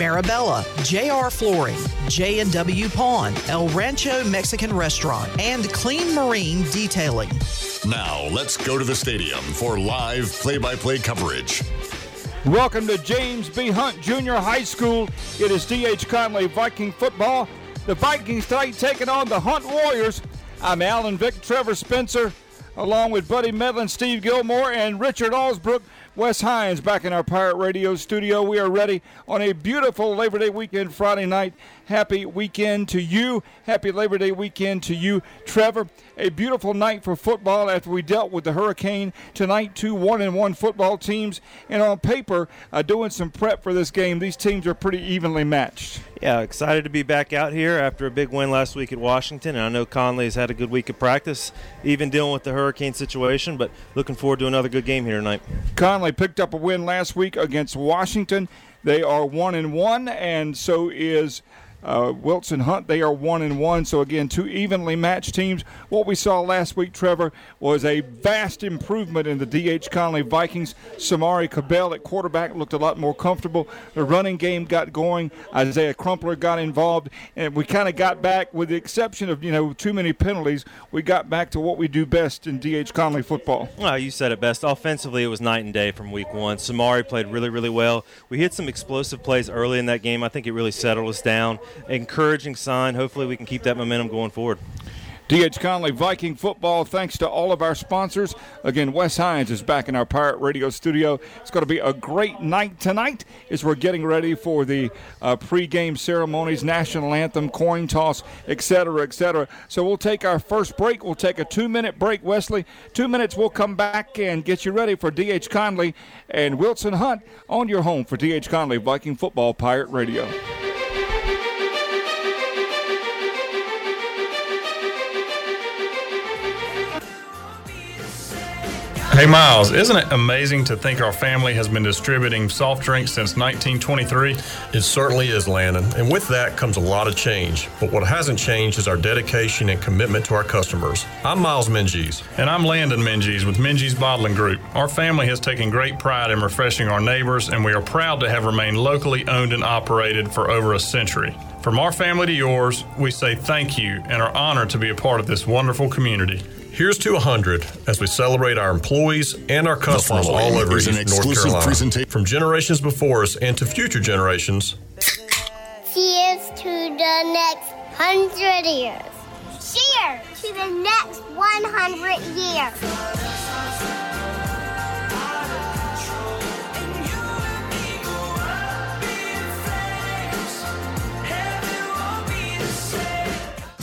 Marabella, JR Flooring, J&W Pawn, El Rancho Mexican Restaurant, and Clean Marine Detailing. Now, let's go to the stadium for live play by play coverage. Welcome to James B. Hunt Junior High School. It is D.H. Conley Viking football. The Vikings tonight taking on the Hunt Warriors. I'm Alan Vick, Trevor Spencer, along with Buddy Medlin, Steve Gilmore, and Richard Alsbrook. Wes Hines back in our Pirate Radio studio. We are ready on a beautiful Labor Day weekend Friday night. Happy weekend to you. Happy Labor Day weekend to you, Trevor. A beautiful night for football after we dealt with the hurricane. Tonight, two one and one football teams, and on paper, uh, doing some prep for this game. These teams are pretty evenly matched. Yeah, excited to be back out here after a big win last week at Washington. And I know Conley has had a good week of practice, even dealing with the hurricane situation, but looking forward to another good game here tonight. Conley picked up a win last week against Washington. They are one and one, and so is uh, Wilson Hunt, they are one and one. So again, two evenly matched teams. What we saw last week, Trevor, was a vast improvement in the D.H. Conley Vikings. Samari Cabell at quarterback looked a lot more comfortable. The running game got going. Isaiah Crumpler got involved, and we kind of got back, with the exception of you know too many penalties. We got back to what we do best in D.H. Conley football. Well, you said it best. Offensively, it was night and day from week one. Samari played really, really well. We hit some explosive plays early in that game. I think it really settled us down encouraging sign. Hopefully, we can keep that momentum going forward. DH Conley Viking football, thanks to all of our sponsors. Again, Wes Hines is back in our Pirate Radio studio. It's going to be a great night tonight as we're getting ready for the uh, pregame ceremonies, national anthem, coin toss, etc., etc. So we'll take our first break. We'll take a two-minute break, Wesley. Two minutes, we'll come back and get you ready for DH Conley and Wilson Hunt on your home for DH Conley Viking football Pirate Radio. Hey Miles, isn't it amazing to think our family has been distributing soft drinks since 1923? It certainly is, Landon. And with that comes a lot of change. But what hasn't changed is our dedication and commitment to our customers. I'm Miles Minges. And I'm Landon Minges with Minges Bottling Group. Our family has taken great pride in refreshing our neighbors, and we are proud to have remained locally owned and operated for over a century. From our family to yours, we say thank you and are honored to be a part of this wonderful community. Here's to 100 as we celebrate our employees and our customers all over East North Carolina. From generations before us and to future generations. Cheers to the next 100 years. Cheers to the next 100 years.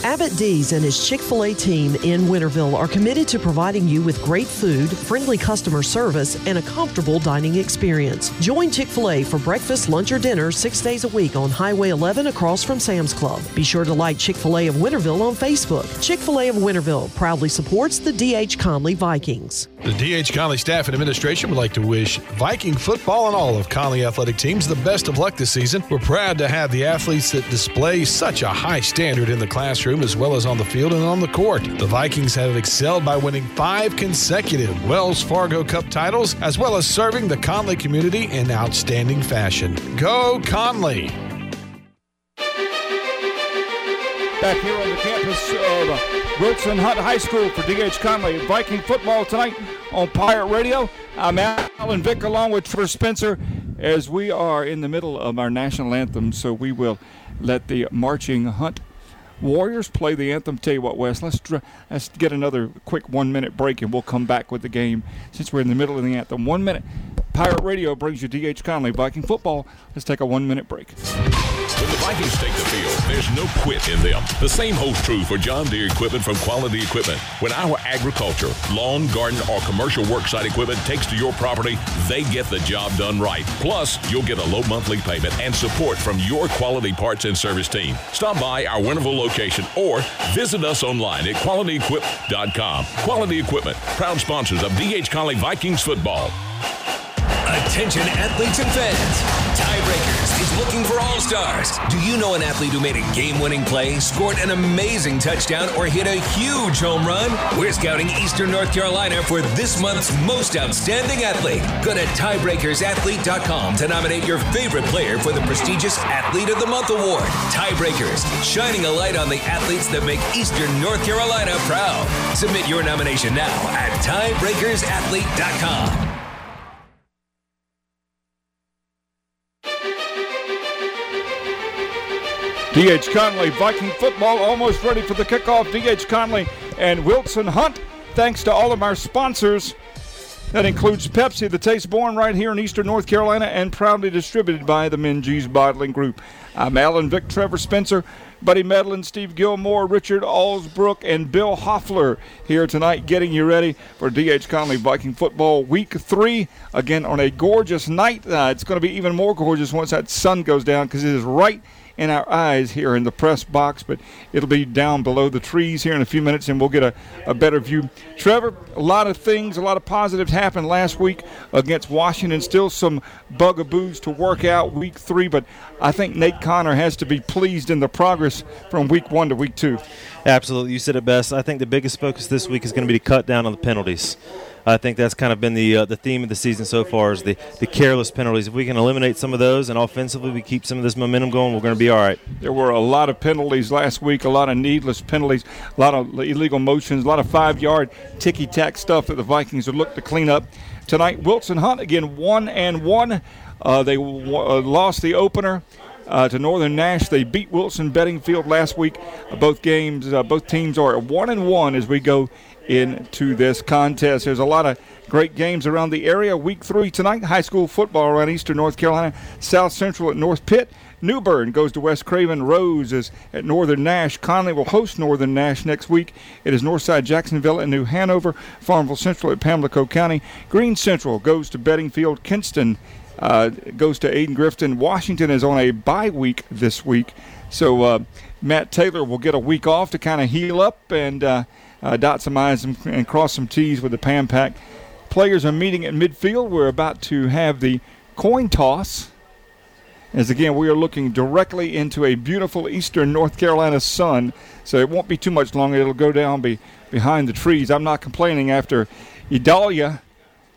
Abbott D's and his Chick fil A team in Winterville are committed to providing you with great food, friendly customer service, and a comfortable dining experience. Join Chick fil A for breakfast, lunch, or dinner six days a week on Highway 11 across from Sam's Club. Be sure to like Chick fil A of Winterville on Facebook. Chick fil A of Winterville proudly supports the D.H. Conley Vikings. The D.H. Conley staff and administration would like to wish Viking football and all of Conley athletic teams the best of luck this season. We're proud to have the athletes that display such a high standard in the classroom as well as on the field and on the court. The Vikings have excelled by winning five consecutive Wells Fargo Cup titles, as well as serving the Conley community in outstanding fashion. Go Conley! Back here on the campus of Wilson Hunt High School for D.H. Conley Viking football tonight on Pirate Radio. I'm Alan Vick along with Trevor Spencer as we are in the middle of our national anthem, so we will let the marching Hunt Warriors play the anthem. Tell you what, Wes, let's let's get another quick one minute break and we'll come back with the game since we're in the middle of the anthem. One minute. Pirate Radio brings you D.H. Conley Viking football. Let's take a one minute break. When the Vikings take the field, there's no quit in them. The same holds true for John Deere equipment from Quality Equipment. When our agriculture, lawn, garden, or commercial worksite equipment takes to your property, they get the job done right. Plus, you'll get a low monthly payment and support from your quality parts and service team. Stop by our Winterville location or visit us online at qualityequip.com. Quality Equipment, proud sponsors of DH Conley Vikings football. Attention athletes and fans. Tiebreakers is looking for all Stars. Do you know an athlete who made a game winning play, scored an amazing touchdown, or hit a huge home run? We're scouting Eastern North Carolina for this month's most outstanding athlete. Go to tiebreakersathlete.com to nominate your favorite player for the prestigious Athlete of the Month award. Tiebreakers, shining a light on the athletes that make Eastern North Carolina proud. Submit your nomination now at tiebreakersathlete.com. D.H. Conley, Viking football almost ready for the kickoff. D.H. Conley and Wilson Hunt. Thanks to all of our sponsors. That includes Pepsi, the taste born right here in Eastern North Carolina and proudly distributed by the Minges Bottling Group. I'm Alan Vick, Trevor Spencer, Buddy Medlin, Steve Gilmore, Richard Allsbrook, and Bill Hoffler here tonight getting you ready for D.H. Conley Viking football week three. Again, on a gorgeous night. Uh, it's going to be even more gorgeous once that sun goes down because it is right in our eyes here in the press box, but it'll be down below the trees here in a few minutes and we'll get a, a better view. Trevor, a lot of things, a lot of positives happened last week against Washington. Still some bugaboos to work out week three, but I think Nate Connor has to be pleased in the progress from week one to week two. Absolutely. You said it best. I think the biggest focus this week is going to be to cut down on the penalties. I think that's kind of been the uh, the theme of the season so far is the, the careless penalties. If we can eliminate some of those and offensively we keep some of this momentum going, we're going to be all right. There were a lot of penalties last week, a lot of needless penalties, a lot of illegal motions, a lot of five yard ticky tack stuff that the Vikings would look to clean up tonight. Wilson Hunt again one and one. Uh, they w- uh, lost the opener. Uh, to Northern Nash. They beat Wilson Beddingfield last week. Uh, both games, uh, both teams are one and one as we go into this contest. There's a lot of great games around the area. Week three tonight, high school football around Eastern North Carolina. South Central at North Pitt. New Bern goes to West Craven. Rose is at Northern Nash. Conley will host Northern Nash next week. It is Northside Jacksonville and New Hanover. Farmville Central at Pamlico County. Green Central goes to Beddingfield. Kinston uh, goes to Ayden Grifton. Washington is on a bye week this week. So uh, Matt Taylor will get a week off to kind of heal up and uh, uh, dot some I's and, and, cross some T's with the Pam Pack. Players are meeting at midfield. We're about to have the coin toss. As again, we are looking directly into a beautiful eastern North Carolina sun, so it won't be too much longer. It'll go down be, behind the trees. I'm not complaining after Idalia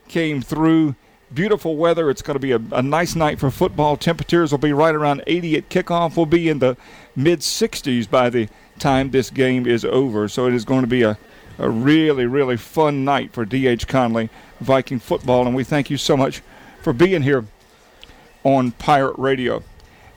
came through. Beautiful weather. It's going to be a, a nice night for football. Temperatures will be right around 80 at kickoff. We'll be in the mid 60s by the time this game is over. So it is going to be a, a really, really fun night for D.H. Conley Viking football. And we thank you so much for being here on Pirate Radio.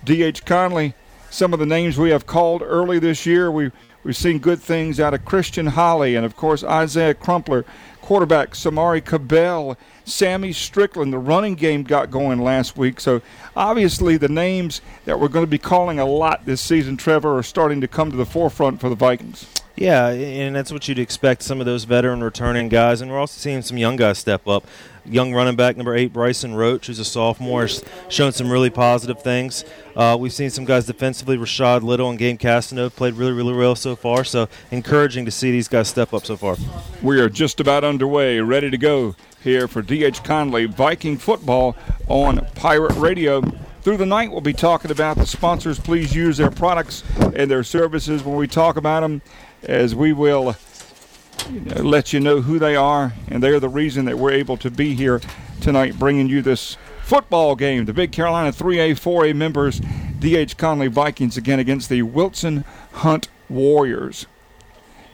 D.H. Conley, some of the names we have called early this year, we, we've seen good things out of Christian Holly and, of course, Isaiah Crumpler, quarterback Samari Cabell, Sammy Strickland. The running game got going last week. So obviously, the names that we're going to be calling a lot this season, Trevor, are starting to come to the forefront for the Vikings. Yeah, and that's what you'd expect. Some of those veteran returning guys, and we're also seeing some young guys step up. Young running back number eight, Bryson Roach, who's a sophomore, has shown some really positive things. Uh, we've seen some guys defensively. Rashad Little and Game Casanova played really, really well so far. So encouraging to see these guys step up so far. We are just about underway, ready to go here for D.H. Conley Viking football on Pirate Radio. Through the night, we'll be talking about the sponsors. Please use their products and their services when we talk about them as we will let you know who they are, and they're the reason that we're able to be here tonight bringing you this football game. The Big Carolina 3A, 4A members, D.H. Conley Vikings again against the Wilson Hunt Warriors.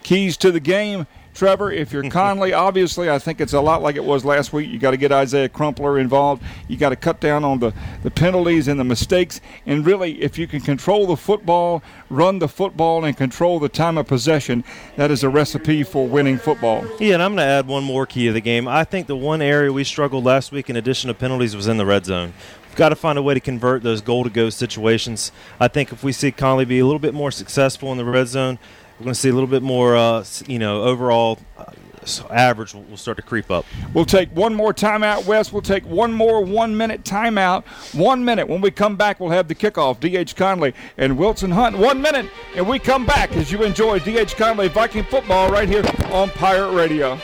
Keys to the game Trevor, if you're Conley, obviously I think it's a lot like it was last week. You got to get Isaiah Crumpler involved. You got to cut down on the, the penalties and the mistakes. And really, if you can control the football, run the football, and control the time of possession, that is a recipe for winning football. Yeah, and I'm going to add one more key to the game. I think the one area we struggled last week, in addition to penalties, was in the red zone. We've got to find a way to convert those goal to go situations. I think if we see Conley be a little bit more successful in the red zone, we're going to see a little bit more, uh, you know, overall uh, average will start to creep up. We'll take one more timeout, Wes. We'll take one more one minute timeout. One minute. When we come back, we'll have the kickoff. D.H. Conley and Wilson Hunt. One minute, and we come back as you enjoy D.H. Conley Viking football right here on Pirate Radio.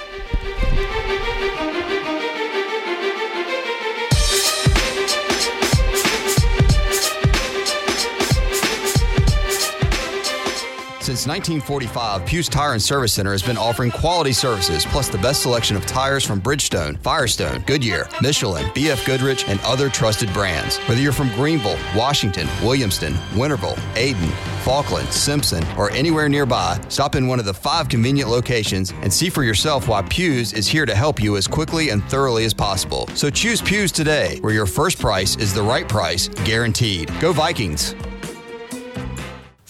Since 1945, Pugh's Tire and Service Center has been offering quality services plus the best selection of tires from Bridgestone, Firestone, Goodyear, Michelin, BF Goodrich, and other trusted brands. Whether you're from Greenville, Washington, Williamston, Winterville, Ayden, Falkland, Simpson, or anywhere nearby, stop in one of the five convenient locations and see for yourself why Pugh's is here to help you as quickly and thoroughly as possible. So choose Pugh's today, where your first price is the right price, guaranteed. Go Vikings!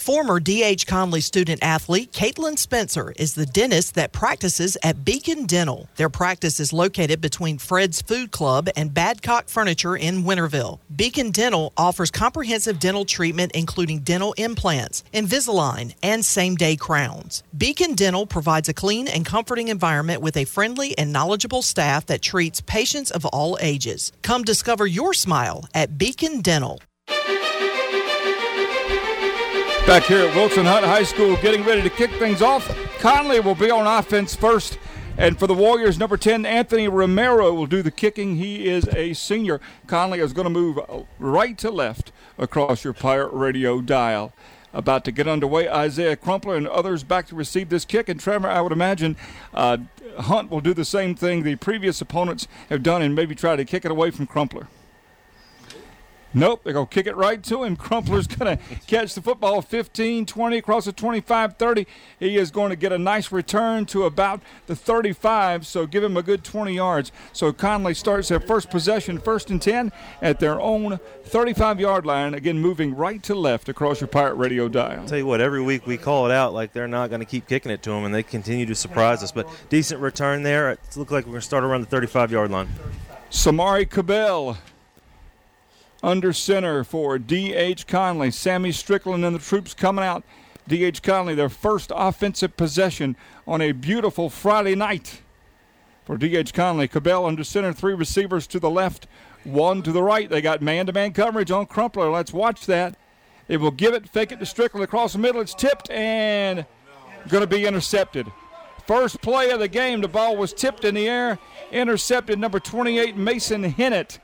Former D.H. Conley student athlete Caitlin Spencer is the dentist that practices at Beacon Dental. Their practice is located between Fred's Food Club and Badcock Furniture in Winterville. Beacon Dental offers comprehensive dental treatment, including dental implants, Invisalign, and same day crowns. Beacon Dental provides a clean and comforting environment with a friendly and knowledgeable staff that treats patients of all ages. Come discover your smile at Beacon Dental. Back here at Wilson Hunt High School, getting ready to kick things off. Conley will be on offense first. And for the Warriors, number 10, Anthony Romero will do the kicking. He is a senior. Conley is going to move right to left across your Pirate Radio dial. About to get underway, Isaiah Crumpler and others back to receive this kick. And Trevor, I would imagine uh, Hunt will do the same thing the previous opponents have done and maybe try to kick it away from Crumpler. Nope, they're going to kick it right to him. Crumpler's going to catch the football 15 20 across the 25 30. He is going to get a nice return to about the 35, so give him a good 20 yards. So Conley starts their first possession, first and 10, at their own 35 yard line. Again, moving right to left across your Pirate Radio dial. I'll tell you what, every week we call it out like they're not going to keep kicking it to him, and they continue to surprise us. But decent return there. It looks like we're going to start around the 35 yard line. Samari Cabell under center for D.H. Conley. Sammy Strickland and the troops coming out. D.H. Conley, their first offensive possession on a beautiful Friday night for D.H. Conley. Cabell under center, three receivers to the left, one to the right. They got man to man coverage on Crumpler. Let's watch that. They will give it, fake it to Strickland across the middle. It's tipped and going to be intercepted. First play of the game, the ball was tipped in the air, intercepted number 28, Mason Hennett.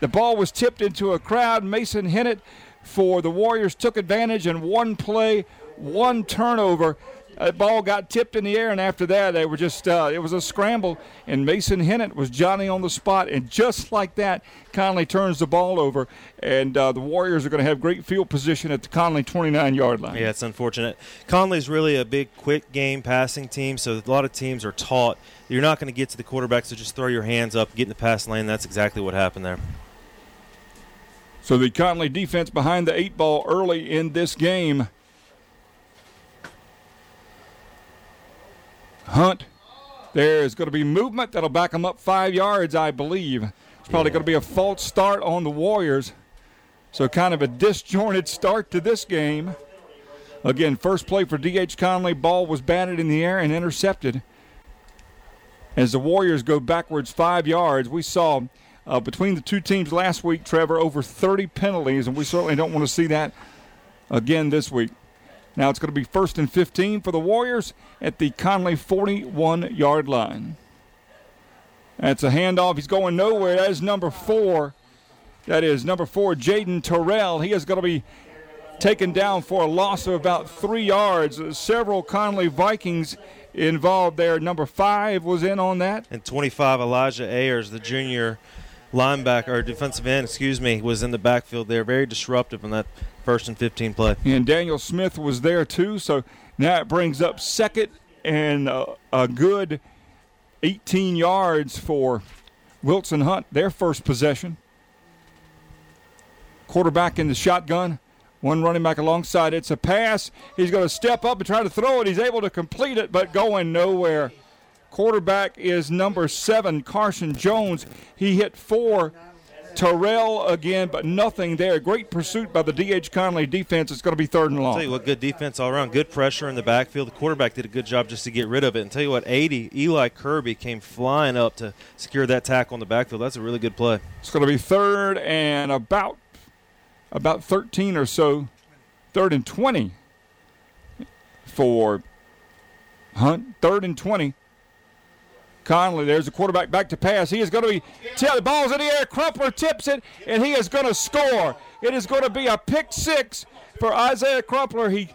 The ball was tipped into a crowd. Mason Hennett for the Warriors took advantage and one play, one turnover. The ball got tipped in the air, and after that, they were just, uh, it was a scramble, and Mason Hennett was Johnny on the spot. And just like that, Conley turns the ball over, and uh, the Warriors are going to have great field position at the Conley 29 yard line. Yeah, it's unfortunate. Conley's really a big, quick game passing team, so a lot of teams are taught you're not going to get to the quarterback, so just throw your hands up, get in the pass lane. That's exactly what happened there. So the Conley defense behind the eight ball early in this game. Hunt. There is going to be movement that'll back them up five yards, I believe. It's probably going to be a false start on the Warriors. So kind of a disjointed start to this game. Again, first play for D.H. Conley. Ball was batted in the air and intercepted. As the Warriors go backwards five yards, we saw uh, between the two teams last week, Trevor, over 30 penalties, and we certainly don't want to see that again this week. Now it's going to be first and 15 for the Warriors at the Conley 41 yard line. That's a handoff. He's going nowhere. That is number four. That is number four, Jaden Terrell. He is going to be taken down for a loss of about three yards. Several Conley Vikings involved there. Number five was in on that. And 25, Elijah Ayers, the junior linebacker or defensive end, excuse me, was in the backfield there. Very disruptive in that first and 15 play. And Daniel Smith was there too. So now it brings up second and a, a good 18 yards for Wilson Hunt, their first possession. Quarterback in the shotgun. One running back alongside. It's a pass. He's going to step up and try to throw it. He's able to complete it, but going nowhere. Quarterback is number seven, Carson Jones. He hit four. Terrell again, but nothing there. Great pursuit by the D.H. Conley defense. It's going to be third and long. I'll tell you what, good defense all around. Good pressure in the backfield. The quarterback did a good job just to get rid of it. And tell you what, 80, Eli Kirby came flying up to secure that tackle in the backfield. That's a really good play. It's going to be third and about about 13 or so, third and 20 for Hunt. Third and 20. Conley, there's the quarterback back to pass. He is going to be, the ball's in the air. Crumpler tips it, and he is going to score. It is going to be a pick six for Isaiah Crumpler. He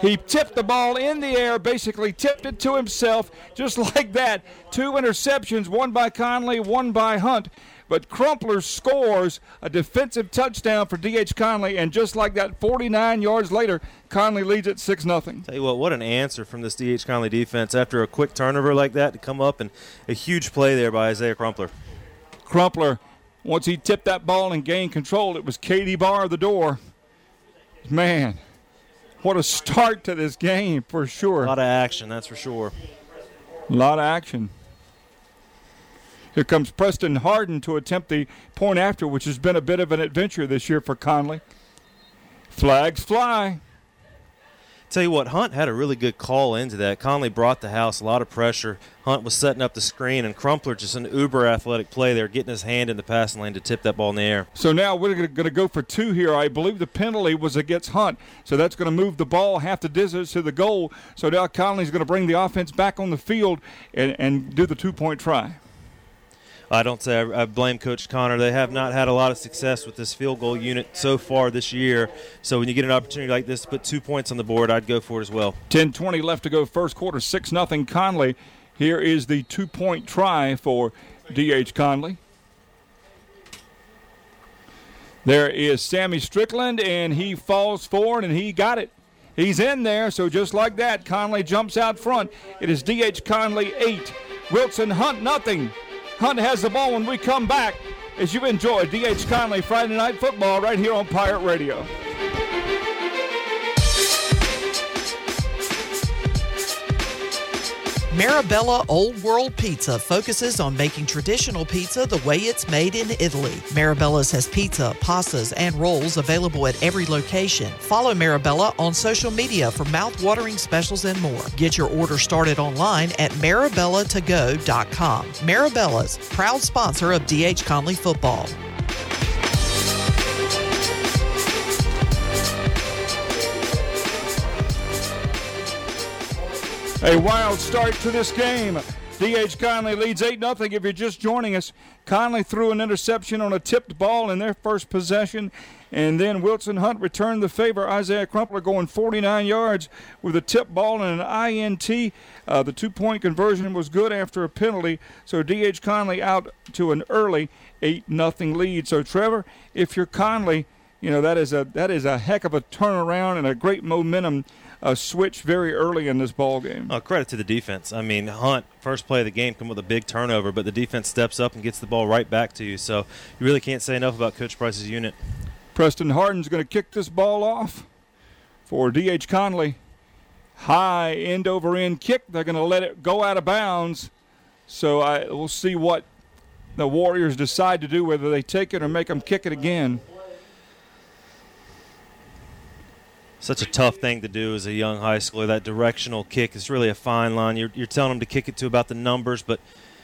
He tipped the ball in the air, basically tipped it to himself, just like that. Two interceptions, one by Conley, one by Hunt. But Crumpler scores a defensive touchdown for D.H. Conley, and just like that, 49 yards later, Conley leads at 6 0. Tell you what, what an answer from this D.H. Conley defense after a quick turnover like that to come up and a huge play there by Isaiah Crumpler. Crumpler, once he tipped that ball and gained control, it was Katie Barr the door. Man, what a start to this game for sure. A lot of action, that's for sure. A lot of action. Here comes Preston Harden to attempt the point after, which has been a bit of an adventure this year for Conley. Flags fly. Tell you what, Hunt had a really good call into that. Conley brought the house, a lot of pressure. Hunt was setting up the screen, and Crumpler just an uber athletic play there, getting his hand in the passing lane to tip that ball in the air. So now we're going to go for two here. I believe the penalty was against Hunt, so that's going to move the ball half the distance to the goal. So now Conley's going to bring the offense back on the field and, and do the two point try. I don't say I, blame Coach Connor. They have not had a lot of success with this field goal unit so far this year. So when you get an opportunity like this to put two points on the board, I'd go for it as well. 10 20 left to go, first quarter, 6 0 Conley. Here is the two point try for D.H. Conley. There is Sammy Strickland, and he falls forward, and he got it. He's in there, so just like that, Conley jumps out front. It is D.H. Conley 8, Wilson Hunt nothing. Hunt has the ball when we come back as you enjoy D.H. Conley Friday Night Football right here on Pirate Radio. Marabella Old World Pizza focuses on making traditional pizza the way it's made in Italy. Marabella's has pizza, pastas, and rolls available at every location. Follow Marabella on social media for mouth-watering specials and more. Get your order started online at marabellatogo.com. Marabella's, proud sponsor of DH Conley Football. A wild start to this game. D.H. Conley leads 8 0. If you're just joining us, Conley threw an interception on a tipped ball in their first possession, and then Wilson Hunt returned the favor. Isaiah Crumpler going 49 yards with a tip ball and an INT. Uh, the two point conversion was good after a penalty, so D.H. Conley out to an early 8 0 lead. So, Trevor, if you're Conley, you know that is a that is a heck of a turnaround and a great momentum a switch very early in this ball game. Uh, credit to the defense. I mean, Hunt first play of the game come with a big turnover, but the defense steps up and gets the ball right back to you. So you really can't say enough about Coach Price's unit. Preston Harden's going to kick this ball off for D.H. Conley. High end over end kick. They're going to let it go out of bounds. So I, we'll see what the Warriors decide to do, whether they take it or make them kick it again. Such a tough thing to do as a young high schooler. That directional kick is really a fine line. You're, you're telling them to kick it to about the numbers, but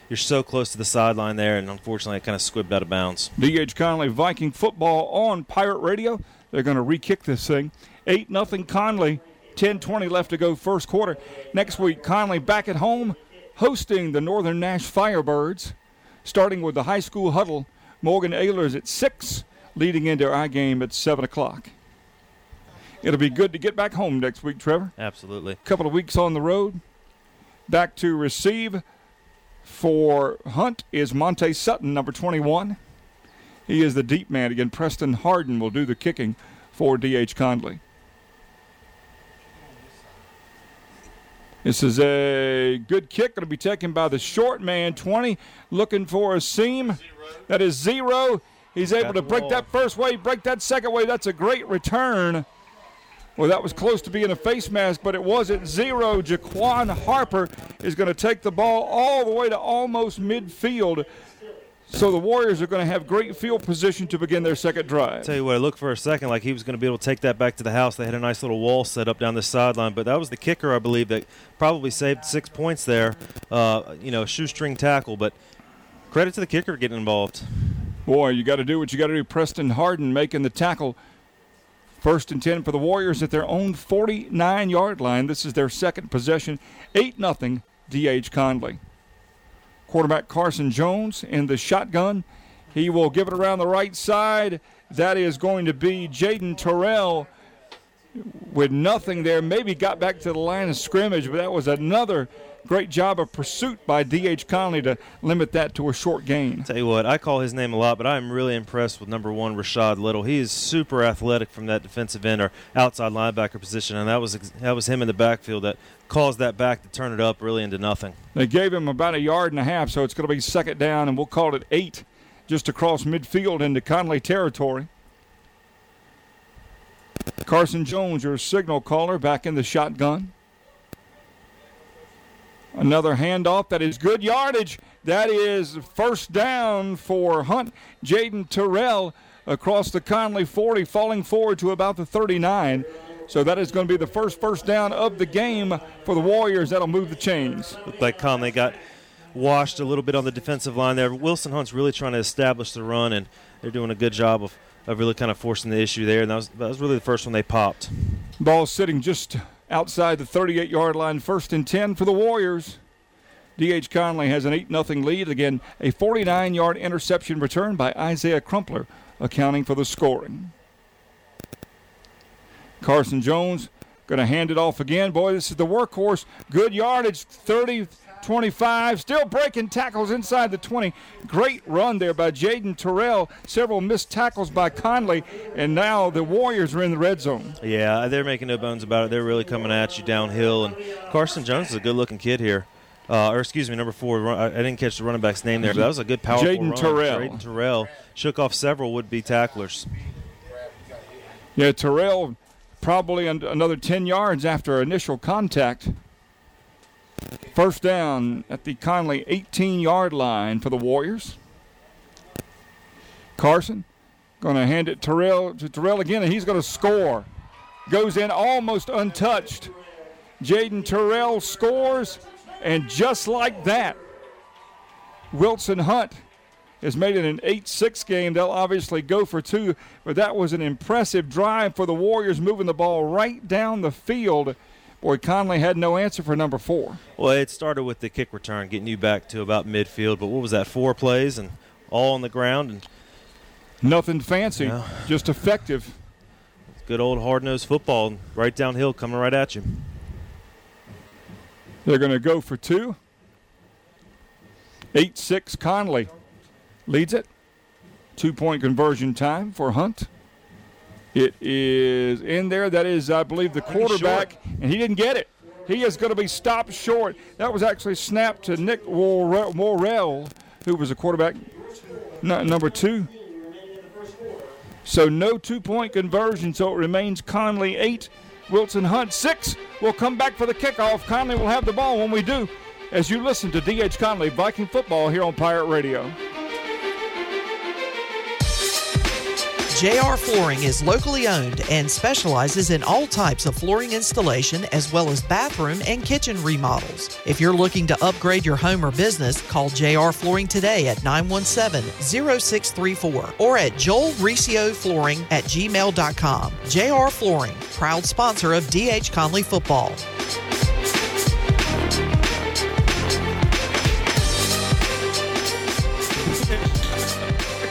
you're so close to the sideline there, and unfortunately, it kind of squibbed out of bounds. D.H. Conley Viking football on Pirate Radio. They're going to re kick this thing. 8 nothing Conley. 10 20 left to go, first quarter. Next week, Conley back at home hosting the Northern Nash Firebirds, starting with the high school huddle. Morgan Ahlers at 6, leading into our game at 7 o'clock it'll be good to get back home next week, Trevor. Absolutely. A couple of weeks on the road. Back to receive for Hunt is Monte Sutton, number 21. He is the deep man. Again, Preston Harden will do the kicking for D.H. Conley. This is a good kick. Going to be taken by the short man, 20, looking for a seam. That is zero. He's able to break that first wave, break that second wave. That's a great return well, that was close to being a face mask, but it wasn't. Zero. Jaquan Harper is going to take the ball all the way to almost midfield. So the Warriors are going to have great field position to begin their second drive. Tell you what, I looked for a second like he was going to be able to take that back to the house. They had a nice little wall set up down the sideline, but that was the kicker, I believe, that probably saved six points there. Uh, you know, shoestring tackle, but credit to the kicker getting involved. Boy, you got to do what you got to do. Preston Harden making the tackle First and 10 for the Warriors at their own 49 yard line. This is their second possession. 8 0 D.H. Conley. Quarterback Carson Jones in the shotgun. He will give it around the right side. That is going to be Jaden Terrell with nothing there. Maybe got back to the line of scrimmage, but that was another great job of pursuit by D.H. Conley to limit that to a short gain. Tell you what, I call his name a lot, but I'm really impressed with number one Rashad Little. He is super athletic from that defensive end or outside linebacker position, and that was that was him in the backfield that caused that back to turn it up really into nothing. They gave him about a yard and a half, so it's going to be second down, and we'll call it eight, just across midfield into Conley territory. Carson Jones, your signal caller, back in the shotgun. Another handoff that is good yardage. That is first down for Hunt. Jaden Terrell across the Conley 40, falling forward to about the 39. So that is going to be the first first down of the game for the Warriors. That'll move the chains. Looked like Conley got washed a little bit on the defensive line there. Wilson Hunt's really trying to establish the run, and they're doing a good job of, of really kind of forcing the issue there. And that was, that was really the first one they popped. Ball sitting just outside the 38 yard line, first and 10 for the Warriors. D.H. Conley has an 8 0 lead. Again, a 49 yard interception return by Isaiah Crumpler, accounting for the scoring. Carson Jones going to hand it off again. Boy, this is the workhorse. Good yardage, 30 25. Still breaking tackles inside the 20. Great run there by Jaden Terrell. Several missed tackles by Conley. And now the Warriors are in the red zone. Yeah, they're making no bones about it. They're really coming at you downhill. And Carson Jones is a good looking kid here. Uh, or excuse me, number four. I didn't catch the running back's name there, but that was a good, powerful Jaden. Terrell. Jaden Terrell shook off several would-be tacklers. Yeah, Terrell probably another 10 yards after initial contact. First down at the Conley 18 yard line for the Warriors. Carson going to hand it Terrell to Terrell again, and he's going to score. Goes in almost untouched. Jaden Terrell scores, and just like that, Wilson Hunt has made it an 8 6 game. They'll obviously go for two, but that was an impressive drive for the Warriors, moving the ball right down the field Boy, Conley had no answer for number four. Well, it started with the kick return, getting you back to about midfield. But what was that? Four plays and all on the ground and nothing fancy, yeah. just effective. Good old hard nosed football, right downhill, coming right at you. They're going to go for two. 8 6 Conley leads it. Two point conversion time for Hunt. It is in there. That is, I believe, the quarterback, and he didn't get it. He is going to be stopped short. That was actually snapped to Nick Morrell, who was a quarterback number two. So no two-point conversion. So it remains Conley eight, Wilson Hunt six. We'll come back for the kickoff. Conley will have the ball when we do. As you listen to DH Conley Viking football here on Pirate Radio. JR Flooring is locally owned and specializes in all types of flooring installation as well as bathroom and kitchen remodels. If you're looking to upgrade your home or business, call JR Flooring today at 917-0634 or at joelriccioflooring at gmail.com. JR Flooring, proud sponsor of DH Conley Football.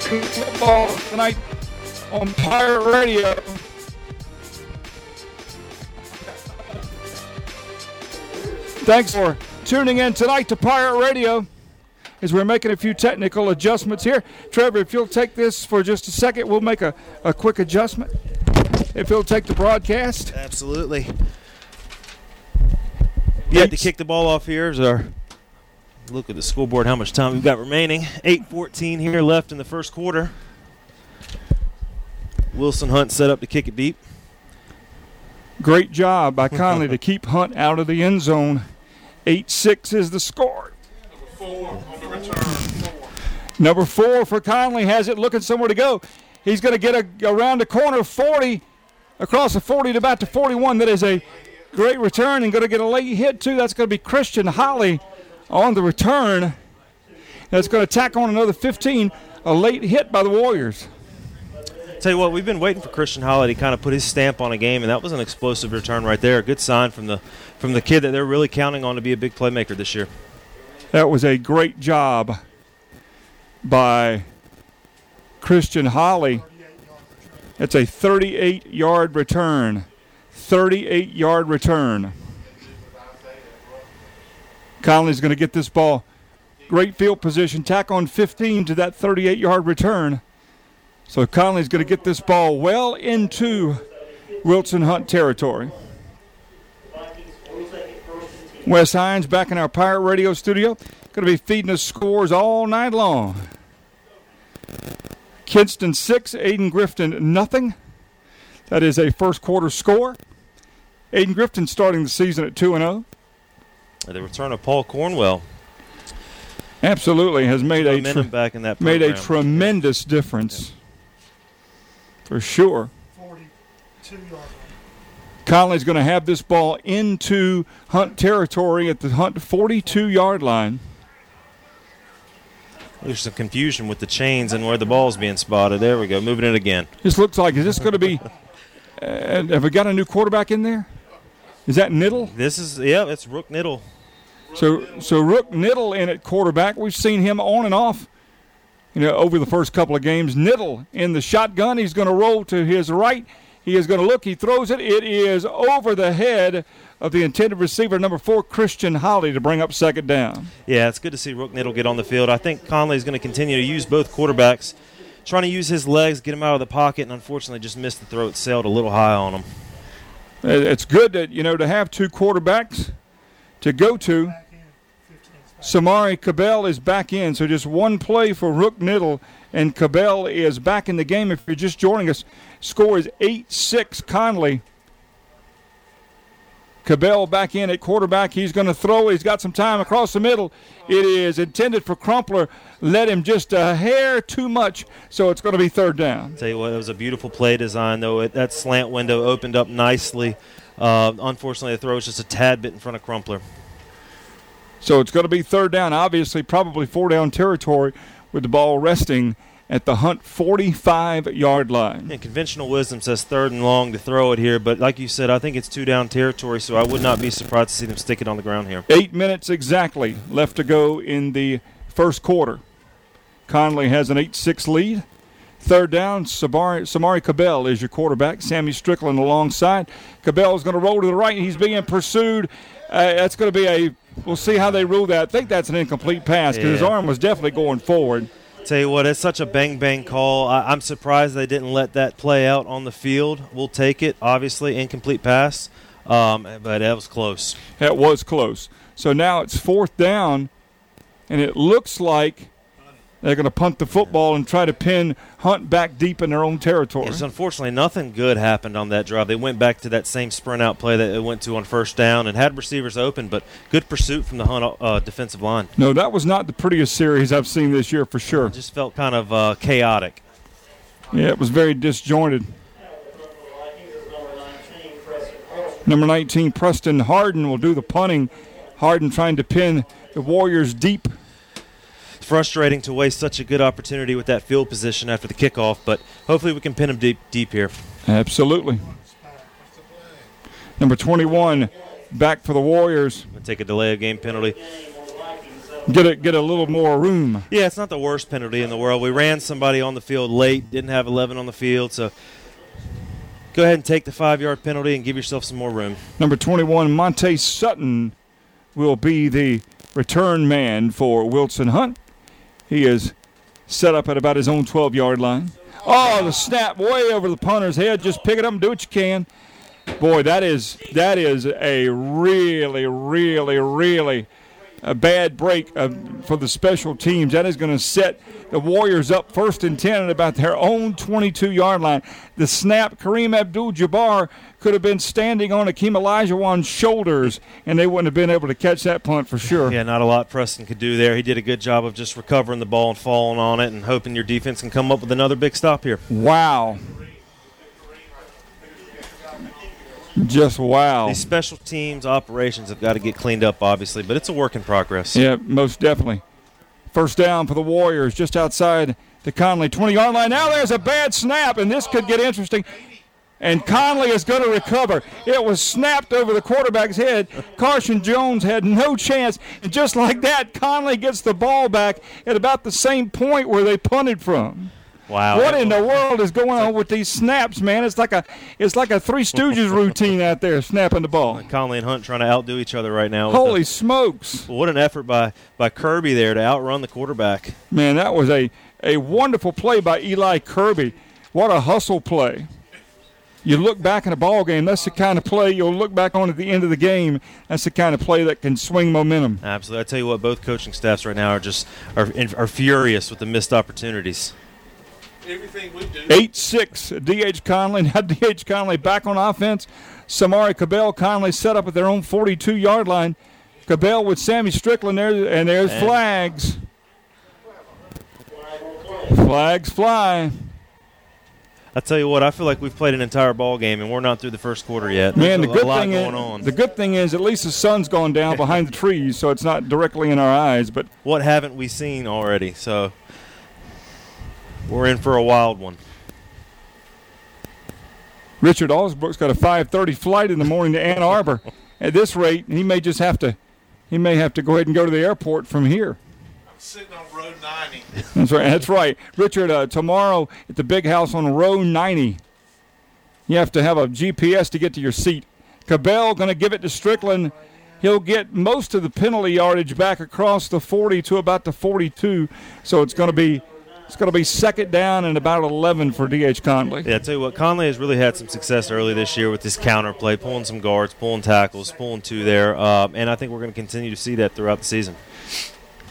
Football tonight on Pirate Radio. Thanks for tuning in tonight to Pirate Radio as we're making a few technical adjustments here. Trevor, if you'll take this for just a second, we'll make a, a quick adjustment. If you'll take the broadcast. Absolutely. You had to kick the ball off here. Is our look at the scoreboard, how much time we've got remaining. 8.14 here left in the first quarter. Wilson Hunt set up to kick it deep. Great job by Conley to keep Hunt out of the end zone. 8 6 is the score. Number four on the return. Number four for Conley has it looking somewhere to go. He's going to get a, around the corner 40, across the 40 to about the 41. That is a great return and going to get a late hit, too. That's going to be Christian Holly on the return. That's going to tack on another 15. A late hit by the Warriors. Tell you what, we've been waiting for Christian Holly to kind of put his stamp on a game, and that was an explosive return right there. A good sign from the from the kid that they're really counting on to be a big playmaker this year. That was a great job by Christian Holly. It's a 38 yard return. 38 yard return. Conley's going to get this ball. Great field position. Tack on 15 to that 38 yard return. So Conley's going to get this ball well into Wilson Hunt territory. Wes Hines back in our Pirate Radio studio. Going to be feeding us scores all night long. Kinston 6, Ayden Grifton nothing. That is a first quarter score. Ayden Grifton starting the season at 2 0. The return of Paul Cornwell. Absolutely has made a tre- back in that made a tremendous difference. For sure. 42 yard line. Conley's going to have this ball into Hunt territory at the Hunt 42 yard line. There's some confusion with the chains and where the ball's being spotted. There we go. Moving it again. This looks like, is this going to be. Uh, have we got a new quarterback in there? Is that Niddle? This is, yeah, it's Rook Niddle. So, so Rook Niddle in at quarterback. We've seen him on and off, you know, over the first couple of games. Niddle in the shotgun. He's going to roll to his right. He is going to look. He throws it. It is over the head of the intended receiver, number four, Christian Holly, to bring up second down. Yeah, it's good to see Rook Niddle get on the field. I think Conley is going to continue to use both quarterbacks, trying to use his legs, get him out of the pocket, and unfortunately just missed the throw. It sailed a little high on him. It's good that, you know, to have two quarterbacks to go to. Samari Cabell is back in, so just one play for Rook Niddle, and Cabell is back in the game. If you're just joining us, score is 8 6 Conley. Cabell back in at quarterback. He's going to throw. He's got some time across the middle. It is intended for Crumpler. Let him just a hair too much, so it's going to be third down. tell you what, it was a beautiful play design, though. It, that slant window opened up nicely. Uh, unfortunately, the throw was just a tad bit in front of Crumpler. So it's going to be third down. Obviously, probably four down territory with the ball resting at the Hunt 45 yard line. And conventional wisdom says third and long to throw it here, but like you said, I think it's two down territory, so I would not be surprised to see them stick it on the ground here. Eight minutes exactly left to go in the first quarter. Conley has an 8 6 lead. Third down, Samari, Samari Cabell is your quarterback. Sammy Strickland alongside. Cabell is going to roll to the right. He's being pursued. Uh, that's going to be a. We'll see how they rule that. I think that's an incomplete pass because yeah. his arm was definitely going forward. Tell you what, it's such a bang bang call. I, am surprised they didn't let that play out on the field. We'll take it. Obviously, incomplete pass, um, but that was close. That was close. So now it's fourth down, and it looks like they're going to punt the football and try to pin Hunt back deep in their own territory. Yes, unfortunately, nothing good happened on that drive. They went back to that same sprint out play that they went to on first down and had receivers open, but good pursuit from the Hunt uh, defensive line. No, that was not the prettiest series I've seen this year for sure. It just felt kind of uh, chaotic. Yeah, it was very disjointed. Number 19, Preston Harden will do the punting. Harden trying to pin the Warriors deep frustrating to waste such a good opportunity with that field position after the kickoff, but hopefully we can pin him deep, deep here. Absolutely. Number 21 back for the Warriors. Take a delay of game penalty. Get a, get a little more room. Yeah, it's not the worst penalty in the world. We ran somebody on the field late, didn't have 11 on the field, so go ahead and take the five yard penalty and give yourself some more room. Number 21, Monte Sutton, will be the return man for Wilson Hunt. He is set up at about his own 12 yard line. Oh, the snap way over the punter's head. Just pick it up and do what you can. Boy, that is that is a really, really, really a bad break uh, for the special teams. That is going to set the Warriors up first and 10 at about their own 22 yard line. The snap, Kareem Abdul Jabbar could have been standing on Akeem Olajuwon's shoulders, and they wouldn't have been able to catch that punt for sure. Yeah, not a lot Preston could do there. He did a good job of just recovering the ball and falling on it and hoping your defense can come up with another big stop here. Wow. Just wow. These special teams operations have got to get cleaned up, obviously, but it's a work in progress. Yeah, most definitely. First down for the Warriors just outside the Conley 20 yard line. Now there's a bad snap, and this could get interesting. And Conley is going to recover. It was snapped over the quarterback's head. Carson Jones had no chance. And just like that, Conley gets the ball back at about the same point where they punted from. Wow. What in the world is going on with these snaps, man? It's like a it's like a Three Stooges routine out there snapping the ball. Conley and Hunt trying to outdo each other right now. Holy the, smokes! What an effort by by Kirby there to outrun the quarterback. Man, that was a a wonderful play by Eli Kirby. What a hustle play! You look back in a ball game. That's the kind of play you'll look back on at the end of the game. That's the kind of play that can swing momentum. Absolutely. I tell you what, both coaching staffs right now are just are, are furious with the missed opportunities. Everything we do. Eight six. D.H. Conley. Now D.H. Conley back on offense. Samari Cabell Conley set up at their own 42 yard line. Cabell with Sammy Strickland there, and there's and flags. Flags fly. I tell you what, I feel like we've played an entire ball game and we're not through the first quarter yet. Man, There's the good thing is, the good thing is at least the sun's gone down behind the trees, so it's not directly in our eyes. But what haven't we seen already? So we're in for a wild one. Richard Alsbrook's got a 5:30 flight in the morning to Ann Arbor. At this rate, he may just have to he may have to go ahead and go to the airport from here. I'm sitting on Road 90. That's right. That's right, Richard. Uh, tomorrow at the big house on Row 90, you have to have a GPS to get to your seat. Cabell going to give it to Strickland. He'll get most of the penalty yardage back across the 40 to about the 42. So it's going to be it's going to be second down and about 11 for D.H. Conley. Yeah, I tell you what, Conley has really had some success early this year with his counter play, pulling some guards, pulling tackles, pulling two there, uh, and I think we're going to continue to see that throughout the season.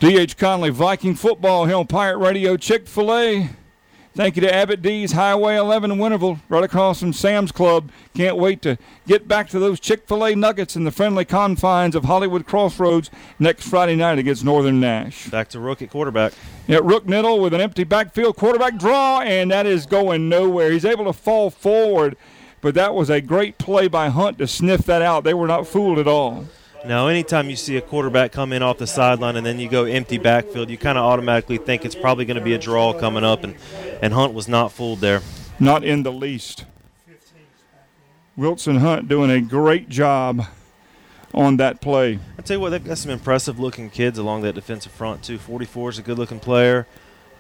D.H. Conley, Viking football Hill Pirate Radio, Chick fil A. Thank you to Abbott D's Highway 11 in Winterville, right across from Sam's Club. Can't wait to get back to those Chick fil A nuggets in the friendly confines of Hollywood Crossroads next Friday night against Northern Nash. Back to Rook at quarterback. Yeah, Rook Niddle with an empty backfield quarterback draw, and that is going nowhere. He's able to fall forward, but that was a great play by Hunt to sniff that out. They were not fooled at all. Now, anytime you see a quarterback come in off the sideline and then you go empty backfield, you kind of automatically think it's probably going to be a draw coming up, and, and Hunt was not fooled there. Not in the least. Wilson Hunt doing a great job on that play. I tell you what, they've got some impressive looking kids along that defensive front too. 44 is a good looking player.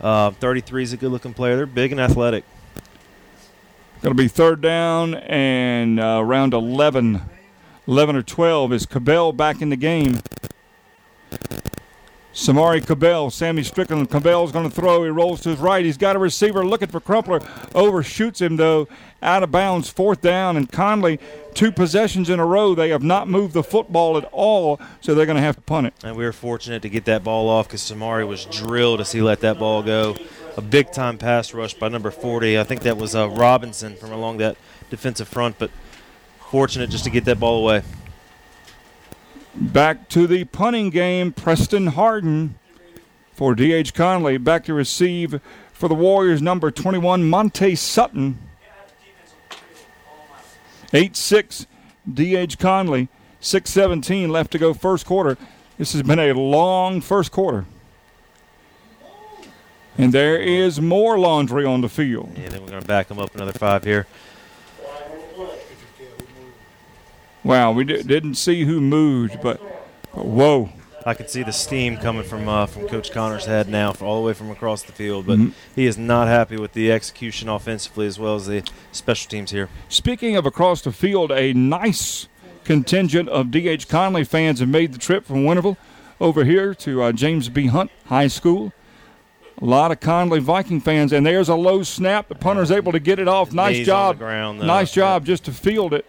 Uh, 33 is a good looking player. They're big and athletic. Going to be third down and uh, round 11 11 or 12 is Cabell back in the game. Samari Cabell, Sammy Strickland. Cabell's going to throw. He rolls to his right. He's got a receiver looking for Crumpler. Overshoots him, though. Out of bounds, fourth down. And Conley, two possessions in a row. They have not moved the football at all, so they're going to have to punt it. And we were fortunate to get that ball off because Samari was drilled as he let that ball go. A big time pass rush by number 40. I think that was uh, Robinson from along that defensive front, but fortunate just to get that ball away. Back to the punting game, Preston Harden for D.H. Conley. Back to receive for the Warriors, number 21, Monte Sutton. 8 6, D.H. Conley. 6.17 left to go first quarter. This has been a long first quarter. And there is more laundry on the field. Yeah, then we're going to back them up another five here. Wow, we d- didn't see who moved, but, but whoa. I can see the steam coming from uh, from Coach Connor's head now, all the way from across the field. But mm-hmm. he is not happy with the execution offensively as well as the special teams here. Speaking of across the field, a nice contingent of D.H. Conley fans have made the trip from Winterville over here to uh, James B. Hunt High School. A lot of Conley Viking fans, and there's a low snap. The punter's able to get it off. Nice job. Ground, nice job just to field it.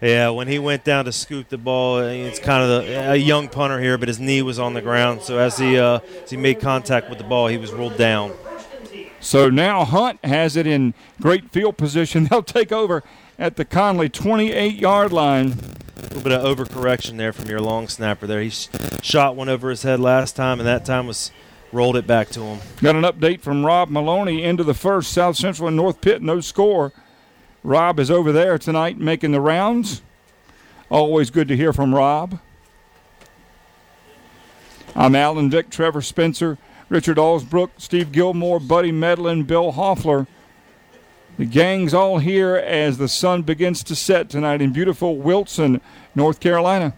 Yeah, when he went down to scoop the ball, it's kind of the, a young punter here, but his knee was on the ground. So as he uh, as he made contact with the ball, he was rolled down. So now Hunt has it in great field position. They'll take over at the Conley 28-yard line. A little bit of overcorrection there from your long snapper there. He shot one over his head last time, and that time was rolled it back to him. Got an update from Rob Maloney into the first. South Central and North Pitt, no score. Rob is over there tonight making the rounds. Always good to hear from Rob. I'm Alan Vick, Trevor Spencer, Richard Alsbrook, Steve Gilmore, Buddy Medlin, Bill Hoffler. The gang's all here as the sun begins to set tonight in beautiful Wilson, North Carolina.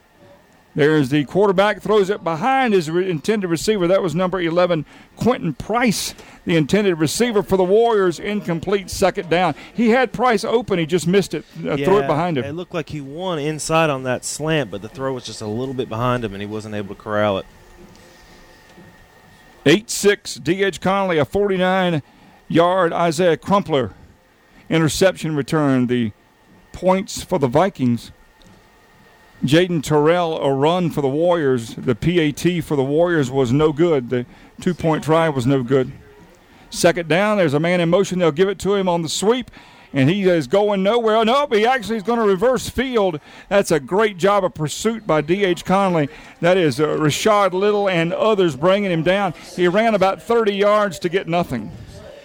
There's the quarterback, throws it behind his re- intended receiver. That was number 11, Quentin Price, the intended receiver for the Warriors. Incomplete second down. He had Price open, he just missed it, uh, threw it behind him. It looked like he won inside on that slant, but the throw was just a little bit behind him, and he wasn't able to corral it. 8 6, D.H. Conley, a 49 yard Isaiah Crumpler interception return. The points for the Vikings. Jaden Terrell, a run for the Warriors. The PAT for the Warriors was no good. The two point try was no good. Second down, there's a man in motion. They'll give it to him on the sweep, and he is going nowhere. No, he actually is going to reverse field. That's a great job of pursuit by D.H. Conley. That is uh, Rashad Little and others bringing him down. He ran about 30 yards to get nothing.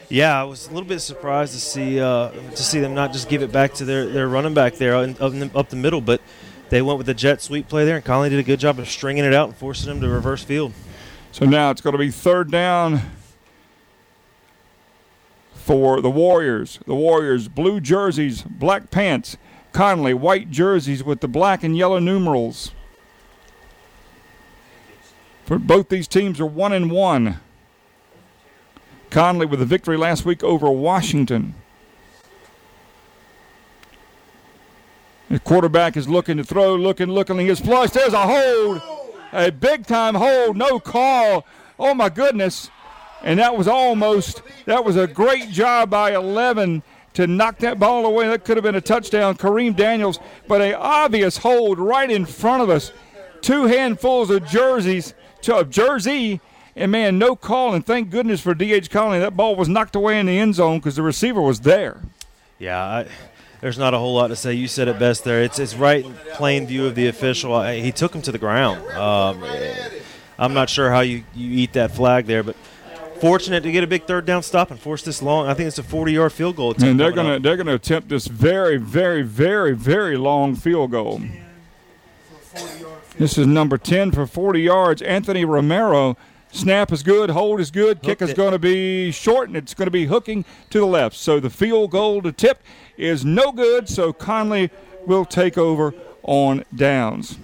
Yeah, I was a little bit surprised to see uh, to see them not just give it back to their, their running back there up, the, up the middle, but they went with the jet sweep play there, and Conley did a good job of stringing it out and forcing them to reverse field. So now it's going to be third down for the Warriors. The Warriors, blue jerseys, black pants. Conley, white jerseys with the black and yellow numerals. For both these teams are one and one. Conley with a victory last week over Washington. The quarterback is looking to throw, looking, looking. He gets flushed. There's a hold, a big time hold, no call. Oh my goodness! And that was almost. That was a great job by 11 to knock that ball away. That could have been a touchdown, Kareem Daniels. But a obvious hold right in front of us. Two handfuls of jerseys, of jersey, and man, no call. And thank goodness for D.H. Conley. That ball was knocked away in the end zone because the receiver was there. Yeah, I, there's not a whole lot to say. You said it best there. It's it's right in plain view of the official. He took him to the ground. Um, I'm not sure how you, you eat that flag there, but fortunate to get a big third down stop and force this long. I think it's a 40 yard field goal. Attempt. And they're gonna up. they're gonna attempt this very very very very long field goal. This is number 10 for 40 yards. Anthony Romero. Snap is good, hold is good, kick is going to be short, and it's going to be hooking to the left. So the field goal to tip is no good, so Conley will take over on downs.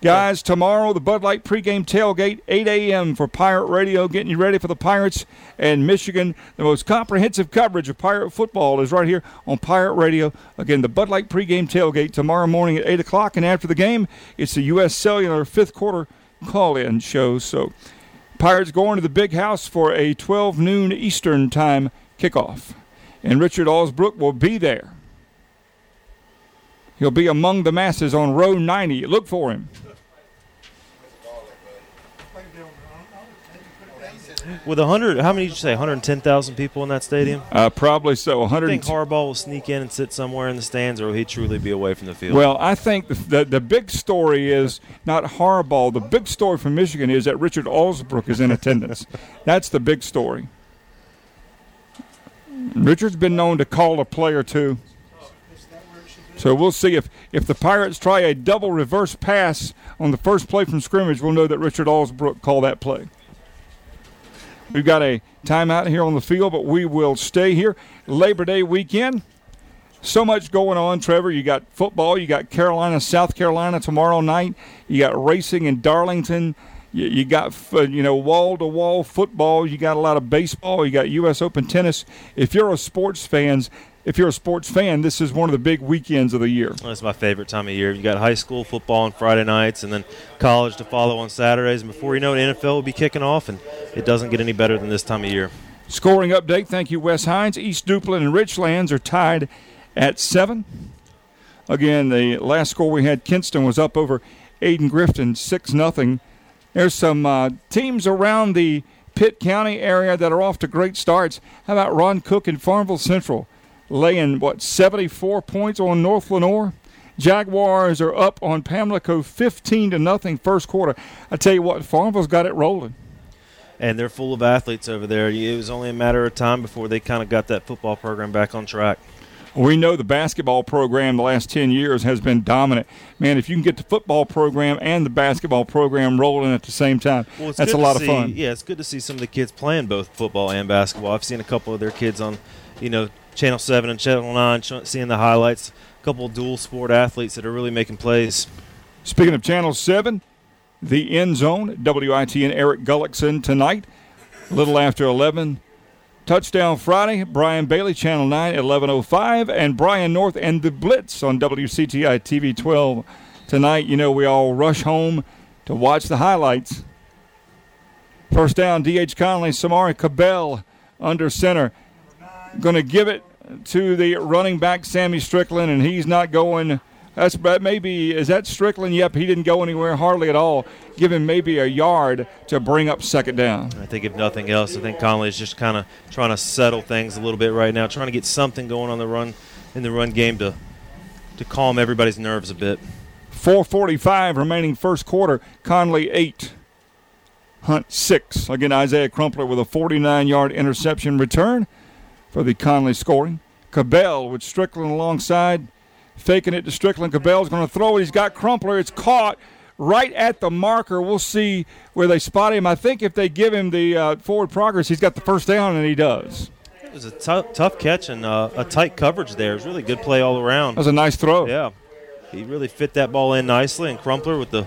Guys, tomorrow the Bud Light pregame tailgate, 8 a.m. for Pirate Radio, getting you ready for the Pirates and Michigan. The most comprehensive coverage of Pirate football is right here on Pirate Radio. Again, the Bud Light pregame tailgate tomorrow morning at 8 o'clock, and after the game, it's the U.S. Cellular fifth quarter call-in show. So, Pirates going to the big house for a 12 noon Eastern time kickoff and Richard Alsbrook will be there. He'll be among the masses on row 90. Look for him. With 100, how many did you say? 110,000 people in that stadium? Uh, probably so. 100. I think Harbaugh will sneak in and sit somewhere in the stands, or will he truly be away from the field? Well, I think the, the, the big story is not Harbaugh. The big story from Michigan is that Richard Alsbrook is in attendance. That's the big story. Richard's been known to call a play or two. So we'll see if, if the Pirates try a double reverse pass on the first play from scrimmage, we'll know that Richard Alsbrook called that play. We've got a timeout here on the field, but we will stay here. Labor Day weekend. So much going on, Trevor. You got football, you got Carolina, South Carolina tomorrow night. You got racing in Darlington you, you got uh, you know wall to wall football. You got a lot of baseball. You got U.S. Open tennis. If you're a sports fans, if you're a sports fan, this is one of the big weekends of the year. Well, it's my favorite time of year. You got high school football on Friday nights, and then college to follow on Saturdays. And before you know it, NFL will be kicking off, and it doesn't get any better than this time of year. Scoring update. Thank you, Wes Hines. East Duplin and Richlands are tied at seven. Again, the last score we had, Kinston was up over Ayden Grifton, six nothing. There's some uh, teams around the Pitt County area that are off to great starts. How about Ron Cook and Farmville Central laying, what, 74 points on North Lenoir? Jaguars are up on Pamlico 15 to nothing first quarter. I tell you what, Farmville's got it rolling. And they're full of athletes over there. It was only a matter of time before they kind of got that football program back on track. We know the basketball program the last 10 years has been dominant. Man, if you can get the football program and the basketball program rolling at the same time, well, that's a lot of fun. Yeah, it's good to see some of the kids playing both football and basketball. I've seen a couple of their kids on, you know, Channel 7 and Channel 9, seeing the highlights. A couple dual sport athletes that are really making plays. Speaking of Channel 7, the end zone. WIT and Eric Gullickson tonight, a little after 11. Touchdown Friday, Brian Bailey, Channel 9 at 11.05, and Brian North and the Blitz on WCTI TV 12 tonight. You know, we all rush home to watch the highlights. First down, D.H. Conley, Samari Cabell under center. Going to give it to the running back, Sammy Strickland, and he's not going – that's but maybe is that Strickland? Yep, he didn't go anywhere hardly at all. Give him maybe a yard to bring up second down. I think if nothing else, I think Conley is just kind of trying to settle things a little bit right now, trying to get something going on the run in the run game to to calm everybody's nerves a bit. 4:45 remaining first quarter. Conley eight, Hunt six. Again, Isaiah Crumpler with a 49-yard interception return for the Conley scoring. Cabell with Strickland alongside faking it to Strickland. Cabell's going to throw it. He's got Crumpler. It's caught right at the marker. We'll see where they spot him. I think if they give him the uh, forward progress, he's got the first down, and he does. It was a tough, tough catch and uh, a tight coverage there. It was really good play all around. That was a nice throw. Yeah. He really fit that ball in nicely, and Crumpler with the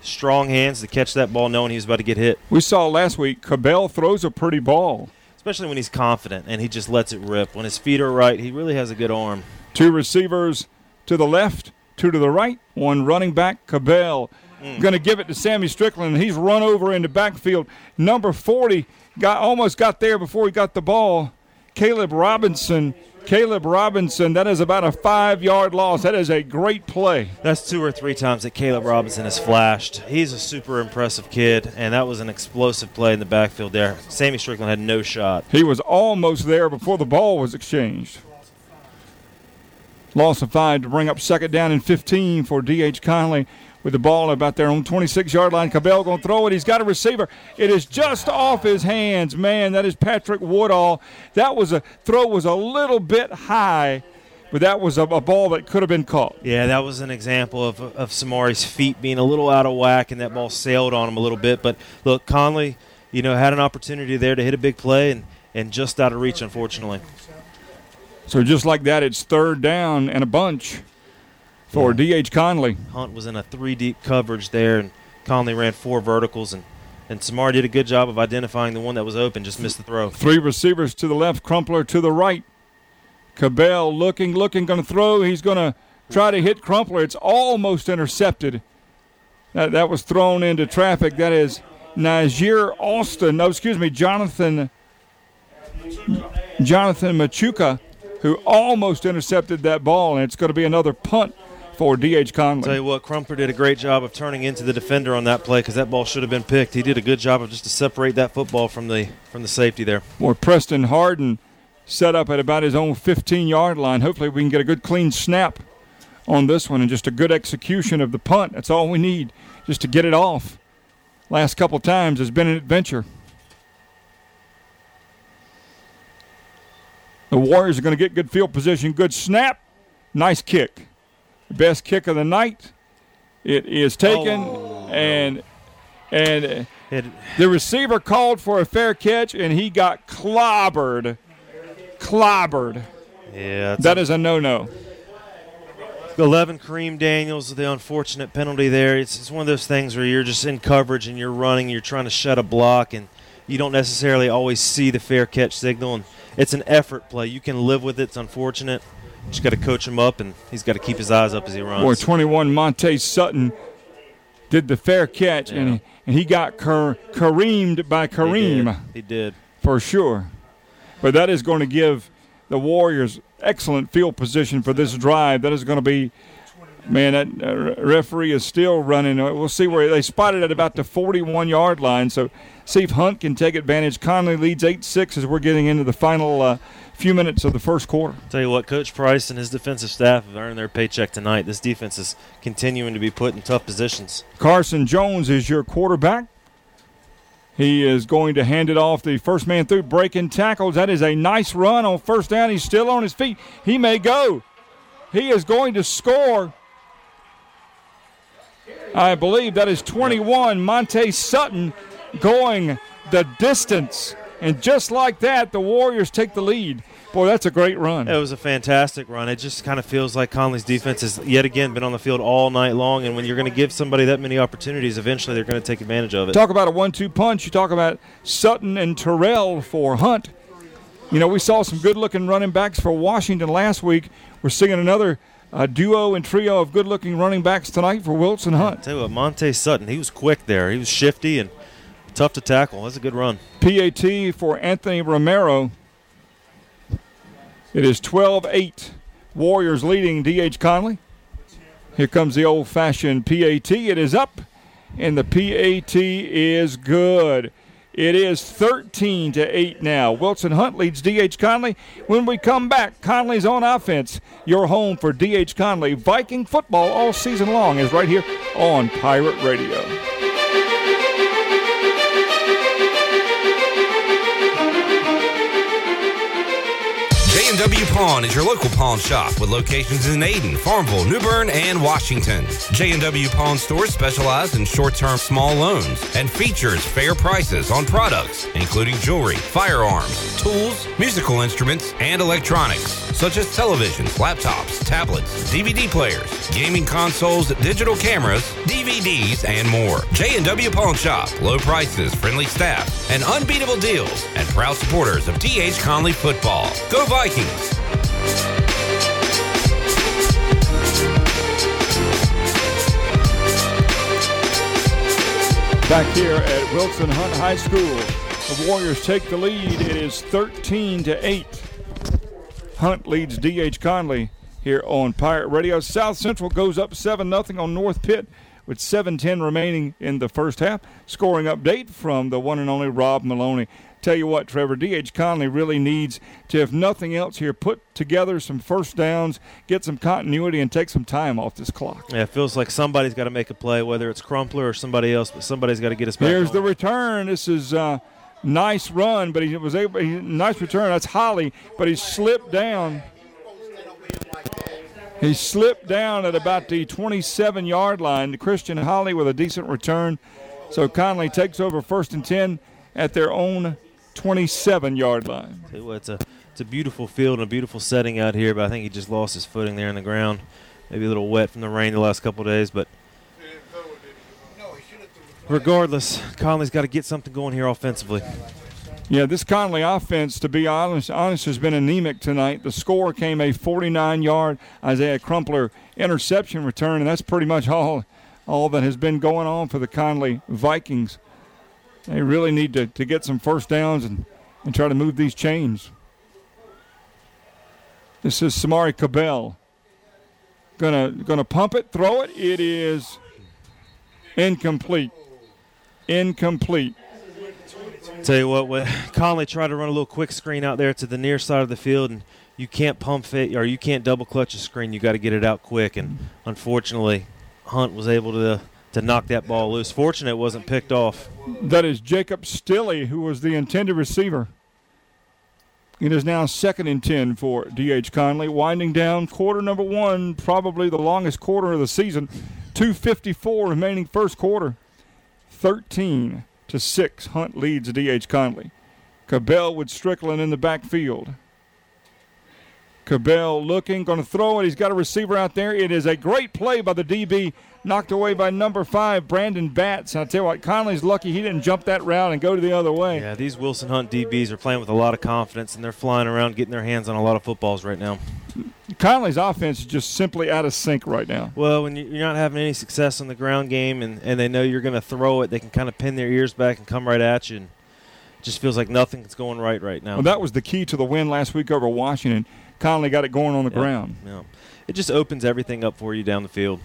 strong hands to catch that ball knowing he was about to get hit. We saw last week, Cabell throws a pretty ball. Especially when he's confident and he just lets it rip. When his feet are right, he really has a good arm. Two receivers to the left, two to the right, one running back, Cabell. Mm. Going to give it to Sammy Strickland. He's run over into backfield. Number 40 got almost got there before he got the ball. Caleb Robinson. Caleb Robinson, that is about a five yard loss. That is a great play. That's two or three times that Caleb Robinson has flashed. He's a super impressive kid, and that was an explosive play in the backfield there. Sammy Strickland had no shot. He was almost there before the ball was exchanged. Loss of five to bring up second down and 15 for D.H. Conley with the ball about their own 26 yard line. Cabell going to throw it. He's got a receiver. It is just off his hands. Man, that is Patrick Woodall. That was a throw was a little bit high, but that was a, a ball that could have been caught. Yeah, that was an example of, of Samari's feet being a little out of whack, and that ball sailed on him a little bit. But look, Conley, you know, had an opportunity there to hit a big play and, and just out of reach, unfortunately. So just like that, it's third down and a bunch for yeah. D.H. Conley. Hunt was in a three deep coverage there, and Conley ran four verticals, and, and Samar did a good job of identifying the one that was open, just missed the throw. Three receivers to the left, Crumpler to the right. Cabell looking, looking, going to throw. He's going to try to hit Crumpler. It's almost intercepted. That, that was thrown into traffic. That is Najir Austin. No, excuse me, Jonathan. Jonathan Machuca who almost intercepted that ball, and it's going to be another punt for D.H. Conley. Tell you what, Crumpler did a great job of turning into the defender on that play because that ball should have been picked. He did a good job of just to separate that football from the from the safety there. Boy, Preston Harden set up at about his own 15-yard line. Hopefully, we can get a good clean snap on this one and just a good execution of the punt. That's all we need, just to get it off. Last couple times has been an adventure. The Warriors are going to get good field position. Good snap. Nice kick. Best kick of the night. It is taken, oh. and and it, the receiver called for a fair catch, and he got clobbered. Clobbered. Yeah, that a, is a no-no. 11 Kareem Daniels, the unfortunate penalty there. It's, it's one of those things where you're just in coverage and you're running, you're trying to shut a block, and you don't necessarily always see the fair catch signal. And it's an effort play. You can live with it. It's unfortunate. Just got to coach him up, and he's got to keep his eyes up as he runs. Boy, 21 Monte Sutton did the fair catch, yeah. and, he, and he got car- Kareemed by Kareem. He did. he did. For sure. But that is going to give the Warriors excellent field position for this drive. That is going to be Man, that uh, referee is still running. Uh, we'll see where they spotted at about the 41 yard line. So see if Hunt can take advantage. Conley leads 8 6 as we're getting into the final uh, few minutes of the first quarter. Tell you what, Coach Price and his defensive staff have earned their paycheck tonight. This defense is continuing to be put in tough positions. Carson Jones is your quarterback. He is going to hand it off the first man through, breaking tackles. That is a nice run on first down. He's still on his feet. He may go. He is going to score I believe that is 21. Monte Sutton going the distance. And just like that, the Warriors take the lead. Boy, that's a great run. It was a fantastic run. It just kind of feels like Conley's defense has yet again been on the field all night long, and when you're going to give somebody that many opportunities, eventually they're going to take advantage of it. Talk about a one-two punch. You talk about Sutton and Terrell for Hunt. You know, we saw some good-looking running backs for Washington last week. We're seeing another uh, duo and trio of good-looking running backs tonight for Wilson Hunt. I tell you what, Monte Sutton, he was quick there. He was shifty and tough to tackle. That's a good run. PAT for Anthony Romero. It is 12 8. Warriors leading D.H. Conley. Here comes the old fashioned PAT. It is up, and the PAT is good. It is 13 to 8 now. Wilson Hunt leads D.H. Conley. When we come back, Conley's on offense. Your home for D.H. Conley. Viking football all season long is right here on Pirate Radio. J&W Pawn is your local pawn shop with locations in Ayden, Farmville, New Bern, and Washington. J&W Pawn stores specialize in short-term small loans and features fair prices on products including jewelry, firearms, tools, musical instruments, and electronics such as televisions, laptops, tablets, DVD players, gaming consoles, digital cameras, DVDs, and more. J&W Pawn Shop, low prices, friendly staff, and unbeatable deals, and proud supporters of D.H. Conley football. Go Vikings! Back here at Wilson Hunt High School, the Warriors take the lead. It is 13 to 8. Hunt leads D.H. Conley here on Pirate Radio. South Central goes up 7 0 on North Pitt with 7-10 remaining in the first half. Scoring update from the one and only Rob Maloney. Tell you what, Trevor, D.H. Conley really needs to, if nothing else here, put together some first downs, get some continuity, and take some time off this clock. Yeah, it feels like somebody's got to make a play, whether it's Crumpler or somebody else, but somebody's got to get us back. Here's on. the return. This is uh, nice run, but he was able. He, nice return. That's Holly, but he slipped down. He slipped down at about the 27 yard line. Christian Holly with a decent return. So Conley takes over first and 10 at their own 27 yard line. Tell you what, it's a it's a beautiful field and a beautiful setting out here, but I think he just lost his footing there in the ground. Maybe a little wet from the rain the last couple days, but regardless, Conley's got to get something going here offensively. Yeah, this Conley offense, to be honest, honest, has been anemic tonight. The score came a 49-yard Isaiah Crumpler interception return, and that's pretty much all all that has been going on for the Conley Vikings. They really need to, to get some first downs and, and try to move these chains. This is Samari Cabell. Gonna gonna pump it, throw it. It is incomplete. Incomplete. Tell you what, when Conley tried to run a little quick screen out there to the near side of the field, and you can't pump it or you can't double clutch a screen. You got to get it out quick, and unfortunately, Hunt was able to to knock that ball loose. Fortunate it wasn't picked off. That is Jacob Stilley, who was the intended receiver. It is now second and 10 for D.H. Conley. Winding down quarter number one, probably the longest quarter of the season. 2.54 remaining first quarter. 13 to 6. Hunt leads D.H. Conley. Cabell with Strickland in the backfield. Cabell looking, going to throw it. He's got a receiver out there. It is a great play by the DB, knocked away by number five, Brandon Batts. I tell you what, Conley's lucky he didn't jump that route and go to the other way. Yeah, these Wilson Hunt DBs are playing with a lot of confidence, and they're flying around, getting their hands on a lot of footballs right now. Conley's offense is just simply out of sync right now. Well, when you're not having any success in the ground game, and, and they know you're going to throw it, they can kind of pin their ears back and come right at you. And it just feels like nothing's going right right now. Well, that was the key to the win last week over Washington. Conley got it going on the Yeah, ground. Yeah. It just opens everything up for you down the field.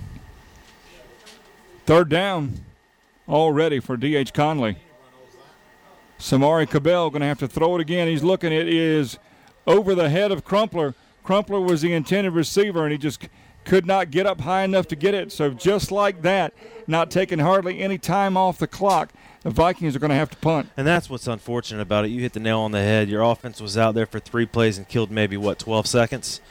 Third down already for D.H. Conley. Samari Cabell going to have to throw it again. He's looking. It is over the head of Crumpler. Crumpler was the intended receiver, and he just could not get up high enough to get it. So just like that, not taking hardly any time off the clock, the Vikings are going to have to punt. And that's what's unfortunate about it. You hit the nail on the head. Your offense was out there for three plays and killed maybe, what, 12 seconds?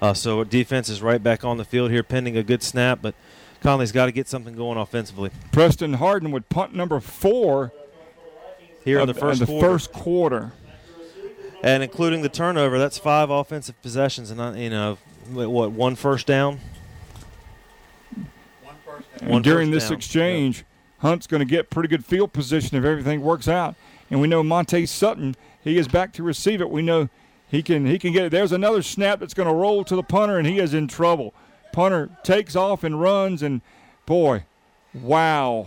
Uh, so defense is right back on the field here pending a good snap, but Conley's got to get something going offensively. Preston Harden would punt number four Here in the first in the quarter. first quarter. and including the turnover, that's five offensive possessions, and you know, what one first down. One during this down. exchange, yep. Hunt's going to get pretty good field position if everything works out. And we know Monte Sutton, he is back to receive it. We know he can he can get it. There's another snap that's going to roll to the punter, and he is in trouble. Punter takes off and runs, and boy, wow.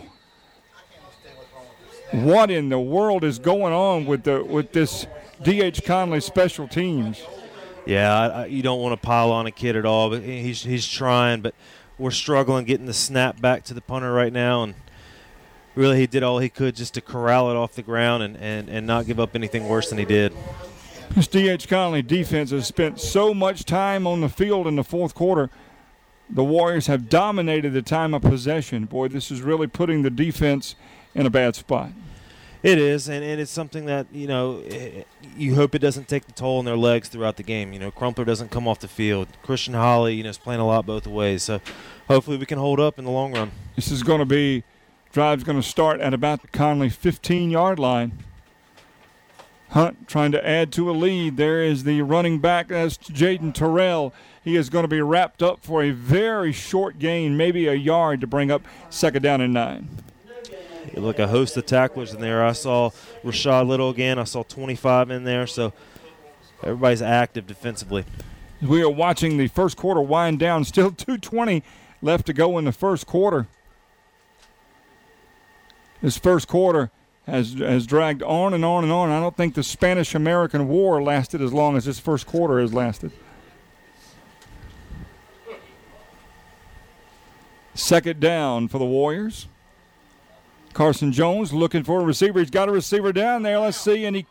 What in the world is going on with the with this DH Conley special teams? Yeah, I, you don't want to pile on a kid at all, but he's he's trying, but we're struggling getting the snap back to the punter right now, and really he did all he could just to corral it off the ground and, and, and not give up anything worse than he did. This D.H. Conley defense has spent so much time on the field in the fourth quarter. The Warriors have dominated the time of possession. Boy, this is really putting the defense in a bad spot. It is, and, and it's something that you know eh, you hope it doesn't take the toll on their legs throughout the game. You know, Crumpler doesn't come off the field. Christian Holly, you know, is playing a lot both ways. So hopefully we can hold up in the long run. This is going to be drive's going to start at about the Conley 15-yard line. Hunt trying to add to a lead. There is the running back. That's Jaden Terrell. He is going to be wrapped up for a very short gain, maybe a yard to bring up second down and nine. Look, a host of tacklers in there. I saw Rashad Little again. I saw 25 in there. So everybody's active defensively. We are watching the first quarter wind down. Still 2:20 left to go in the first quarter. This first quarter has has dragged on and on and on. I don't think the Spanish American War lasted as long as this first quarter has lasted. Second down for the Warriors. Carson Jones looking for a receiver. He's got a receiver down there. Let's see. And he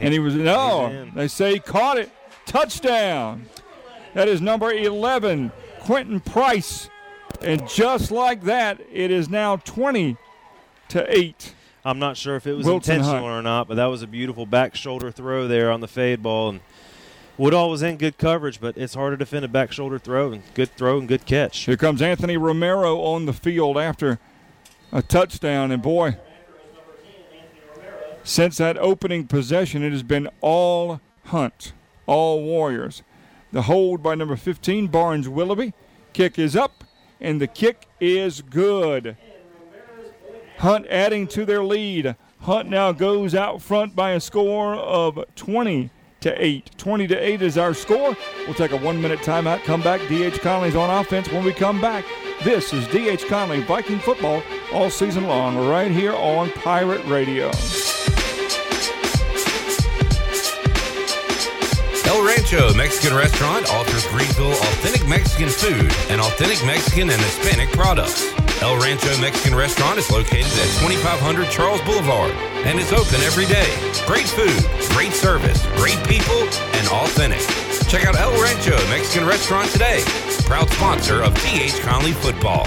and he was no. They say he caught it. Touchdown. That is number 11, Quentin Price. And just like that, it is now 20 to 8. I'm not sure if it was Wilton intentional Hunt. or not, but that was a beautiful back shoulder throw there on the fade ball. And Woodall was in good coverage, but it's hard to defend a back shoulder throw and good throw and good catch. Here comes Anthony Romero on the field after a touchdown. And boy, since that opening possession, it has been all Hunt, all Warriors. The hold by number 15, Barnes Willoughby. Kick is up, and the kick is good. Hunt adding to their lead. Hunt now goes out front by a score of 20 to 8. 20 to 8 is our score. We'll take a one minute timeout, come back. DH Conley's on offense when we come back. This is DH Conley Viking football all season long, right here on Pirate Radio. El Rancho Mexican Restaurant offers Greenville authentic Mexican food and authentic Mexican and Hispanic products. El Rancho Mexican Restaurant is located at 2500 Charles Boulevard and is open every day. Great food, great service, great people, and authentic. Check out El Rancho Mexican Restaurant today. Proud sponsor of DH Conley Football.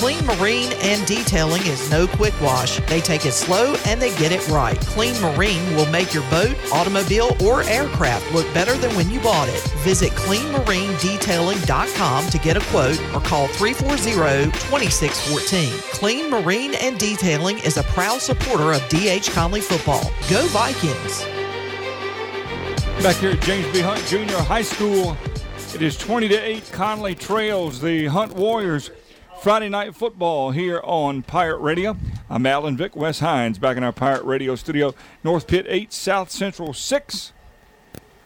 Clean Marine and Detailing is no quick wash. They take it slow and they get it right. Clean Marine will make your boat, automobile, or aircraft look better than when you bought it. Visit cleanmarinedetailing.com to get a quote or call 340-2614. Clean Marine and Detailing is a proud supporter of DH Conley football. Go Vikings! Back here at James B. Hunt Junior High School, it is 20 to 8 Conley Trails. The Hunt Warriors Friday Night Football here on Pirate Radio. I'm Alan Vick, Wes Hines, back in our Pirate Radio studio. North Pitt 8, South Central 6.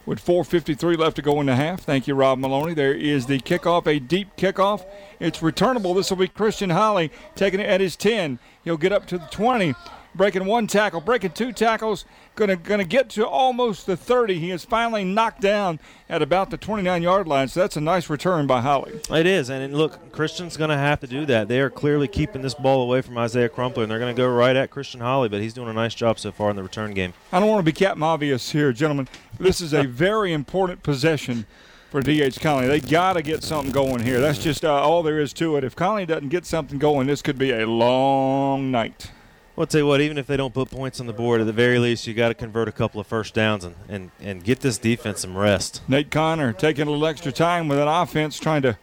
With 4.53 left to go in the half. Thank you, Rob Maloney. There is the kickoff, a deep kickoff. It's returnable. This will be Christian Holly taking it at his 10. He'll get up to the 20 breaking one tackle, breaking two tackles, gonna gonna get to almost the 30. He is finally knocked down at about the 29 yard line. So that's a nice return by Holly. It is, and look, Christian's gonna have to do that. They are clearly keeping this ball away from Isaiah Crumpler, and they're gonna go right at Christian Holly. But he's doing a nice job so far in the return game. I don't want to be Captain Obvious here, gentlemen. This is a very important possession for DH Conley. They got to get something going here. That's just uh, all there is to it. If Conley doesn't get something going, this could be a long night. Well, I'll tell you what, even if they don't put points on the board, at the very least, you got to convert a couple of first downs and, and, and get this defense some rest. Nate Connor taking a little extra time with an offense, trying to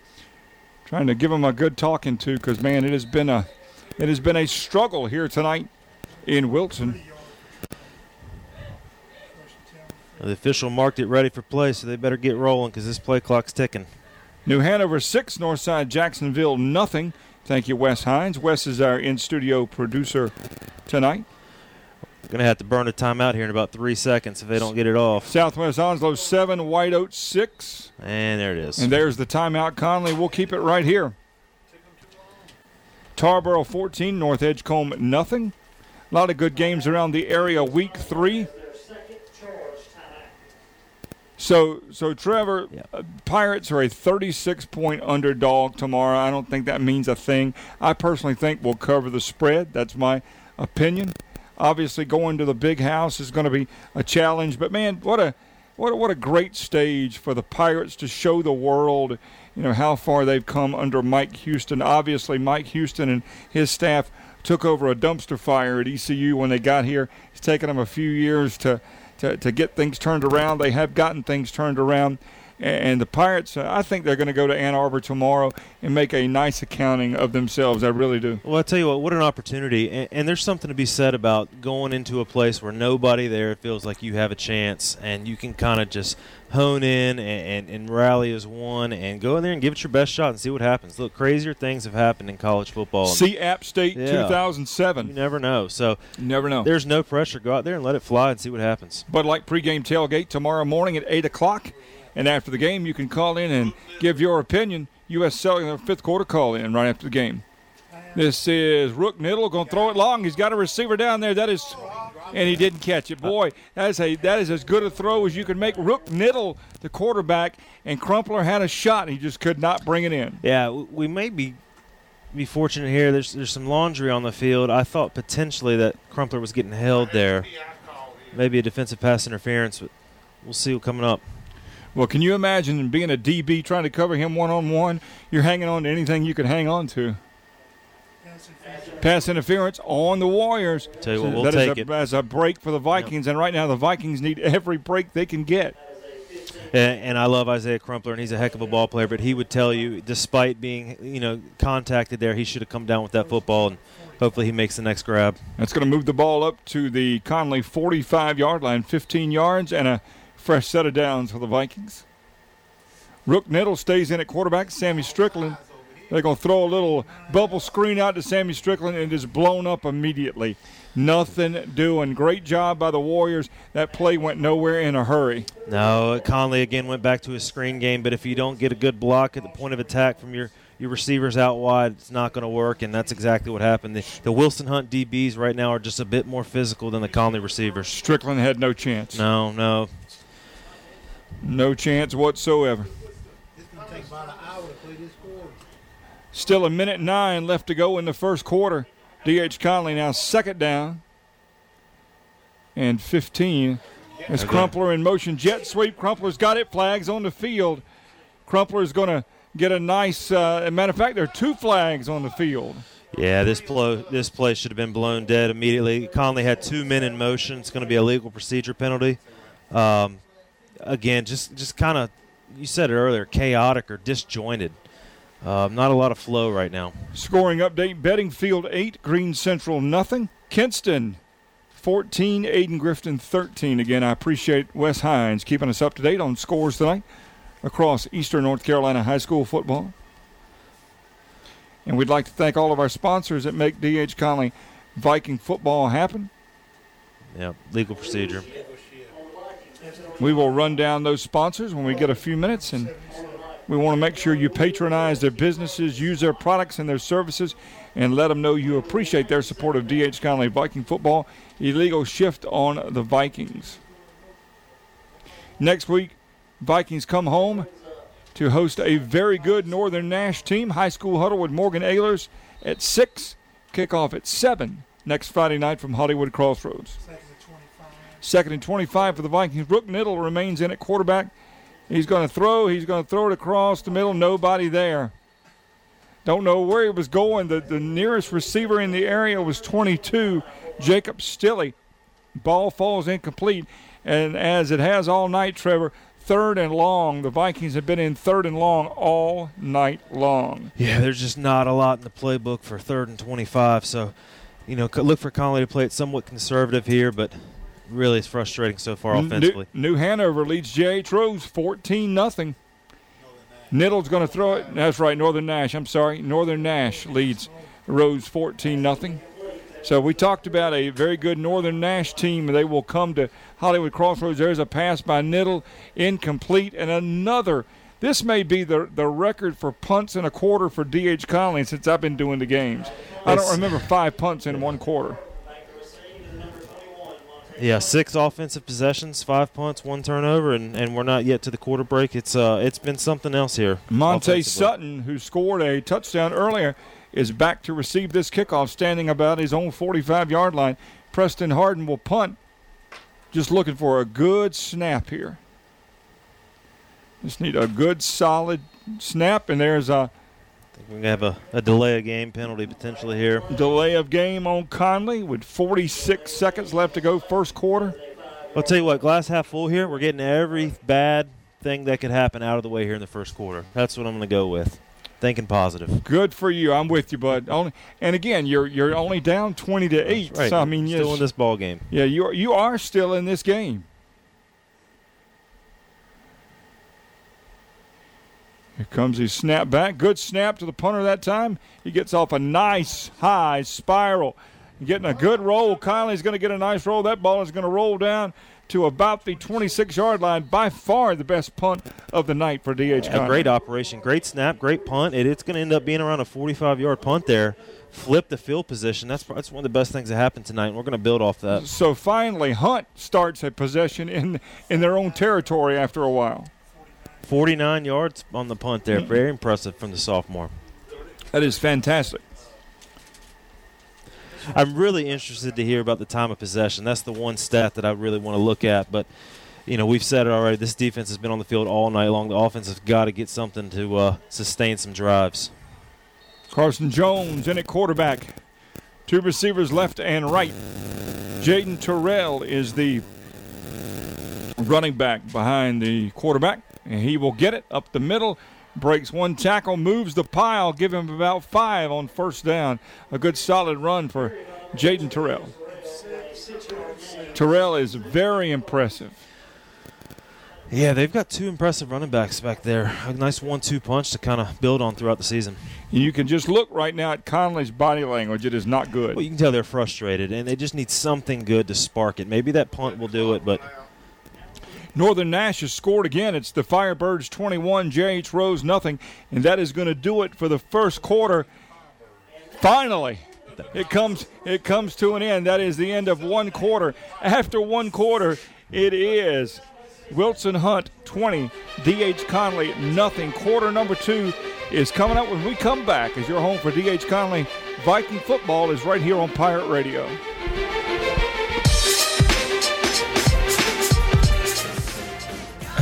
trying to give him a good talking to, because man, it has been a it has been a struggle here tonight in Wilson. The official marked it ready for play, so they better get rolling because this play clock's ticking. New Hanover 6, Northside Jacksonville nothing. Thank you, Wes Hines. Wes is our in studio producer tonight. Going to have to burn a timeout here in about three seconds if they don't get it off. Southwest Onslow 7, White Oak 6. And there it is. And there's the timeout, Conley. We'll keep it right here. Tarboro 14, North Edgecombe nothing. A lot of good games around the area week three. So, so Trevor, uh, Pirates are a 36 point underdog tomorrow. I don't think that means a thing. I personally think we'll cover the spread. That's my opinion. Obviously, going to the big house is going to be a challenge. But man, what a what a, what a great stage for the Pirates to show the world, you know, how far they've come under Mike Houston. Obviously, Mike Houston and his staff took over a dumpster fire at ECU when they got here. It's taken them a few years to to, to get things turned around. They have gotten things turned around. And the Pirates, uh, I think they're going to go to Ann Arbor tomorrow and make a nice accounting of themselves. I really do. Well, I tell you what, what an opportunity. And, and, there's something to be said about going into a place where nobody there feels like you have a chance and you can kind of just hone in and, and, and, rally as one and go in there and give it your best shot and see what happens. Look, crazier things have happened in college football. See App State yeah, 2007. You never know. So you never know. There's no pressure. Go out there and let it fly and see what happens. Bud Light pregame tailgate tomorrow morning at 8 o'clock. And after the game, you can call in and give your opinion. U.S. Cellular fifth quarter call in right after the game. This is Rook Niddle going to throw it long. He's got a receiver down there. That is, and he didn't catch it. Boy, that is a that is as good a throw as you can make. Rook Niddle, the quarterback, and Crumpler had a shot. He just could not bring it in. Yeah, we may be be fortunate here. There's there's some laundry on the field. I thought potentially that Crumpler was getting held there. Maybe a defensive pass interference, but we'll see what coming up. Well, can you imagine being a DB trying to cover him one on one? You're hanging on to anything you can hang on to. Pass interference on the Warriors. Tell you what, we'll that take a, it as a break for the Vikings, and right now the Vikings need every break they can get. And, and, I love Isaiah Crumpler, and he's a heck of a ball player. But he would tell you, despite being you know contacted there, he should have come down with that football, and hopefully he makes the next grab. That's going to move the ball up to the Conley 45-yard line, 15 yards, and a fresh set of downs for the Vikings. Rook Nettle stays in at quarterback. Sammy Strickland. They're going to throw a little bubble screen out to Sammy Strickland and it's blown up immediately. Nothing doing. Great job by the Warriors. That play went nowhere in a hurry. No, Conley again went back to his screen game, but if you don't get a good block at the point of attack from your your receivers out wide, it's not going to work, and that's exactly what happened. The, the, Wilson Hunt DBs right now are just a bit more physical than the Conley receivers. Strickland had no chance. No, no. No chance whatsoever. Still a minute nine left to go in the first quarter. D.H. Conley now second down and 15. As okay. Crumpler in motion jet sweep. Crumpler's got it. Flags on the field. Crumpler's going to get a nice. Uh, matter of fact, there are two flags on the field. Yeah, this play this play should have been blown dead immediately. Conley had two men in motion. It's going to be a legal procedure penalty. Um, again, just just kind of you said it earlier, chaotic or disjointed. Uh, not a lot of flow right now. Scoring update: Beddingfield eight, Greene Central nothing. Kinston 14, Ayden Grifton 13. Again, I appreciate Wes Hines keeping us up to date on scores tonight across Eastern North Carolina high school football. And we'd like to thank all of our sponsors that make D.H. Conley Viking football happen. Yeah, legal procedure. We will run down those sponsors when we get a few minutes, and we want to make sure you patronize their businesses, use their products and their services, and let them know you appreciate their support of DH Conley Viking football. Illegal shift on the Vikings. Next week, Vikings come home to host a very good Northern Nash team. High school huddle with Morgan Ahlers at 6, kickoff at 7 next Friday night from Hollywood Crossroads. Second and 25 for the Vikings. Rook Niddle remains in at quarterback. He's going to throw. He's going to throw it across the middle. Nobody there. Don't know where he was going. The, the nearest receiver in the area was 22, Jacob Stilley. Ball falls incomplete. And as it has all night, Trevor, third and long. The Vikings have been in third and long all night long. Yeah, there's just not a lot in the playbook for third and 25. So, you know, look for Conley to play it somewhat conservative here, but really is frustrating so far offensively. New, New Hanover leads J.H. Rose 14 nothing. Nittle's going to throw it. That's right, Northern Nash. I'm sorry. Northern Nash leads Rose 14 nothing. So we talked about a very good Northern Nash team. They will come to Hollywood Crossroads. There's a pass by Nittle, incomplete, and another. This may be the the record for punts in a quarter for D.H. Conley since I've been doing the games. I don't remember five punts in one quarter. Yeah, six offensive possessions, five punts, one turnover, and, and we're not yet to the quarter break. It's uh, it's been something else here. Monte Sutton, who scored a touchdown earlier, is back to receive this kickoff, standing about his own 45-yard line. Preston Harden will punt. Just looking for a good snap here. Just need a good, solid snap, and there's a we're going to have a, a, delay of game penalty potentially here. Delay of game on Conley with 46 seconds left to go, first quarter. I'll tell you what, glass half full here. We're getting every bad thing that could happen out of the way here in the first quarter. That's what I'm going to go with. Thinking positive. Good for you. I'm with you, bud. Only, and again, you're you're only down 20 to eight. Right. So I mean, still yes, in this ball game. Yeah, you are, you are still in this game. Here comes his snap back. Good snap to the punter that time. He gets off a nice high spiral. Getting a good roll. Conley's going to get a nice roll. That ball is going to roll down to about the 26 yard line. By far the best punt of the night for DH A great operation. Great snap. Great punt. It, it's going to end up being around a 45 yard punt there. Flip the field position. That's, that's one of the best things that happened tonight, and we're going to build off that. So finally, Hunt starts a possession in, in their own territory after a while. 49 yards on the punt there. Very impressive from the sophomore. That is fantastic. I'm really interested to hear about the time of possession. That's the one stat that I really want to look at. But, you know, we've said it already. This defense has been on the field all night long. The offense has got to get something to uh, sustain some drives. Carson Jones in at quarterback. Two receivers left and right. Jaden Terrell is the running back behind the quarterback and he will get it up the middle. Breaks one tackle, moves the pile, give him about five on first down. A good solid run for Jaden Terrell. Terrell is very impressive. Yeah, they've got two impressive running backs back there. A nice one-two punch to kind of build on throughout the season. You can just look right now at Conley's body language. It is not good. Well, you can tell they're frustrated, and they just need something good to spark it. Maybe that punt will do it, but Northern Nash has scored again. It's the Firebirds 21, J.H. Rose nothing, and that is going to do it for the first quarter. Finally, it comes it comes to an end. That is the end of one quarter. After one quarter, it is Wilson Hunt 20, D.H. Conley nothing. Quarter number two is coming up when we come back. As your home for D.H. Conley, Viking football is right here on Pirate Radio.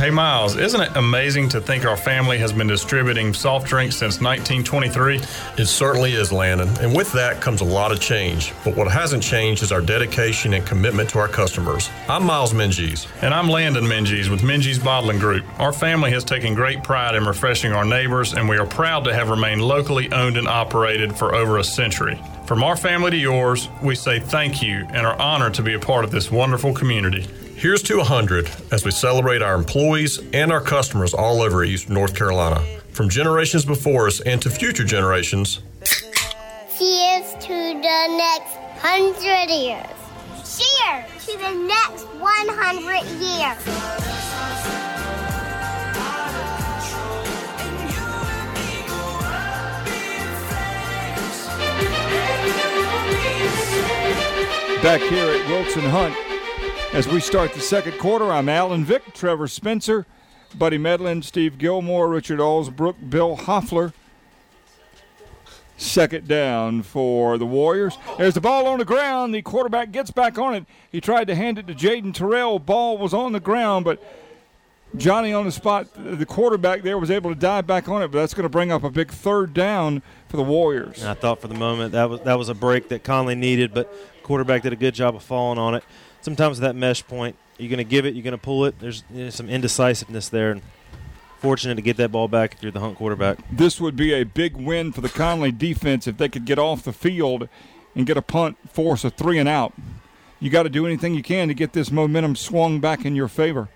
Hey, Miles, isn't it amazing to think our family has been distributing soft drinks since 1923? It certainly is, Landon. And with that comes a lot of change. But what hasn't changed is our dedication and commitment to our customers. I'm Miles Minges. And I'm Landon Minges with Minges Bottling Group. Our family has taken great pride in refreshing our neighbors, and we are proud to have remained locally owned and operated for over a century. From our family to yours, we say thank you and are honored to be a part of this wonderful community. Here's to 100 as we celebrate our employees and our customers all over Eastern North Carolina. From generations before us and to future generations. Cheers to the next 100 years. Cheers to the next 100 years. Back here at Wilson Hunt, as we start the second quarter, I'm Alan Vick, Trevor Spencer, Buddy Medlin, Steve Gilmore, Richard Allsbrook, Bill Hoffler. Second down for the Warriors. There's the ball on the ground. The quarterback gets back on it. He tried to hand it to Jaden Terrell. Ball was on the ground, but Johnny on the spot, the quarterback there was able to dive back on it, but that's going to bring up a big third down for the Warriors. And I thought for the moment that was that was a break that Conley needed, but quarterback did a good job of falling on it sometimes that mesh point, you're going to give it, you're going to pull it. There's you know, some indecisiveness there. And fortunate to get that ball back if you're the Hunt quarterback. This would be a big win for the Conley defense if they could get off the field and get a punt, force a three and out. you got to do anything you can to get this momentum swung back in your favor.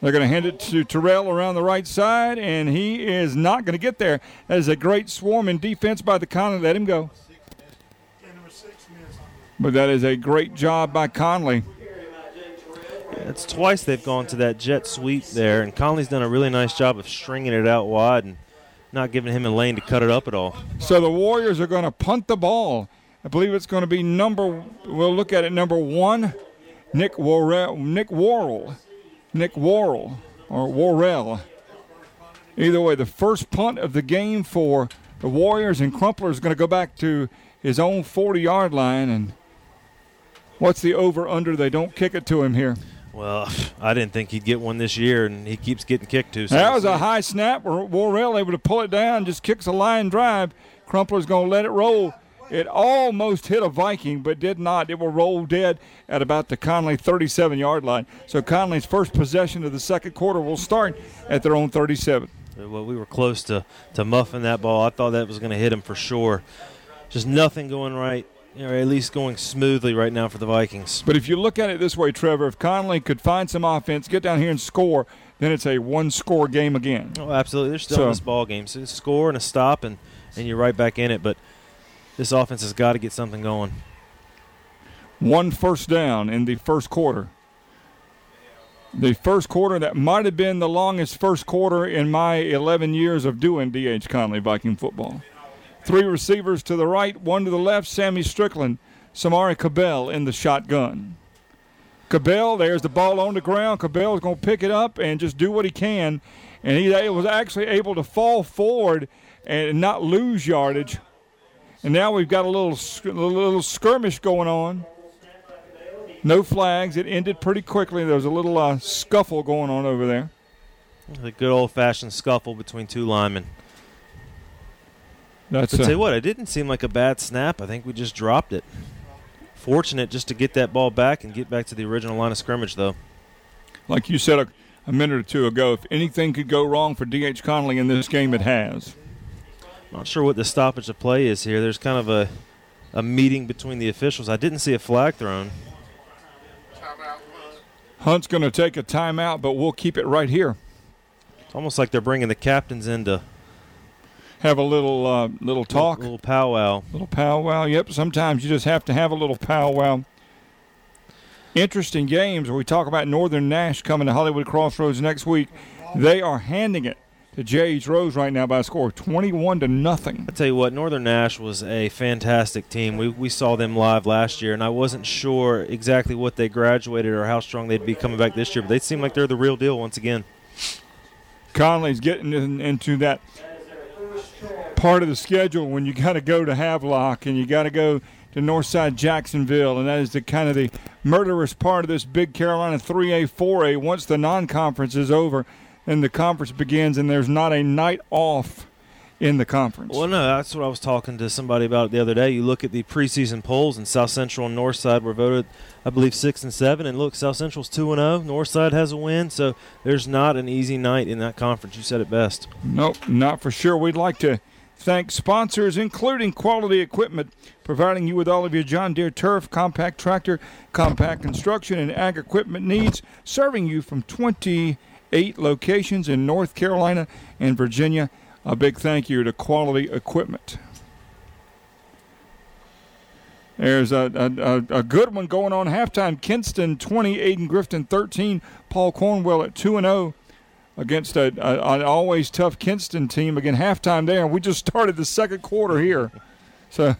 They're going to hand it to Terrell around the right side, and he is not going to get there. That is a great swarm in defense by the Conley. Let him go. But that is a great job by Conley. It's twice they've gone to that jet sweep there, and Conley's done a really nice job of stringing it out wide and not giving him a lane to cut it up at all. So the Warriors are going to punt the ball. I believe it's going to be number. We'll look at it. Number one, Nick Worrell. Nick Worrell. Nick Worrell or Worrell. Either way, the first punt of the game for the Warriors, and Crumpler is going to go back to his own 40-yard line. And what's the over/under? They don't kick it to him here. Well, I didn't think he'd get one this year, and he keeps getting kicked to. So that was a high snap. Worrell able to pull it down, just kicks a line drive. Crumpler's going to let it roll. It almost hit a Viking, but did not. It will roll dead at about the Conley 37 yard line. So Conley's first possession of the second quarter will start at their own 37. Well, we were close to, to muffing that ball. I thought that was going to hit him for sure. Just nothing going right, or at least going smoothly right now for the Vikings. But if you look at it this way, Trevor, if Conley could find some offense, get down here and score, then it's a one-score game again. Oh, absolutely. They're still so, in this ball game. So score and a stop, and, and you're right back in it. But – this offense has got to get something going. One first down in the first quarter. The first quarter that might have been the longest first quarter in my 11 years of doing DH Conley Viking football. Three receivers to the right, one to the left. Sammy Strickland, Samari Cabell in the shotgun. Cabell, there's the ball on the ground. Cabell is going to pick it up and just do what he can. And he was actually able to fall forward and not lose yardage and now we've got a little, a little skirmish going on. No flags. It ended pretty quickly. There was a little uh, scuffle going on over there. A good old fashioned scuffle between two linemen. That's but tell you uh, what, it didn't seem like a bad snap. I think we just dropped it. Fortunate just to get that ball back and get back to the original line of scrimmage, though. Like you said a, a minute or two ago, if anything could go wrong for D.H. Conley in this game, it has. Not sure what the stoppage of play is here. There's kind of a, a meeting between the officials. I didn't see a flag thrown. Hunt's going to take a timeout, but we'll keep it right here. It's almost like they're bringing the captains in to have a little uh, little talk, little, little powwow, little powwow. Yep. Sometimes you just have to have a little powwow. Interesting games. Where we talk about Northern Nash coming to Hollywood Crossroads next week. They are handing it to J.H. Rose right now by a score of 21 to nothing. I tell you what, Northern Nash was a fantastic team. We, we saw them live last year, and I wasn't sure exactly what they graduated or how strong they'd be coming back this year, but they seem like they're the real deal once again. Conley's getting in, into that part of the schedule when you got to go to Havelock and you got to go to Northside Jacksonville, and that is the kind of the murderous part of this big Carolina 3A, 4A. Once the non-conference is over, and the conference begins, and there's not a night off in the conference. Well, no, that's what I was talking to somebody about the other day. You look at the preseason polls, and South Central and Northside were voted, I believe, six and seven. And look, South Central's two and zero. Oh. Northside has a win, so there's not an easy night in that conference. You said it best. Nope, not for sure. We'd like to thank sponsors, including Quality Equipment, providing you with all of your John Deere turf, compact tractor, compact construction, and ag equipment needs, serving you from 28 locations in North Carolina and Virginia. A big thank you to Quality Equipment. There's a, a, a, good one going on halftime. Kinston 20, Ayden Grifton 13. Paul Cornwell at 2 0 against a, a, an always tough Kinston team. Again, halftime there, we just started the second quarter here. So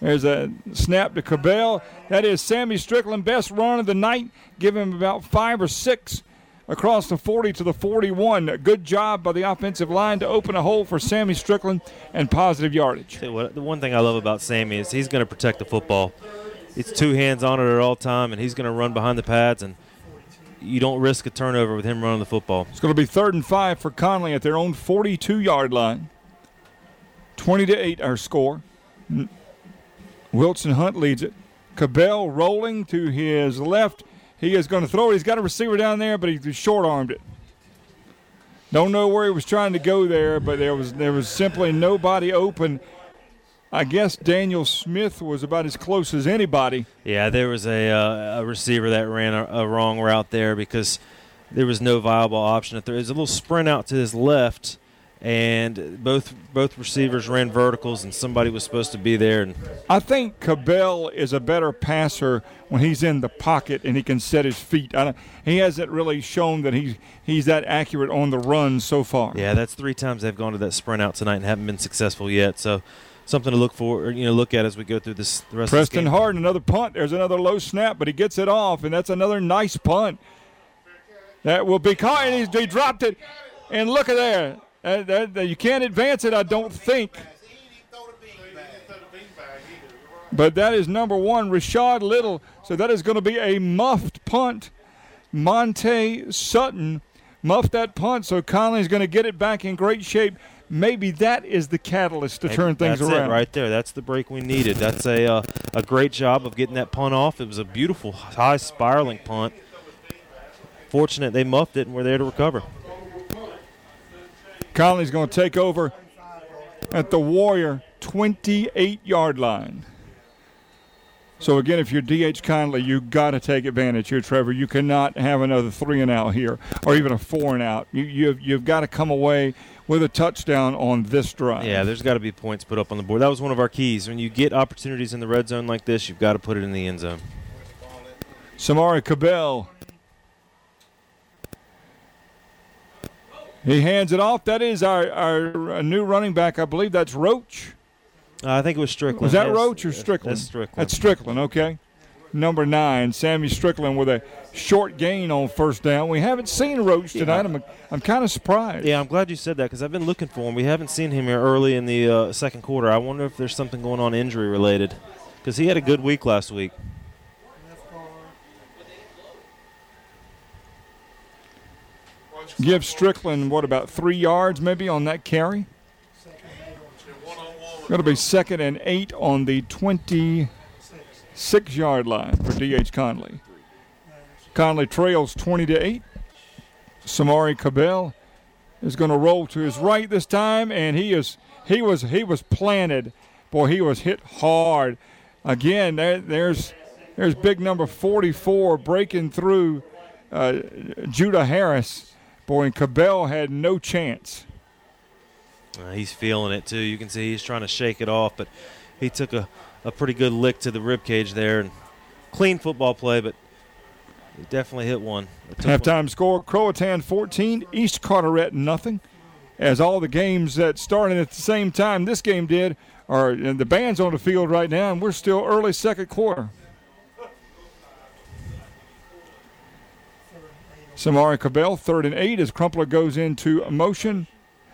there's a snap to Cabell. That is Sammy Strickland, best run of the night. Give him about five or six across the 40 to the 41. Good job by the offensive line to open a hole for Sammy Strickland and positive yardage. What, the one thing I love about Sammy is he's going to protect the football. It's two hands on it at all time, and he's going to run behind the pads, and you don't risk a turnover with him running the football. It's going to be third and five for Conley at their own 42 yard line. 20 to 8 our score. Wilson Hunt leads it. Cabell rolling to his left he is going to throw it. He's got a receiver down there, but he short armed it. Don't know where he was trying to go there, but there was there was simply nobody open. I guess Daniel Smith was about as close as anybody. Yeah, there was a, uh, a receiver that ran a, a, wrong route there because there was no viable option. There was a little sprint out to his left, and both both receivers ran verticals, and somebody was supposed to be there. And I think Cabell is a better passer when he's in the pocket and he can set his feet. he hasn't really shown that he's he's that accurate on the run so far. Yeah, that's three times they've gone to that sprint out tonight and haven't been successful yet. So something to look for, you know, look at as we go through this the rest Preston of. Harden, another punt. There's another low snap, but he gets it off, and that's another nice punt. That will be caught, and he dropped it. And look at there. Uh, that, that, you can't advance it, I don't think. But that is number one, Rashad Little. So that is going to be a muffed punt. Monte Sutton muffed that punt, so Conley's going to get it back in great shape maybe that is the catalyst to Maybe turn things that's around. It right there. That's the break we needed. That's a uh, a great job of getting that punt off. It was a beautiful high spiraling punt. Fortunate they muffed it and were there to recover. Conley's going to take over at the Warrior 28 yard line. So again, if you're DH Conley, you've got to take advantage here, Trevor. You cannot have another three and out here, or even a four and out. You, you've you've got to come away with a touchdown on this drive. Yeah, there's got to be points put up on the board. That was one of our keys. When you get opportunities in the red zone like this, you've got to put it in the end zone. Samari Cabell. He hands it off. That is our, our new running back. I believe that's Roach. Uh, I think it was Strickland. Was that Roach or Strickland? That's Strickland. That's Strickland, okay number nine, Sammy Strickland, with a short gain on first down. We haven't seen Roach tonight. Yeah. I'm, I'm kind of surprised. Yeah, I'm glad you said that because I've been looking for him. We haven't seen him here early in the uh, second quarter. I wonder if there's something going on injury related because he had a good week last week. Give Strickland, what, about three yards maybe on that carry? To be second and eight on the 26 yard line for D.H. Conley. Conley trails 20 to 8. Samari Cabell is going to roll to his right this time, and he is he was he was planted. Boy, he was hit hard. Again, there, there's there's big number 44 breaking through uh, Judah Harris. Boy, and Cabell had no chance. Uh, he's feeling it too. You can see he's trying to shake it off, but he took a a pretty good lick to the rib cage there, and clean football play, but he definitely hit one. Halftime one. score: Croatan 14, East Carteret nothing. As all the games that started at the same time this game did are the band's on the field right now, and we're still early second quarter. Samari Cabell, third and eight, as Crumpler goes into motion.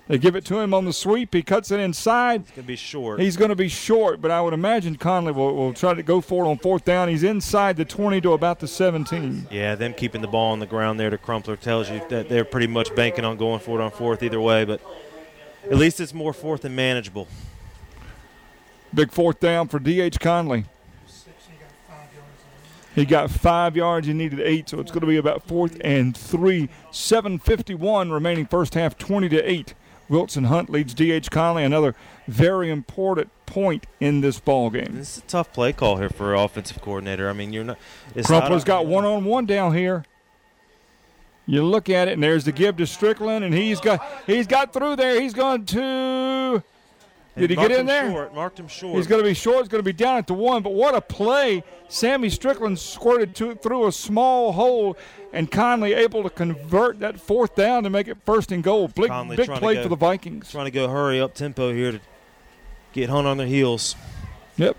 They give it to him on the sweep. He cuts it inside. He's going to be short. He's going to be short, but I would imagine Conley will, will try to go for it on fourth down. He's inside the 20 to about the 17. Yeah, them keeping the ball on the ground there to Crumpler tells you that they're pretty much banking on going for it on fourth either way, but at least it's more fourth and manageable. Big fourth down for D.H. Conley. He got five yards. He needed eight, so it's going to be about fourth and three. 7:51 remaining first half, 20 to eight. Wilson Hunt leads D.H. Conley, another very important point in this ball game. This is a tough play call here for offensive coordinator. I mean, you're not. Crumpler's got one on one down here. You look at it, and there's the give to Strickland, and he's got he's got through there. He's going to did he get in there? Short, marked him short. He's going to be short. He's going to be down at the one. But what a play! Sammy Strickland squirted to, through a small hole, and Conley able to convert that fourth down to make it first and goal. Big, big play go, for the Vikings. Trying to go hurry up tempo here to get Hunt on their heels. Yep.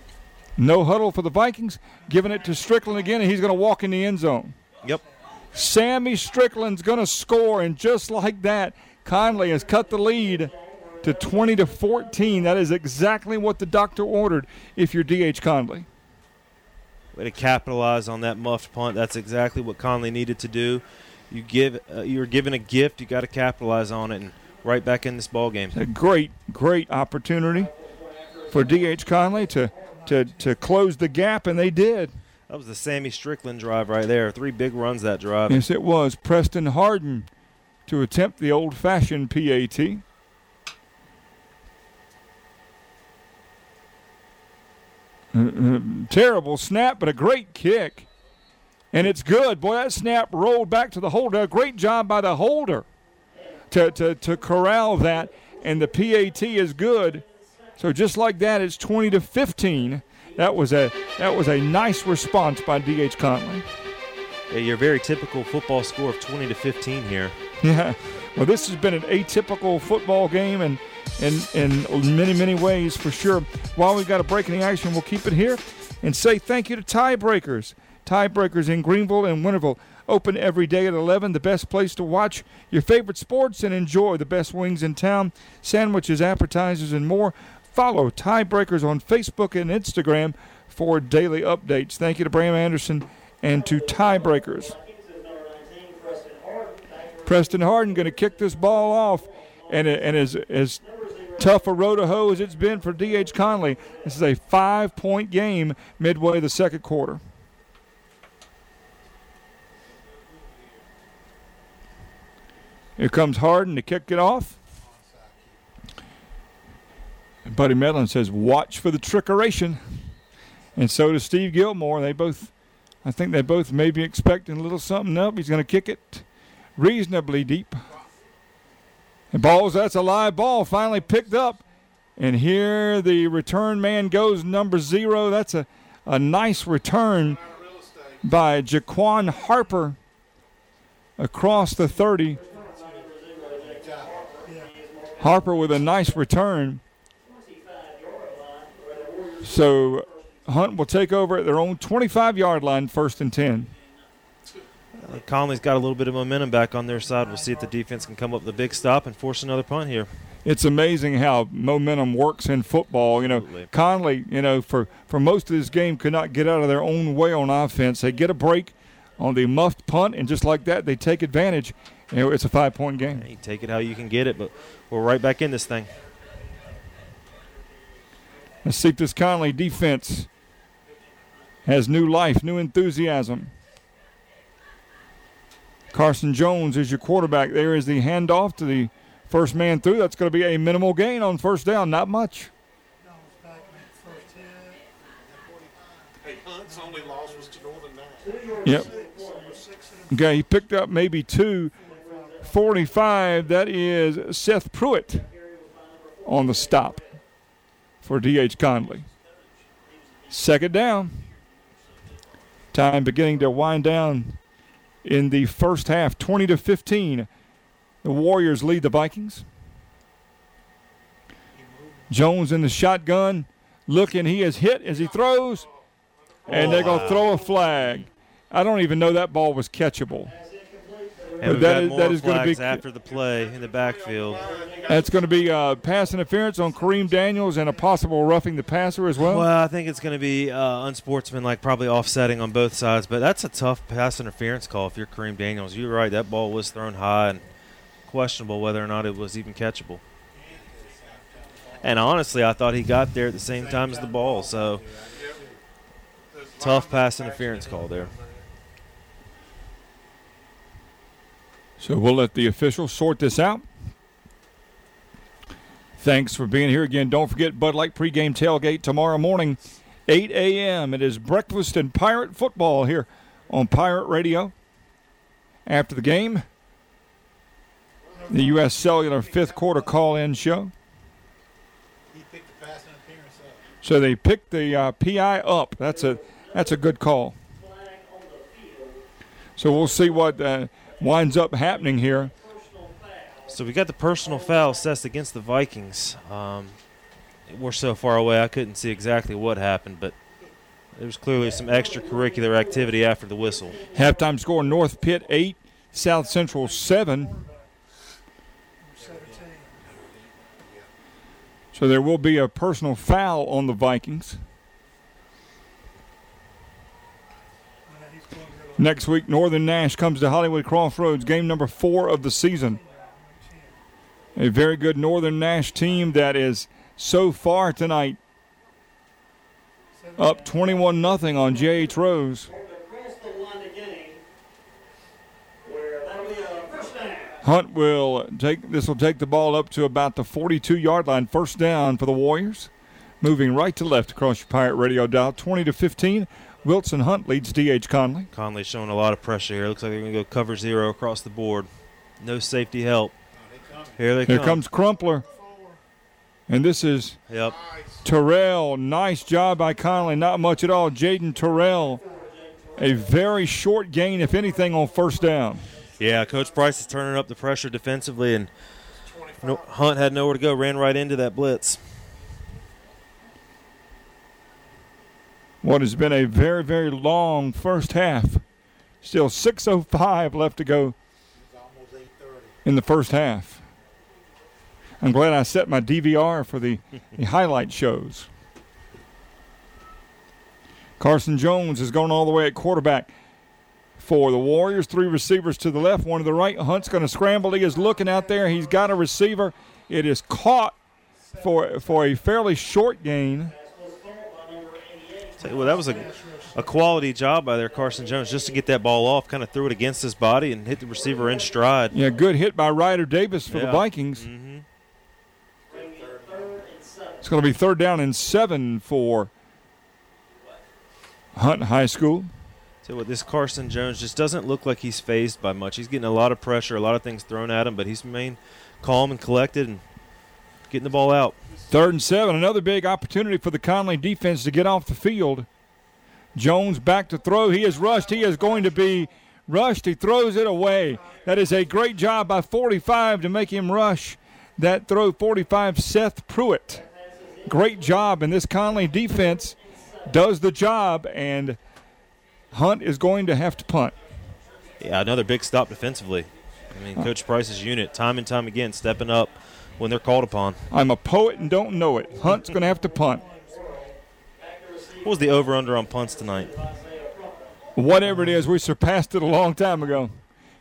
No huddle for the Vikings. Giving it to Strickland again, and he's going to walk in the end zone. Yep. Sammy Strickland's going to score, and just like that, Conley has cut the lead to 20 to 14. That is exactly what the doctor ordered if you're DH Conley. Way to capitalize on that muffed punt. That's exactly what Conley needed to do. You give uh, you're given a gift, you got to capitalize on it and right back in this ball game. A great great opportunity for DH Conley to to to close the gap and they did. That was the Sammy Strickland drive right there. Three big runs that drive. Yes, it was. Preston Harden to attempt the old-fashioned PAT. Terrible snap, but a great kick. And it's good. Boy, that snap rolled back to the holder. A great job by the holder to, to, to corral that. And the PAT is good. So just like that, it's 20 to 15. That was a that was a nice response by DH Conley. Yeah, your very typical football score of 20 to 15 here. Yeah. Well, this has been an atypical football game, and in, in many, many ways for sure. While we've got a break in the action, we'll keep it here and say thank you to Tiebreakers. Tiebreakers in Greenville and Winterville. Open every day at 11, the best place to watch your favorite sports and enjoy the best wings in town, sandwiches, appetizers, and more. Follow Tiebreakers on Facebook and Instagram for daily updates. Thank you to Bram Anderson and to Tiebreakers. Preston Harden going to kick this ball off, and, and as, as tough a road to hoe as it's been for D.H. Conley, this is a five point game midway the second quarter. Here comes Harden to kick it off. And Buddy Medlin says, watch for the trickeration. And so does Steve Gilmore. They both, I think they both may be expecting a little something up. He's going to kick it reasonably deep. And balls, that's a live ball, finally picked up. And here the return man goes, number zero. That's a, a nice return by Jaquan Harper across the 30. Harper with a nice return. So Hunt will take over at their own 25 yard line, first and 10. Uh, Conley's got a little bit of momentum back on their side. We'll see if the defense can come up with a big stop and force another punt here. It's amazing how momentum works in football. You know, Absolutely. Conley, you know, for, for most of this game could not get out of their own way on offense. They get a break on the muffed punt, and just like that, they take advantage. You know, it's a five point game. take it how you can get it, but we're right back in this thing. Let's see if this Conley defense has new life, new enthusiasm. Carson Jones is your quarterback. There is the handoff to the first man through. That's going to be a minimal gain on first down, not much. Yep. Okay, he picked up maybe two. 45, that is Seth Pruitt on the stop for D.H. Conley. Second down. Time beginning to wind down in the first half, 20 to 15. The Warriors lead the Vikings. Jones in the shotgun, looking. He is hit as he throws, and they're going to throw a flag. I don't even know that ball was catchable. And we've that is, more that is going to be after the play in the backfield. That's going to be uh, pass interference on Kareem Daniels and a possible roughing the passer as well. Well, I think it's going to be uh, unsportsmanlike, probably offsetting on both sides. But that's a tough pass interference call if you're Kareem Daniels. You're right; that ball was thrown high and questionable whether or not it was even catchable. And honestly, I thought he got there at the same time as the ball. So tough pass interference call there. So we'll let the officials sort this out. Thanks for being here again. Don't forget Bud Light pregame tailgate tomorrow morning, 8 a.m. It is breakfast and pirate football here on Pirate Radio. After the game, the U.S. Cellular fifth quarter call in show. So they picked the uh, PI up. That's a that's a good call. So we'll see what uh, winds up happening here. So we got the personal foul assessed against the Vikings. Um, we're so far away, I couldn't see exactly what happened, but there was clearly some extracurricular activity after the whistle. Halftime score: North Pitt eight, South Central seven. So there will be a personal foul on the Vikings. Next week, Northern Nash comes to Hollywood Crossroads, game number four of the season. A very good Northern Nash team that is so far tonight up 21 0 on J.H. Rose. Hunt will take this will take the ball up to about the 42 yard line. First down for the Warriors. moving right to left across your Pirate Radio dial, 20 to 15. Wilson Hunt leads DH Conley. Conley showing a lot of pressure here. Looks like they're going to go cover zero across the board. No safety help. Here they come. Here come. comes Crumpler. And this is Yep. Terrell. Nice job by Conley. Not much at all. Jaden Terrell. A very short gain, if anything, on first down. Yeah, Coach Price is turning up the pressure defensively, and Hunt had nowhere to go. Ran right into that blitz. What has been a very, very long first half. Still 6.05 left to go in the first half. I'm glad I set my DVR for the, the highlight shows. Carson Jones is going all the way at quarterback for the Warriors. Three receivers to the left, one to the right. Hunt's going to scramble. He is looking out there. He's got a receiver. It is caught for for a fairly short gain. You that was a, a quality job by there, Carson Jones, just to get that ball off. Kind of threw it against his body and hit the receiver in stride. Yeah, good hit by Ryder Davis for the Yeah. Vikings. Mhm. It's going to be third down and seven for Hunt High School. You what, this Carson Jones just doesn't look like he's phased by much. He's getting a lot of pressure, a lot of things thrown at him, but he's remained calm and collected and getting the ball out. Third and seven, another big opportunity for the Conley defense to get off the field. Jones back to throw. He is rushed. He is going to be rushed. He throws it away. That is a great job by 45 to make him rush that throw. 45 Seth Pruitt. Great job, and this Conley defense does the job, and Hunt is going to have to punt. Yeah, another big stop defensively. I mean, Coach Price's unit, time and time again, stepping up when they're called upon. I'm a poet and don't know it. Hunt's going to have to punt. What was the over under on punts tonight? whatever it is, we surpassed it a long time ago.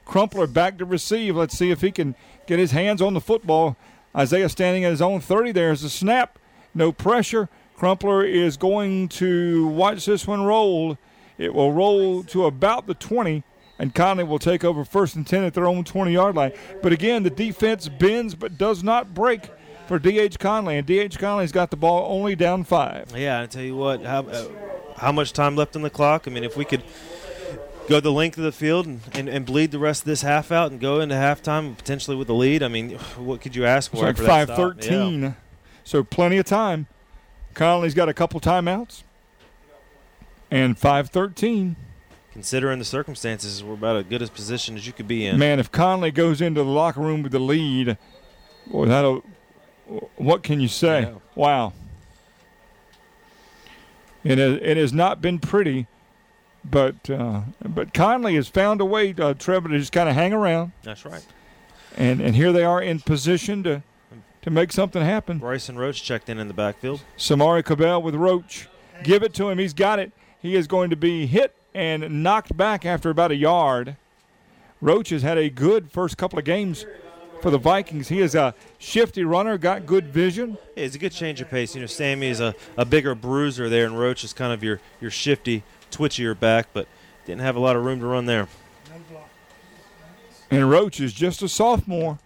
Crumpler back to receive. Let's see if he can get his hands on the football. Isaiah standing at his own 30. There's a snap. No pressure. Crumpler is going to watch this one roll. It will roll to about the 20, and Conley will take over first and 10 at their own 20 yard line. But again, the defense bends but does not break for D.H. Conley, and D.H. Conley's got the ball only down five. Yeah, I tell you what, how, uh, how much time left on the clock? I mean, if we could go the length of the field and, and, and bleed the rest of this half out and go into halftime potentially with the lead, I mean, what could you ask for? It's like after that five stop? thirteen, Yeah. so plenty of time. Conley's got a couple timeouts, and five thirteen. Considering the circumstances, we're about as good a position as you could be in. Man, if Conley goes into the locker room with the lead, boy, that'll. What can you say? Yeah. Wow. It has, it has not been pretty, but uh, but Conley has found a way, uh, Trevor, to just kind of hang around, That's right. and and here they are in position to to make something happen. Bryson Roach checked in in the backfield. Samari Cabell with Roach. Give it to him. He's got it. He is going to be hit and knocked back after about a yard. Roach has had a good first couple of games for the Vikings. He is a shifty runner, got good vision. Yeah, it's a good change of pace. You know, Sammy is a, a bigger bruiser there, and Roach is kind of your, your shifty, twitchier back, but didn't have a lot of room to run there. And Roach is just a sophomore.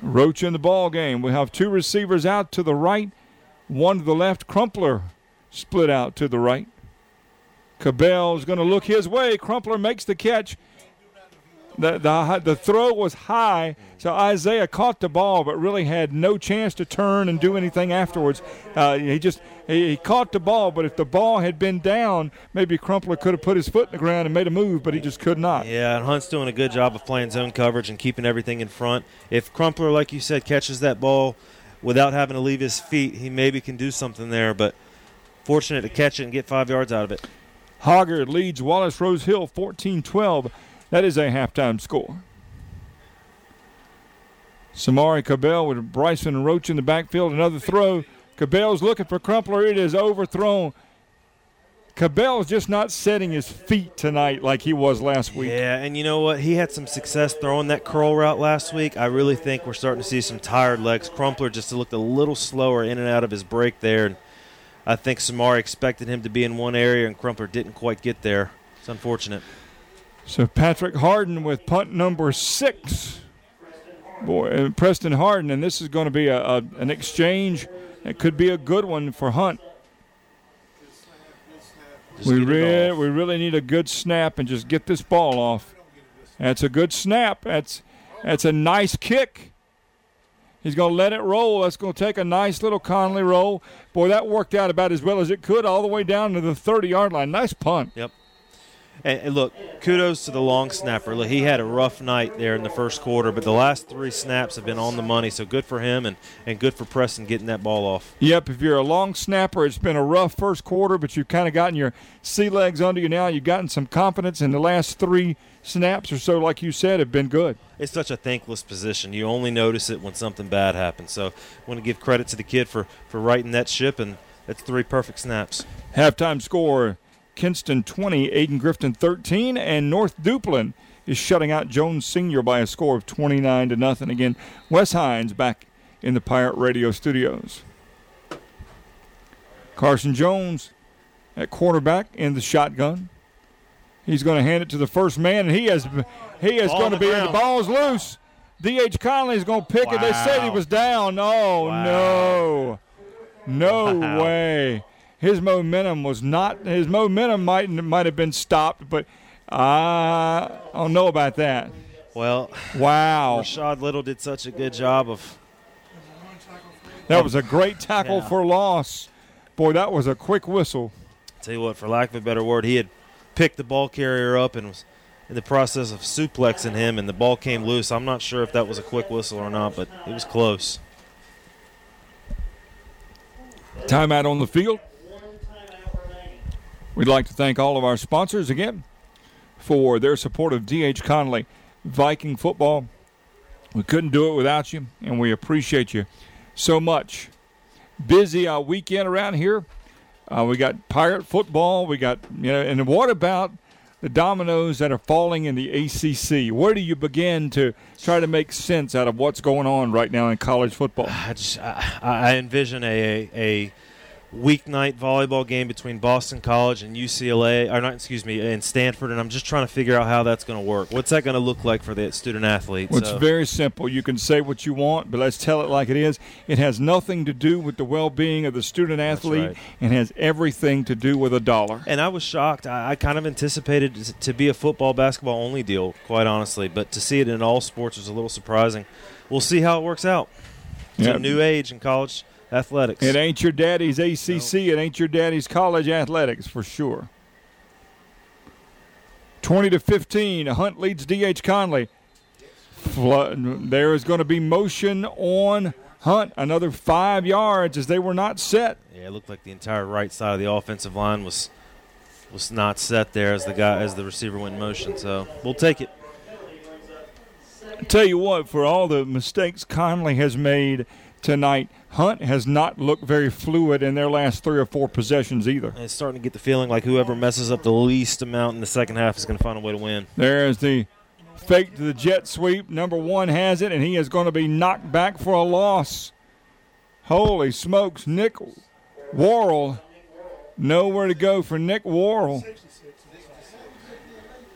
Roach in the ball game. We have two receivers out to the right, one to the left. Crumpler split out to the right. Cabell is going to look his way. Crumpler makes the catch. The, the, the throw was high, so Isaiah caught the ball, but really had no chance to turn and do anything afterwards. Uh, he just he, he caught the ball, but if the ball had been down, maybe Crumpler could have put his foot in the ground and made a move, but he just could not. Yeah, and Hunt's doing a good job of playing zone coverage and keeping everything in front. If Crumpler, like you said, catches that ball without having to leave his feet, he maybe can do something there, but fortunate to catch it and get five yards out of it. Hogger leads Wallace Rose Hill 14 12. That is a halftime score. Samari Cabell with Bryson Roach in the backfield. Another throw. Cabell's looking for Crumpler. It is overthrown. Cabell's just not setting his feet tonight like he was last week. Yeah, and you know what? He had some success throwing that curl route last week. I really think we're starting to see some tired legs. Crumpler just looked a little slower in and out of his break there. I think Samari expected him to be in one area, and Crumpler didn't quite get there. It's unfortunate. So Patrick Harden with punt number six. boy, uh, Preston Harden, and this is going to be a, a an exchange. It could be a good one for Hunt. Just we we really need a good snap and just get this ball off. That's a good snap. That's that's a nice kick. He's going to let it roll. That's going to take a nice little Conley roll. Boy, that worked out about as well as it could, all the way down to the 30-yard line. Nice punt. Yep. And, look, kudos to the long snapper. Look, he had a rough night there in the first quarter, but the last three snaps have been on the money. So good for him, and, and good for Preston getting that ball off. Yep, if you're a long snapper, it's been a rough first quarter, but you've kind of gotten your sea legs under you now. You've gotten some confidence, and the last three snaps or so, like you said, have been good. It's such a thankless position. You only notice it when something bad happens. So I want to give credit to the kid for, for righting that ship, and that's three perfect snaps. Halftime score Kinston 20, Ayden Grifton 13, and North Duplin is shutting out Jones Senior by a score of 29 to nothing. Again, Wes Hines back in the Pirate Radio studios. Carson Jones at quarterback in the shotgun. He's going to hand it to the first man, and he has he is Ball going to be in the ball's loose. D.H. Conley is going to pick it. They said he was down. Oh no, no Wow. way. His momentum was not. His momentum might might have been stopped, but I don't know about that. Well, Wow, Rashad Little did such a good job of that was a great tackle Yeah. for loss. Boy, that was a quick whistle. Tell you what, for lack of a better word, he had picked the ball carrier up and was in the process of suplexing him, and the ball came loose. I'm not sure if that was a quick whistle or not, but it was close. Timeout on the field. We'd like to thank all of our sponsors again for their support of D.H. Conley Viking football. We couldn't do it without you, and we appreciate you so much. Busy uh, weekend around here. Uh, we got pirate football. We got you know, and what about the dominoes that are falling in the ACC? Where do you begin to try to make sense out of what's going on right now in college football? I just I, I envision a, a a weeknight volleyball game between Boston College and UCLA, or not, excuse me, and Stanford, and I'm just trying to figure out how that's going to work. What's that going to look like for the student athlete? Well, it's very simple. You can say what you want, but let's tell it like it is. It has nothing to do with the well-being of the student athlete, right. and has everything to do with a dollar. And I was shocked. I, I kind of anticipated to be a football, basketball only deal, quite honestly. But to see it in all sports was a little surprising. We'll see how it works out. It's Yep. a new age in college athletics. It ain't your daddy's ACC. It ain't your daddy's college athletics for sure. Twenty to fifteen. Hunt leads DH Conley. There is going to be motion on Hunt. Another five yards as they were not set. Yeah, it looked like the entire right side of the offensive line was was not set there as the guy as the receiver went in motion. So we'll take it. Tell you what, for all the mistakes Conley has made tonight, Hunt has not looked very fluid in their last three or four possessions either. And it's starting to get the feeling like whoever messes up the least amount in the second half is going to find a way to win. There's the fake to the jet sweep. Number one has it, and he is going to be knocked back for a loss. Holy smokes, Nick Worrell. Nowhere to go for Nick Worrell.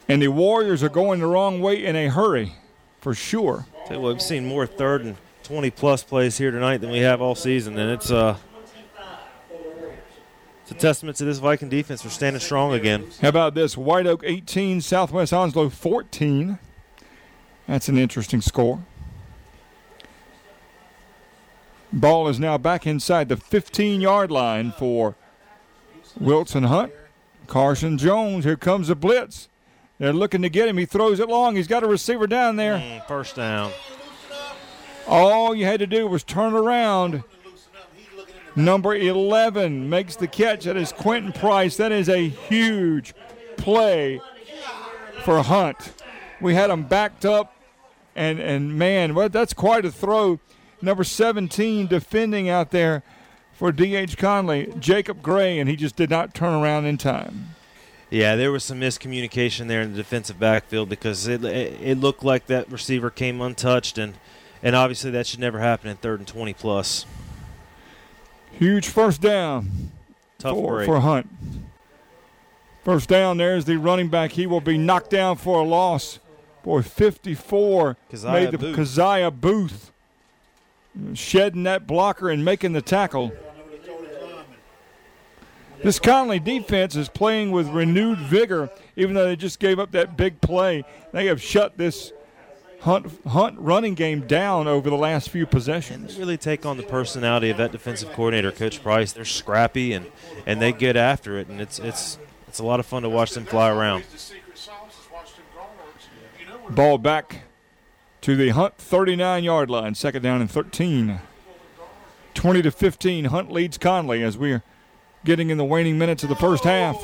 And the Warriors are going the wrong way in a hurry, for sure. Tell you what, we've seen more third and 20 plus plays here tonight than we have all season, and it's uh, it's a testament to this Viking defense for standing strong again. How about this? White Oak 18, Southwest Onslow 14. That's an interesting score. Ball is now back inside the 15 yard line for Wilson Hunt. Carson Jones, here comes the blitz. They're looking to get him. He throws it long. He's got a receiver down there. Mm, first down. All you had to do was turn around. Number 11 makes the catch. That is Quentin Price. That is a huge play for Hunt. We had him backed up, and, and man, well, that's quite a throw. Number 17 defending out there for D.H. Conley, Jacob Gray, and he just did not turn around in time. Yeah, there was some miscommunication there in the defensive backfield because it it, it looked like that receiver came untouched, and and obviously that should never happen in third and 20 plus. Huge first down Tough for, break. for Hunt. First down, there's the running back. He will be knocked down for a loss. Boy, 54 Keziah made the Booth. Keziah Booth uh, shedding that blocker and making the tackle. This Conley defense is playing with renewed vigor, even though they just gave up that big play. They have shut this Hunt, Hunt running game down over the last few possessions. They really take on the personality of that defensive coordinator, Coach Price. They're scrappy and, and they get after it, and it's it's it's a lot of fun to watch them fly around. Ball back to the Hunt 39 yard line, second down and 13. 20 to 15, Hunt leads Conley as we're getting in the waning minutes of the first half.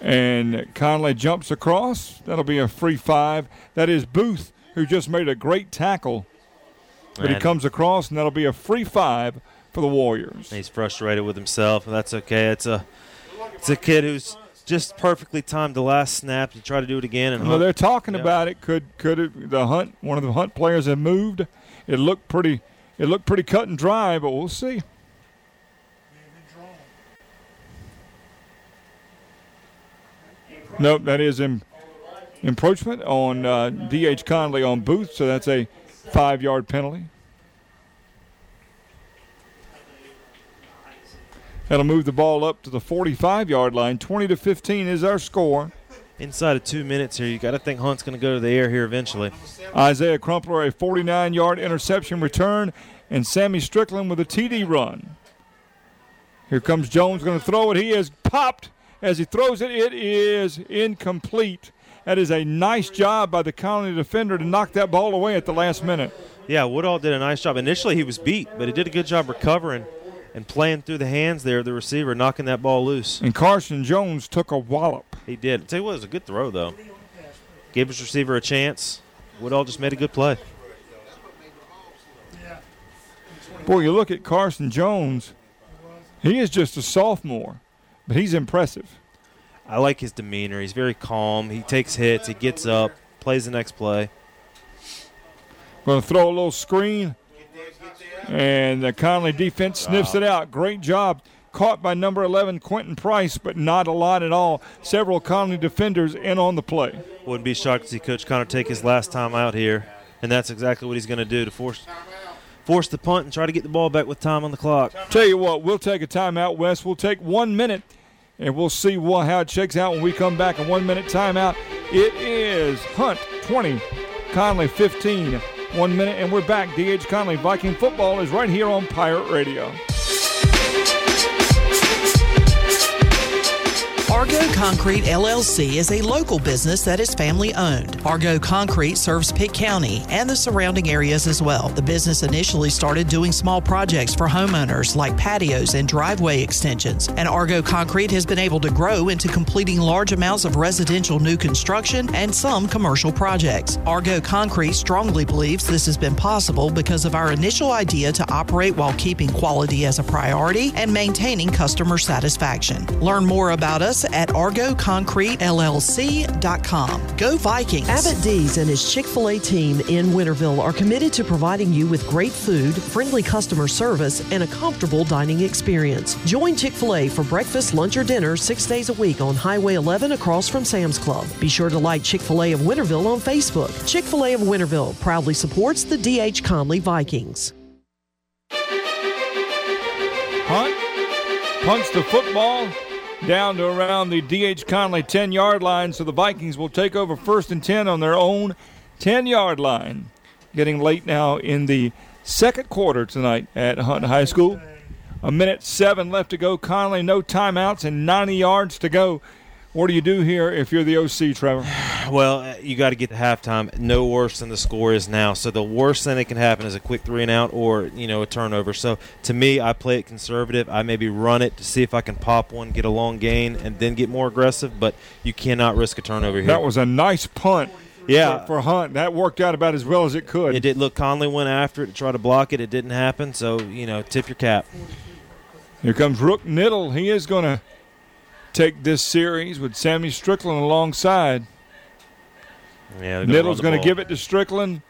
And Conley jumps across. That'll be a free five. That is Booth, who just made a great tackle. But he comes across, and that'll be a free five for the Warriors. He's frustrated with himself, and that's okay. It's a it's a kid who's just perfectly timed the last snap. You try to do it again, and Well, Hunt- they're talking Yeah. about it. Could could it, the hunt? One of the hunt players have moved. It looked pretty. It looked pretty cut and dry, but we'll see. Nope, that is em- encroachment on uh, D.H. Conley on Booth, so that's a five-yard penalty. That'll move the ball up to the 45-yard line. 20 to 15 is our score. inside of two minutes here, you got to think Hunt's going to go to the air here eventually. Isaiah Crumpler a 49 yard interception return, and Sammy Strickland with a TD run. Here comes Jones going to throw it. He is popped as he throws it. It is incomplete. That is a nice job by the Conley defender to knock that ball away at the last minute. Yeah, Woodall did a nice job. Initially, he was beat, but he did a good job recovering and playing through the hands there of the receiver, knocking that ball loose. And Carson Jones took a wallop. He did. tell you what, it was a good throw, though. Gave his receiver a chance. Woodall just made a good play. Boy, you look at Carson Jones, he is just a sophomore, but he's impressive. I like his demeanor. He's very calm. He takes hits. He gets up, plays the next play. Going to throw a little screen. And the Conley defense sniffs it out. Great job. Caught by number 11, Quentin Price, but not a lot at all. Several Conley defenders in on the play. Wouldn't be shocked to see Coach Connor take his last time out here, and that's exactly what he's going to do to force force the punt and try to get the ball back with time on the clock. Tell you what, we'll take a timeout, Wes. We'll take one minute, and we'll see what, how it shakes out when we come back. A one minute timeout. It is Hunt 20, Conley 15. One minute, and we're back. DH Conley Viking football is right here on Pirate Radio. Argo Concrete LLC is a local business that is family owned. Argo Concrete serves Pitt County and the surrounding areas as well. The business initially started doing small projects for homeowners like patios and driveway extensions, and Argo Concrete has been able to grow into completing large amounts of residential new construction and some commercial projects. Argo Concrete strongly believes this has been possible because of our initial idea to operate while keeping quality as a priority and maintaining customer satisfaction. Learn more about us at argoconcretellc.com. Go Vikings! Abbott D's and his Chick fil A team in Winterville are committed to providing you with great food, friendly customer service, and a comfortable dining experience. Join Chick fil A for breakfast, lunch, or dinner six days a week on Highway 11 across from Sam's Club. Be sure to like Chick fil A of Winterville on Facebook. Chick fil A of Winterville proudly supports the D.H. Conley Vikings. Hunt punts the football down to around the D.H. Conley 10 yard line, so the Vikings will take over first and 10 on their own 10 yard line. Getting late now in the second quarter tonight at Hunt High School. A minute seven left to go. Conley, no timeouts and 90 yards to go. What do you do here if you're the OC, Trevor? Well, uh, you got to get to halftime no worse than the score is now. So the worst thing that can happen is a quick three and out or you know a turnover. So to me, I play it conservative. I maybe run it to see if I can pop one, get a long gain, and then get more aggressive. But you cannot risk a turnover here. That was a nice punt. Yeah. For, for Hunt, that worked out about as well as it could. It did look. Conley went after it to try to block it. It didn't happen. So you know, tip your cap. Here comes Rook Niddle. He is going to take this series with Sammy Strickland alongside. Yeah, they're gonna run Niddle's the going to give it to Strickland.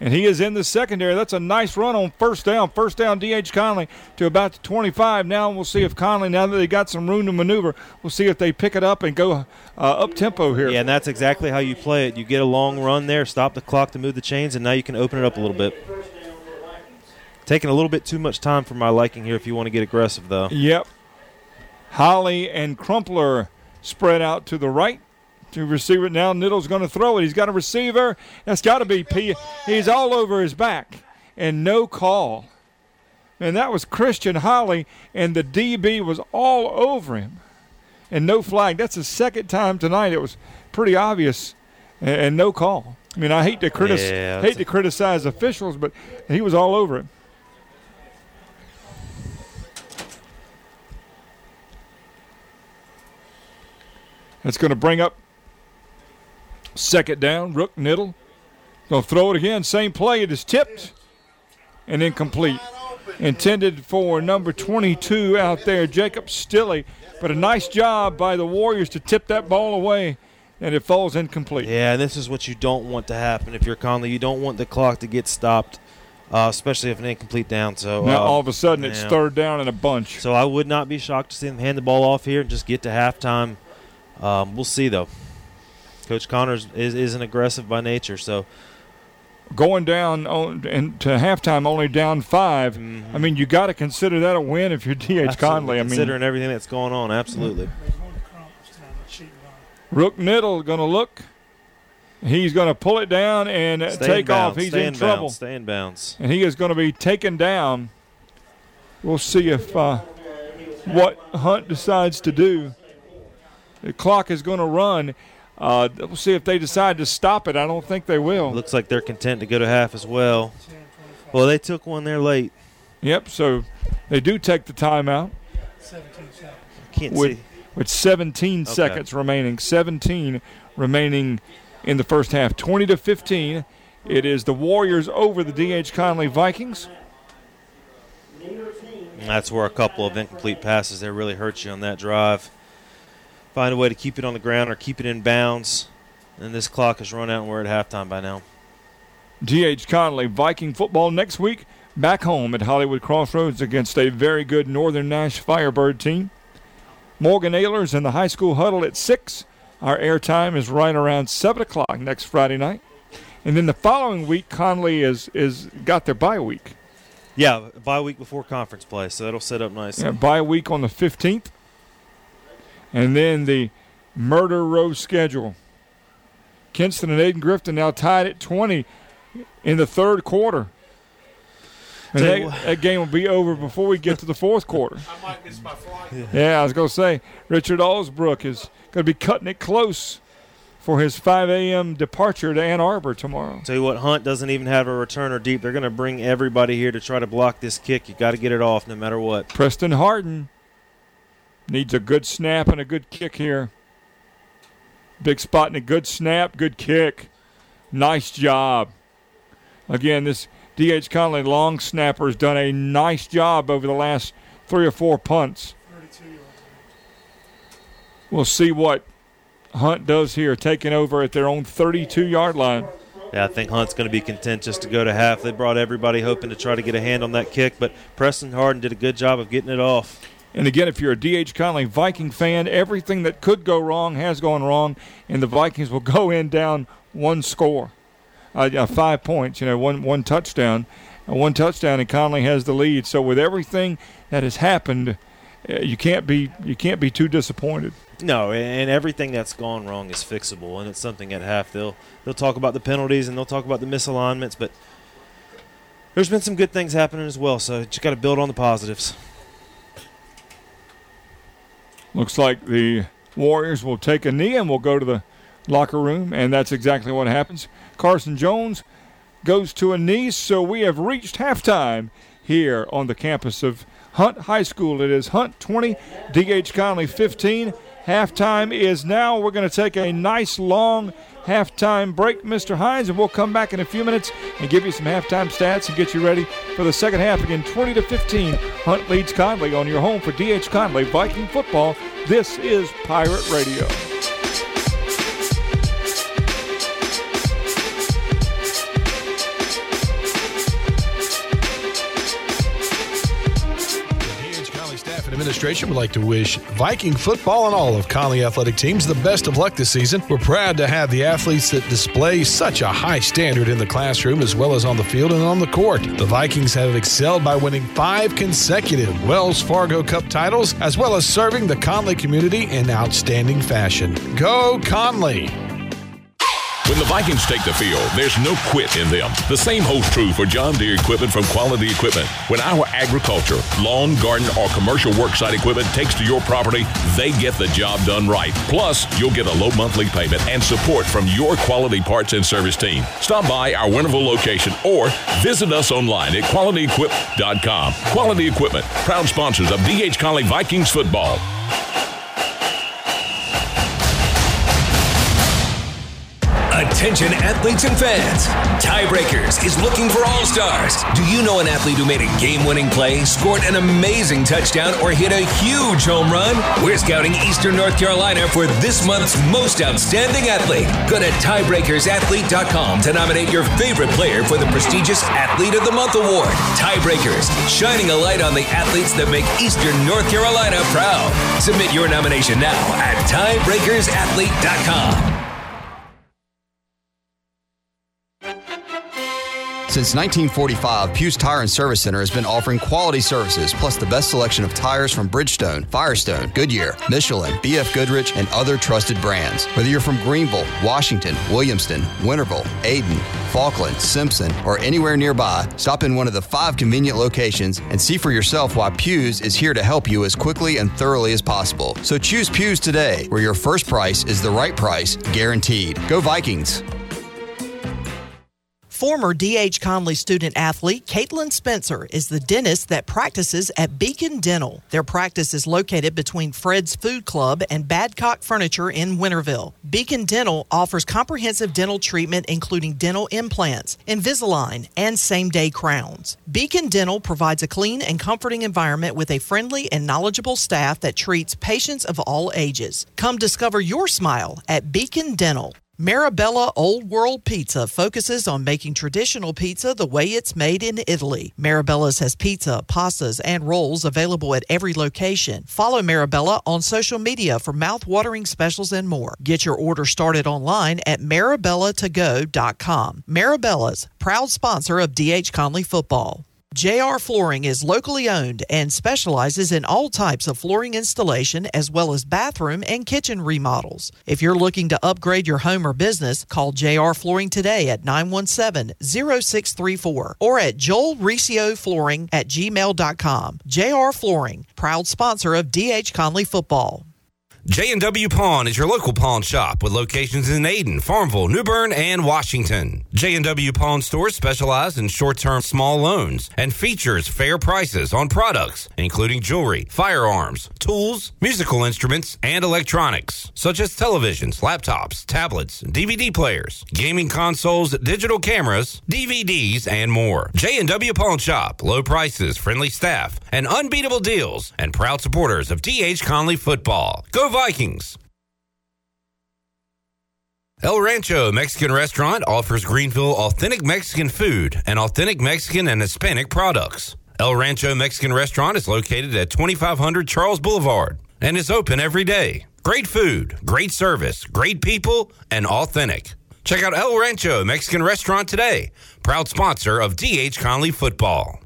and he is in the secondary. That's a nice run on first down. First down, D.H. Conley to about the 25. Now we'll see if Conley, now that they got some room to maneuver, we'll see if they pick it up and go uh, up tempo here. Yeah, and that's exactly how you play it. You get a long run there, stop the clock to move the chains, and now you can open it up a little bit. Taking a little bit too much time for my liking here if you want to get aggressive, though. Yep. Holly and Crumpler spread out to the right to receive it now. Niddle's going to throw it. He's got a receiver. That's got to be P. He's all over his back and no call. And that was Christian Holly, and the DB was all over him and no flag. That's the second time tonight. It was pretty obvious and, and no call. I mean, I hate to criticize Yeah, hate to criticize officials, but he was all over him. That's going to bring up second down. Rook Niddle. Going to throw it again. Same play. It is tipped and incomplete. Intended for number 22 out there, Jacob Stilley. But a nice job by the Warriors to tip that ball away, and it falls incomplete. Yeah, and this is what you don't want to happen if you're Conley. You don't want the clock to get stopped, uh, especially if an incomplete down. So Now uh, all of a sudden it's yeah. third down and a bunch. So I would not be shocked to see them hand the ball off here and just get to halftime. Um, we'll see though. Coach Connors is, isn't aggressive by nature, so Going down on, and to halftime, only down 5 I mean, you got to consider that a win if you're D.H. Conley. I mean, considering everything that's going on, absolutely. Rook Niddle going to look. He's going to pull it down and Stay take off. He's stay in in trouble. stay in bounds. And he is going to be taken down. We'll see if uh, what Hunt decides to do. The clock is going to run. Uh, we'll see if they decide to stop it. I don't think they will. Looks like they're content to go to half as well. Well, they took one there late. Yep. So they do take the timeout. Can't with, see. with 17 Okay. seconds remaining. 17 remaining in the first half. 20 to 15. It is the Warriors over the DH Conley Vikings. That's where a couple of incomplete passes there really hurt you on that drive. Find a way to keep it on the ground or keep it in bounds. And this clock has run out and we're at halftime by now. DH Conley Viking football next week back home at Hollywood Crossroads against a very good Northern Nash Firebird team. Morgan Aylers in the high school huddle at 6. Our airtime is right around 7 o'clock next Friday night. And then the following week, Conley is, is got their bye week. Yeah, bye week before conference play, so that'll set up nicely. Yeah, bye week on the 15th. And then the murder row schedule. Kinston and Ayden Grifton now tied at 20 in the third quarter. And that, that game will be over before we get to the fourth quarter. I might miss my flight. Yeah, I was going to say, Richard Allsbrook is going to be cutting it close for his 5 a.m. departure to Ann Arbor tomorrow. Tell you what, Hunt doesn't even have a returner deep. They're going to bring everybody here to try to block this kick. You got to get it off no matter what. Preston Harden needs a good snap and a good kick here. Big spot and a good snap, good kick. Nice job. Again, this D.H. Conley long snapper has done a nice job over the last three or four punts. We'll see what Hunt does here, taking over at their own 32 yard line. Yeah, I think Hunt's going to be content just to go to half. They brought everybody hoping to try to get a hand on that kick, but Preston Harden did a good job of getting it off. And again, if you're a D.H. Conley Viking fan, everything that could go wrong has gone wrong, and the Vikings will go in down one score, uh, yeah, five points. You know, one one touchdown, uh, one touchdown, and Conley has the lead. So with everything that has happened, uh, you can't be you can't be too disappointed. No, and everything that's gone wrong is fixable, and it's something at half they'll they'll talk about the penalties and they'll talk about the misalignments, but there's been some good things happening as well. So just got to build on the positives. Looks like the Warriors will take a knee and will go to the locker room, and that's exactly what happens. Carson Jones goes to a knee, so we have reached halftime here on the campus of Hunt High School. It is Hunt 20, DH Conley 15. Halftime is now. We're going to take a nice long halftime break, Mr. Hines, and we'll come back in a few minutes and give you some halftime stats and get you ready for the second half. Again, 20 to 15. Hunt leads Conley on your home for DH Conley Viking football. This is Pirate Radio. Administration would like to wish Viking football and all of Conley athletic teams the best of luck this season. We're proud to have the athletes that display such a high standard in the classroom as well as on the field and on the court. The Vikings have excelled by winning five consecutive Wells Fargo Cup titles as well as serving the Conley community in outstanding fashion. Go Conley! When the Vikings take the field, there's no quit in them. The same holds true for John Deere equipment from Quality Equipment. When our agriculture, lawn, garden, or commercial worksite equipment takes to your property, they get the job done right. Plus, you'll get a low monthly payment and support from your quality parts and service team. Stop by our Winterville location or visit us online at qualityequip.com. Quality Equipment, proud sponsors of DH Conley Vikings football. Attention athletes and fans. Tiebreakers is looking for all stars. Do you know an athlete who made a game winning play, scored an amazing touchdown, or hit a huge home run? We're scouting Eastern North Carolina for this month's most outstanding athlete. Go to tiebreakersathlete.com to nominate your favorite player for the prestigious Athlete of the Month award. Tiebreakers, shining a light on the athletes that make Eastern North Carolina proud. Submit your nomination now at tiebreakersathlete.com. Since 1945, Pugh's Tire and Service Center has been offering quality services plus the best selection of tires from Bridgestone, Firestone, Goodyear, Michelin, BF Goodrich, and other trusted brands. Whether you're from Greenville, Washington, Williamston, Winterville, Ayden, Falkland, Simpson, or anywhere nearby, stop in one of the five convenient locations and see for yourself why Pugh's is here to help you as quickly and thoroughly as possible. So choose Pugh's today, where your first price is the right price, guaranteed. Go Vikings! Former D.H. Conley student athlete Caitlin Spencer is the dentist that practices at Beacon Dental. Their practice is located between Fred's Food Club and Badcock Furniture in Winterville. Beacon Dental offers comprehensive dental treatment, including dental implants, Invisalign, and same day crowns. Beacon Dental provides a clean and comforting environment with a friendly and knowledgeable staff that treats patients of all ages. Come discover your smile at Beacon Dental. Marabella Old World Pizza focuses on making traditional pizza the way it's made in Italy. Marabella's has pizza, pastas, and rolls available at every location. Follow Marabella on social media for mouth-watering specials and more. Get your order started online at marabellatogo.com. Marabella's, proud sponsor of DH Conley Football. JR Flooring is locally owned and specializes in all types of flooring installation as well as bathroom and kitchen remodels. If you're looking to upgrade your home or business, call JR Flooring today at 917-0634 or at joelriccioflooring at gmail.com. JR Flooring, proud sponsor of DH Conley Football. J&W Pawn is your local pawn shop with locations in Ayden, Farmville, New Bern, and Washington. J&W Pawn stores specialize in short-term small loans and features fair prices on products including jewelry, firearms, tools, musical instruments, and electronics such as televisions, laptops, tablets, DVD players, gaming consoles, digital cameras, DVDs, and more. J&W Pawn Shop, low prices, friendly staff, and unbeatable deals, and proud supporters of DH Conley football. Go Vikings! El Rancho Mexican Restaurant offers Greenville authentic Mexican food and authentic Mexican and Hispanic products. El Rancho Mexican Restaurant is located at 2500 Charles Boulevard and is open every day. Great food, great service, great people, and authentic. Check out El Rancho Mexican Restaurant today, proud sponsor of DH Conley Football.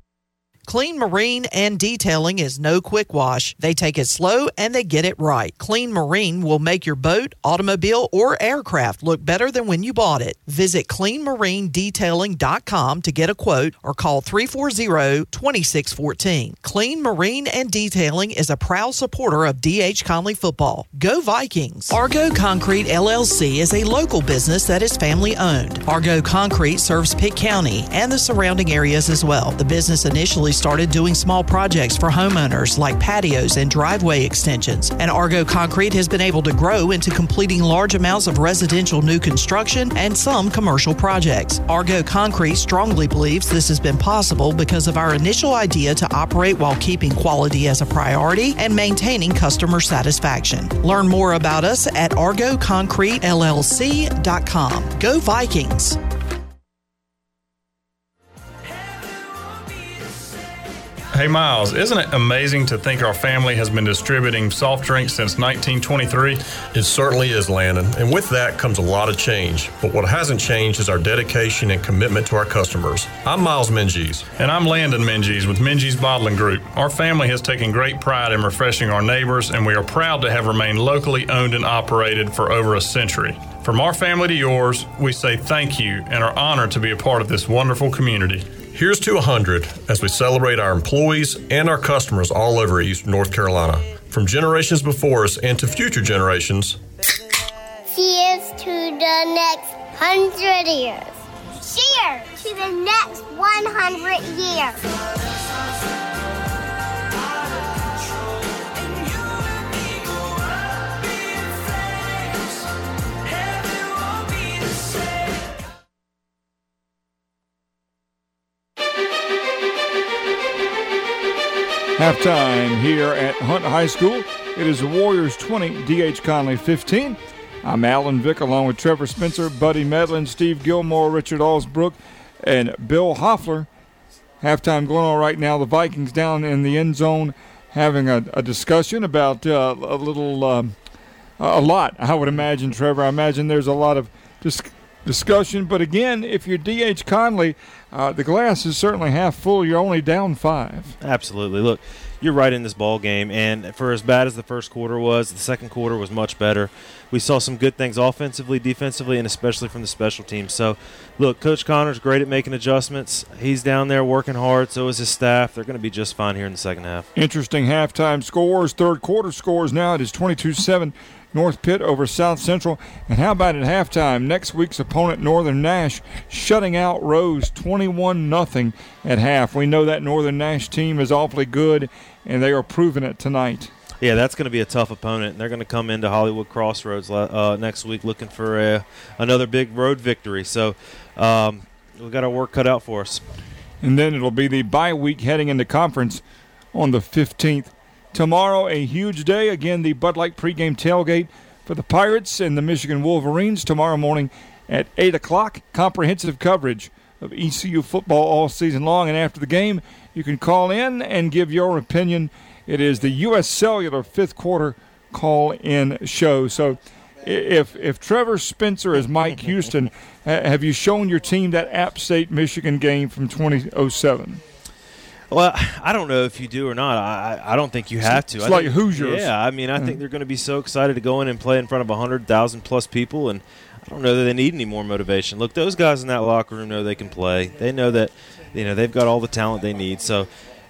Clean Marine and Detailing is no quick wash. They take it slow and they get it right. Clean Marine will make your boat, automobile, or aircraft look better than when you bought it. Visit cleanmarinedetailing.com to get a quote or call 340-2614. Clean Marine and Detailing is a proud supporter of DH Conley football. Go Vikings! Argo Concrete LLC is a local business that is family owned. Argo Concrete serves Pitt County and the surrounding areas as well. The business initially started doing small projects for homeowners like patios and driveway extensions, and Argo Concrete has been able to grow into completing large amounts of residential new construction and some commercial projects. Argo Concrete strongly believes this has been possible because of our initial idea to operate while keeping quality as a priority and maintaining customer satisfaction. Learn more about us at argoconcretellc.com. Go Vikings! Hey, Miles, isn't it amazing to think our family has been distributing soft drinks since 1923? It certainly is, Landon. And with that comes a lot of change. But what hasn't changed is our dedication and commitment to our customers. I'm Miles Minges. And I'm Landon Minges with Minges Bottling Group. Our family has taken great pride in refreshing our neighbors, and we are proud to have remained locally owned and operated for over a century. From our family to yours, we say thank you and are honored to be a part of this wonderful community. Here's to 100 as we celebrate our employees and our customers all over Eastern North Carolina. From generations before us and to future generations. Cheers to the next hundred years. Cheers to the next 100 years. Halftime here at Hunt High School. It is Warriors 20, D.H. Conley 15. I'm Alan Vick along with Trevor Spencer, Buddy Medlin, Steve Gilmore, Richard Allsbrook, and Bill Hoffler. Halftime going on right now. The Vikings down in the end zone having a, a discussion about uh, a little, um, a lot, I would imagine, Trevor. I imagine there's a lot of dis- discussion. But again, if you're D.H. Conley, uh, the glass is certainly half full. You're only down five. Absolutely. Look, you're right in this ball game, and for as bad as the first quarter was, the second quarter was much better. We saw some good things offensively, defensively, and especially from the special teams. So, look, Coach Connor's great at making adjustments. He's down there working hard. So is his staff. They're going to be just fine here in the second half. Interesting halftime scores. Third quarter scores now. It is 22-7 North Pitt over South Central. And how about at halftime? Next week's opponent, Northern Nash, shutting out Rose 21 0 at half. We know that Northern Nash team is awfully good, and they are proving it tonight. Yeah, that's going to be a tough opponent. They're going to come into Hollywood Crossroads uh, next week looking for a, another big road victory. So um, we've got our work cut out for us. And then it'll be the bye week heading into conference on the 15th. Tomorrow, a huge day. Again, the Bud Light pregame tailgate for the Pirates and the Michigan Wolverines tomorrow morning at 8 o'clock. Comprehensive coverage of ECU football all season long. And after the game, you can call in and give your opinion. It is the U.S. Cellular fifth quarter call in show. So if if Trevor Spencer is Mike Houston, have you shown your team that App State Michigan game from 2007? Well, I don't know if you do or not. I I don't think you have to. It's I like think, Hoosiers. Yeah, I mean, I think they're going to be so excited to go in and play in front of hundred thousand plus people, and I don't know that they need any more motivation. Look, those guys in that locker room know they can play. They know that you know they've got all the talent they need. So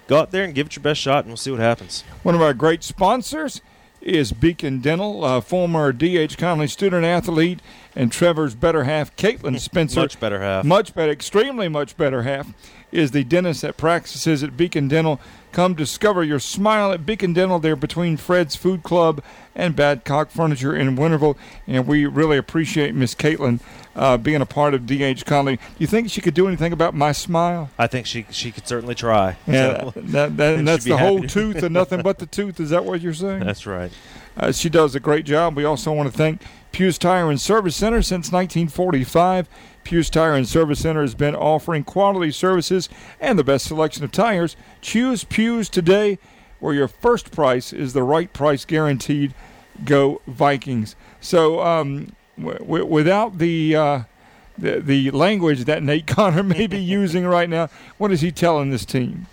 go out there and give it your best shot, and we'll see what happens. One of our great sponsors is Beacon Dental, uh, former D.H. Conley student athlete, and Trevor's better half, Caitlin Spencer. much better half. Much better, extremely much better half, is the dentist that practices at Beacon Dental. Come discover your smile at Beacon Dental. They're between Fred's Food Club and Badcock Furniture in Winterville, and we really appreciate Miss Caitlin uh, being a part of D.H. Conley. Do you think she could do anything about my smile? I think she she could certainly try. Yeah, So, that, that, she'd that's the whole to- tooth and nothing but the tooth. Is that what you're saying? That's right. Uh, she does a great job. We also want to thank Pugh's Tire and Service Center since 1945. Pugh's Tire and Service Center has been offering quality services and the best selection of tires. Choose Pugh's today, where your first price is the right price guaranteed. Go Vikings! So, um, w- w- without the, uh, the the language that Nate Connor may be using right now, what is he telling this team?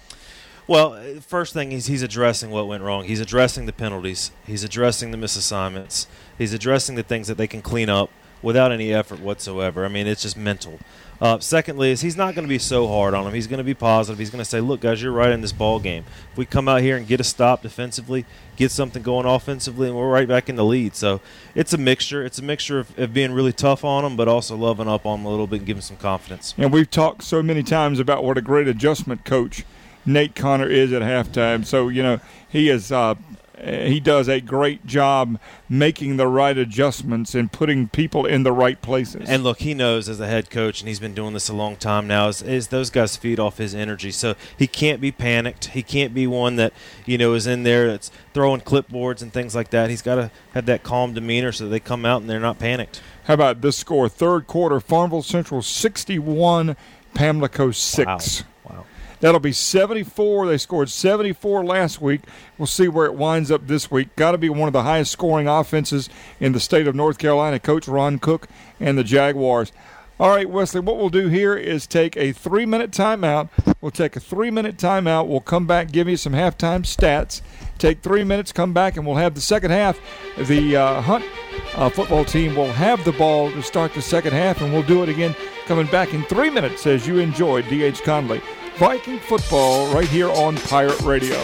Well, first thing is he's addressing what went wrong. He's addressing the penalties. He's addressing the misassignments. He's addressing the things that they can clean up without any effort whatsoever. I mean, it's just mental. Uh, secondly, is he's not going to be so hard on them. He's going to be positive. He's going to say, "Look, guys, you're right in this ball game. If we come out here and get a stop defensively, get something going offensively, and we're right back in the lead." So it's a mixture. It's a mixture of, of being really tough on them, but also loving up on them a little bit and giving some confidence. And we've talked so many times about what a great adjustment coach Nate Connor is at halftime. So you know he is uh, he does a great job making the right adjustments and putting people in the right places. And look, he knows as a head coach, and he's been doing this a long time now. Is, is those guys feed off his energy, so he can't be panicked. He can't be one that you know is in there that's throwing clipboards and things like that. He's got to have that calm demeanor so they come out and they're not panicked. How about this score? Third quarter, Farmville Central 61, Pamlico 6. Wow. That'll be 74. They scored 74 last week. We'll see where it winds up this week. Got to be one of the highest scoring offenses in the state of North Carolina. Coach Ron Cook and the Jaguars. All right, Wesley, what we'll do here is take a three minute timeout. We'll take a three minute timeout. We'll come back, give you some halftime stats. Take three minutes, come back, and we'll have the second half. The uh, Hunt uh, football team will have the ball to start the second half, and we'll do it again coming back in three minutes as you enjoy D.H. Conley. Viking football right here on Pirate Radio.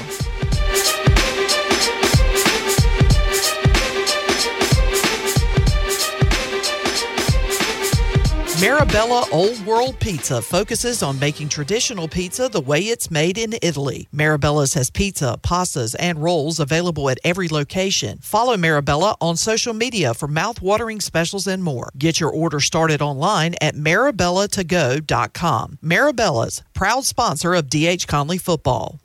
Marabella Old World Pizza focuses on making traditional pizza the way it's made in Italy. Marabella's has pizza, pastas, and rolls available at every location. Follow Marabella on social media for mouth-watering specials and more. Get your order started online at marabellatogo.com. Marabella's, proud sponsor of DH Conley Football.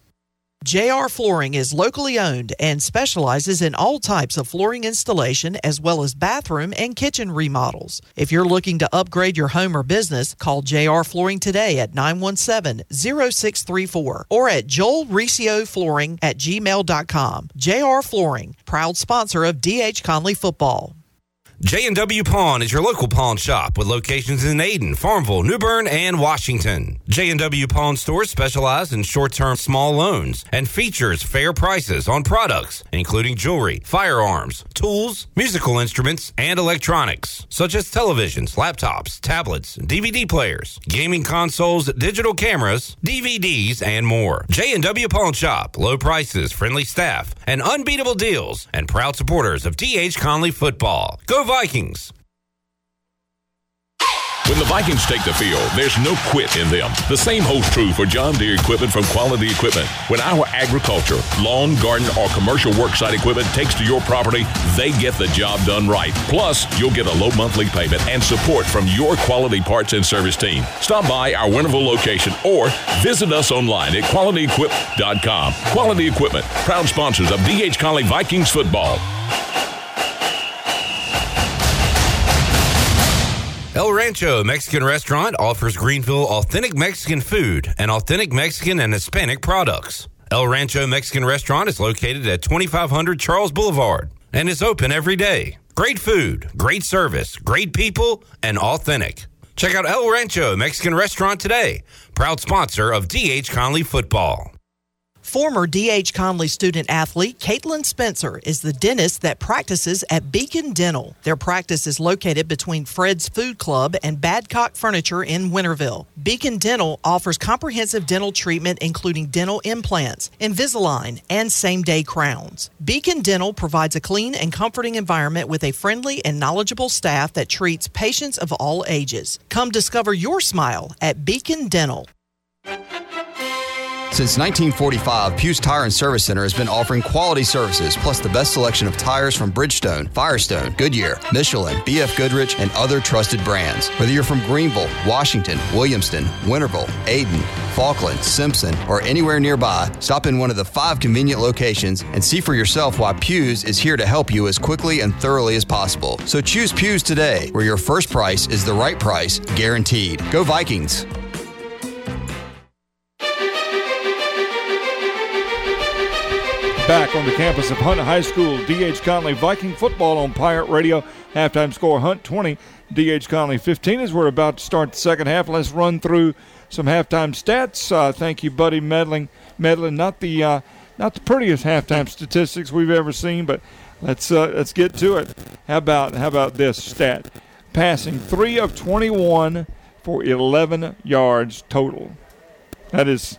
JR Flooring is locally owned and specializes in all types of flooring installation as well as bathroom and kitchen remodels. If you're looking to upgrade your home or business, call JR Flooring today at 917-0634 or at joelriccioflooring at gmail.com. JR Flooring, proud sponsor of DH Conley Football. J&W Pawn is your local pawn shop with locations in Ayden, Farmville, New Bern, and Washington. J&W Pawn stores specialize in short-term small loans and features fair prices on products, including jewelry, firearms, tools, musical instruments, and electronics, such as televisions, laptops, tablets, DVD players, gaming consoles, digital cameras, DVDs, and more. J&W Pawn Shop, low prices, friendly staff, and unbeatable deals, and proud supporters of DH Conley football. Go Vikings! When the Vikings take the field, there's no quit in them. The same holds true for John Deere equipment from Quality Equipment. When our agriculture, lawn, garden, or commercial worksite equipment takes to your property, they get the job done right. Plus, you'll get a low monthly payment and support from your quality parts and service team. Stop by our Winterville location or visit us online at qualityequip.com. Quality Equipment, proud sponsors of DH Conley Vikings football. El Rancho Mexican Restaurant offers Greenville authentic Mexican food and authentic Mexican and Hispanic products. El Rancho Mexican Restaurant is located at 2500 Charles Boulevard and is open every day. Great food, great service, great people, and authentic. Check out El Rancho Mexican Restaurant today, proud sponsor of DH Conley Football. Former DH Conley student athlete Caitlin Spencer is the dentist that practices at Beacon Dental. Their practice is located between Fred's Food Club and Badcock Furniture in Winterville. Beacon Dental offers comprehensive dental treatment including dental implants, Invisalign, and same-day crowns. Beacon Dental provides a clean and comforting environment with a friendly and knowledgeable staff that treats patients of all ages. Come discover your smile at Beacon Dental. Since 1945, Pugh's Tire and Service Center has been offering quality services plus the best selection of tires from Bridgestone, Firestone, Goodyear, Michelin, BF Goodrich, and other trusted brands. Whether you're from Greenville, Washington, Williamston, Winterville, Ayden, Falkland, Simpson, or anywhere nearby, stop in one of the five convenient locations and see for yourself why Pugh's is here to help you as quickly and thoroughly as possible. So choose Pugh's today, where your first price is the right price, guaranteed. Go Vikings! Back on the campus of Hunt High School. D.H. Conley Viking football on Pirate Radio. Halftime score Hunt 20, D.H. Conley 15 as we're about to start the second half. Let's run through some halftime stats. Uh, thank you, Buddy Medling. Medlin, not the uh, not the prettiest halftime statistics we've ever seen, but let's uh, let's get to it. How about how about this stat? Passing three of 21 for 11 yards total. That is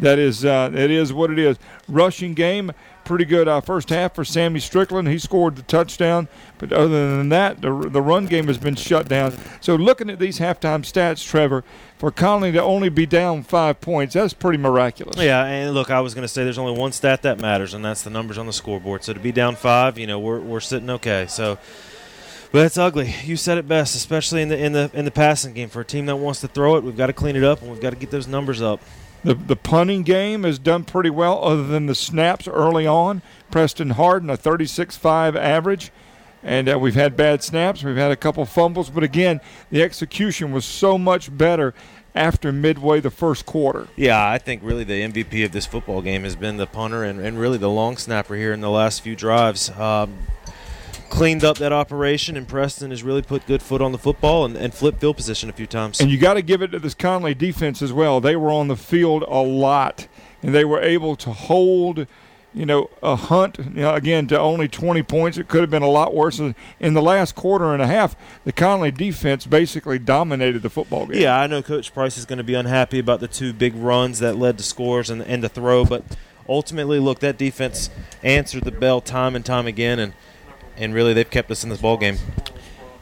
that is uh, it is what it is. Rushing game, pretty good uh, first half for Sammy Strickland. He scored the touchdown, but other than that, the, the run game has been shut down. So looking at these halftime stats, Trevor, for Conley to only be down five points, that's pretty miraculous. Yeah, and look, I was going to say there's only one stat that matters, and that's the numbers on the scoreboard. So to be down five, you know, we're, we're sitting okay. So. But it's ugly. You said it best, especially in the in the in the passing game. For a team that wants to throw it, we've got to clean it up and we've got to get those numbers up. The, the punting game has done pretty well, other than the snaps early on. Preston Harden, a 36.5 average. And uh, we've had bad snaps. We've had a couple fumbles. But again, the execution was so much better after midway the first quarter. Yeah, I think really the MVP of this football game has been the punter and, and really the long snapper here in the last few drives. Um, cleaned up that operation, and Preston has really put good foot on the football and, and flipped field position a few times. And you got to give it to this Conley defense as well. They were on the field a lot, and they were able to hold – you know, a hunt, you know, again, to only 20 points. It could have been a lot worse. In the last quarter and a half, the Conley defense basically dominated the football game. Yeah, I know Coach Price is going to be unhappy about the two big runs that led to scores and, and the throw, but ultimately, look, that defense answered the bell time and time again, and, and really they've kept us in this ball game.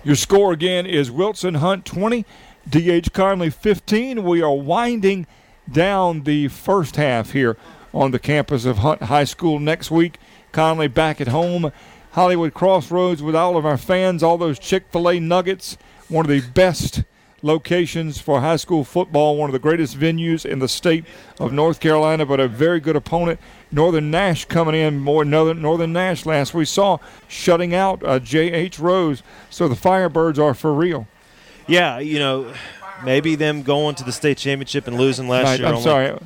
Your score again is Wilson Hunt 20, DH Conley 15. We are winding down the first half here on the campus of Hunt High School next week. Conley back at home. Hollywood Crossroads with all of our fans, all those Chick fil A nuggets, one of the best locations for high school football, one of the greatest venues in the state of North Carolina, but a very good opponent. Northern Nash coming in more Northern, Northern Nash last we saw shutting out uh, J.H. Rose. So the Firebirds are for real. Yeah, you know, maybe them going to the state championship and losing last year. I'm sorry.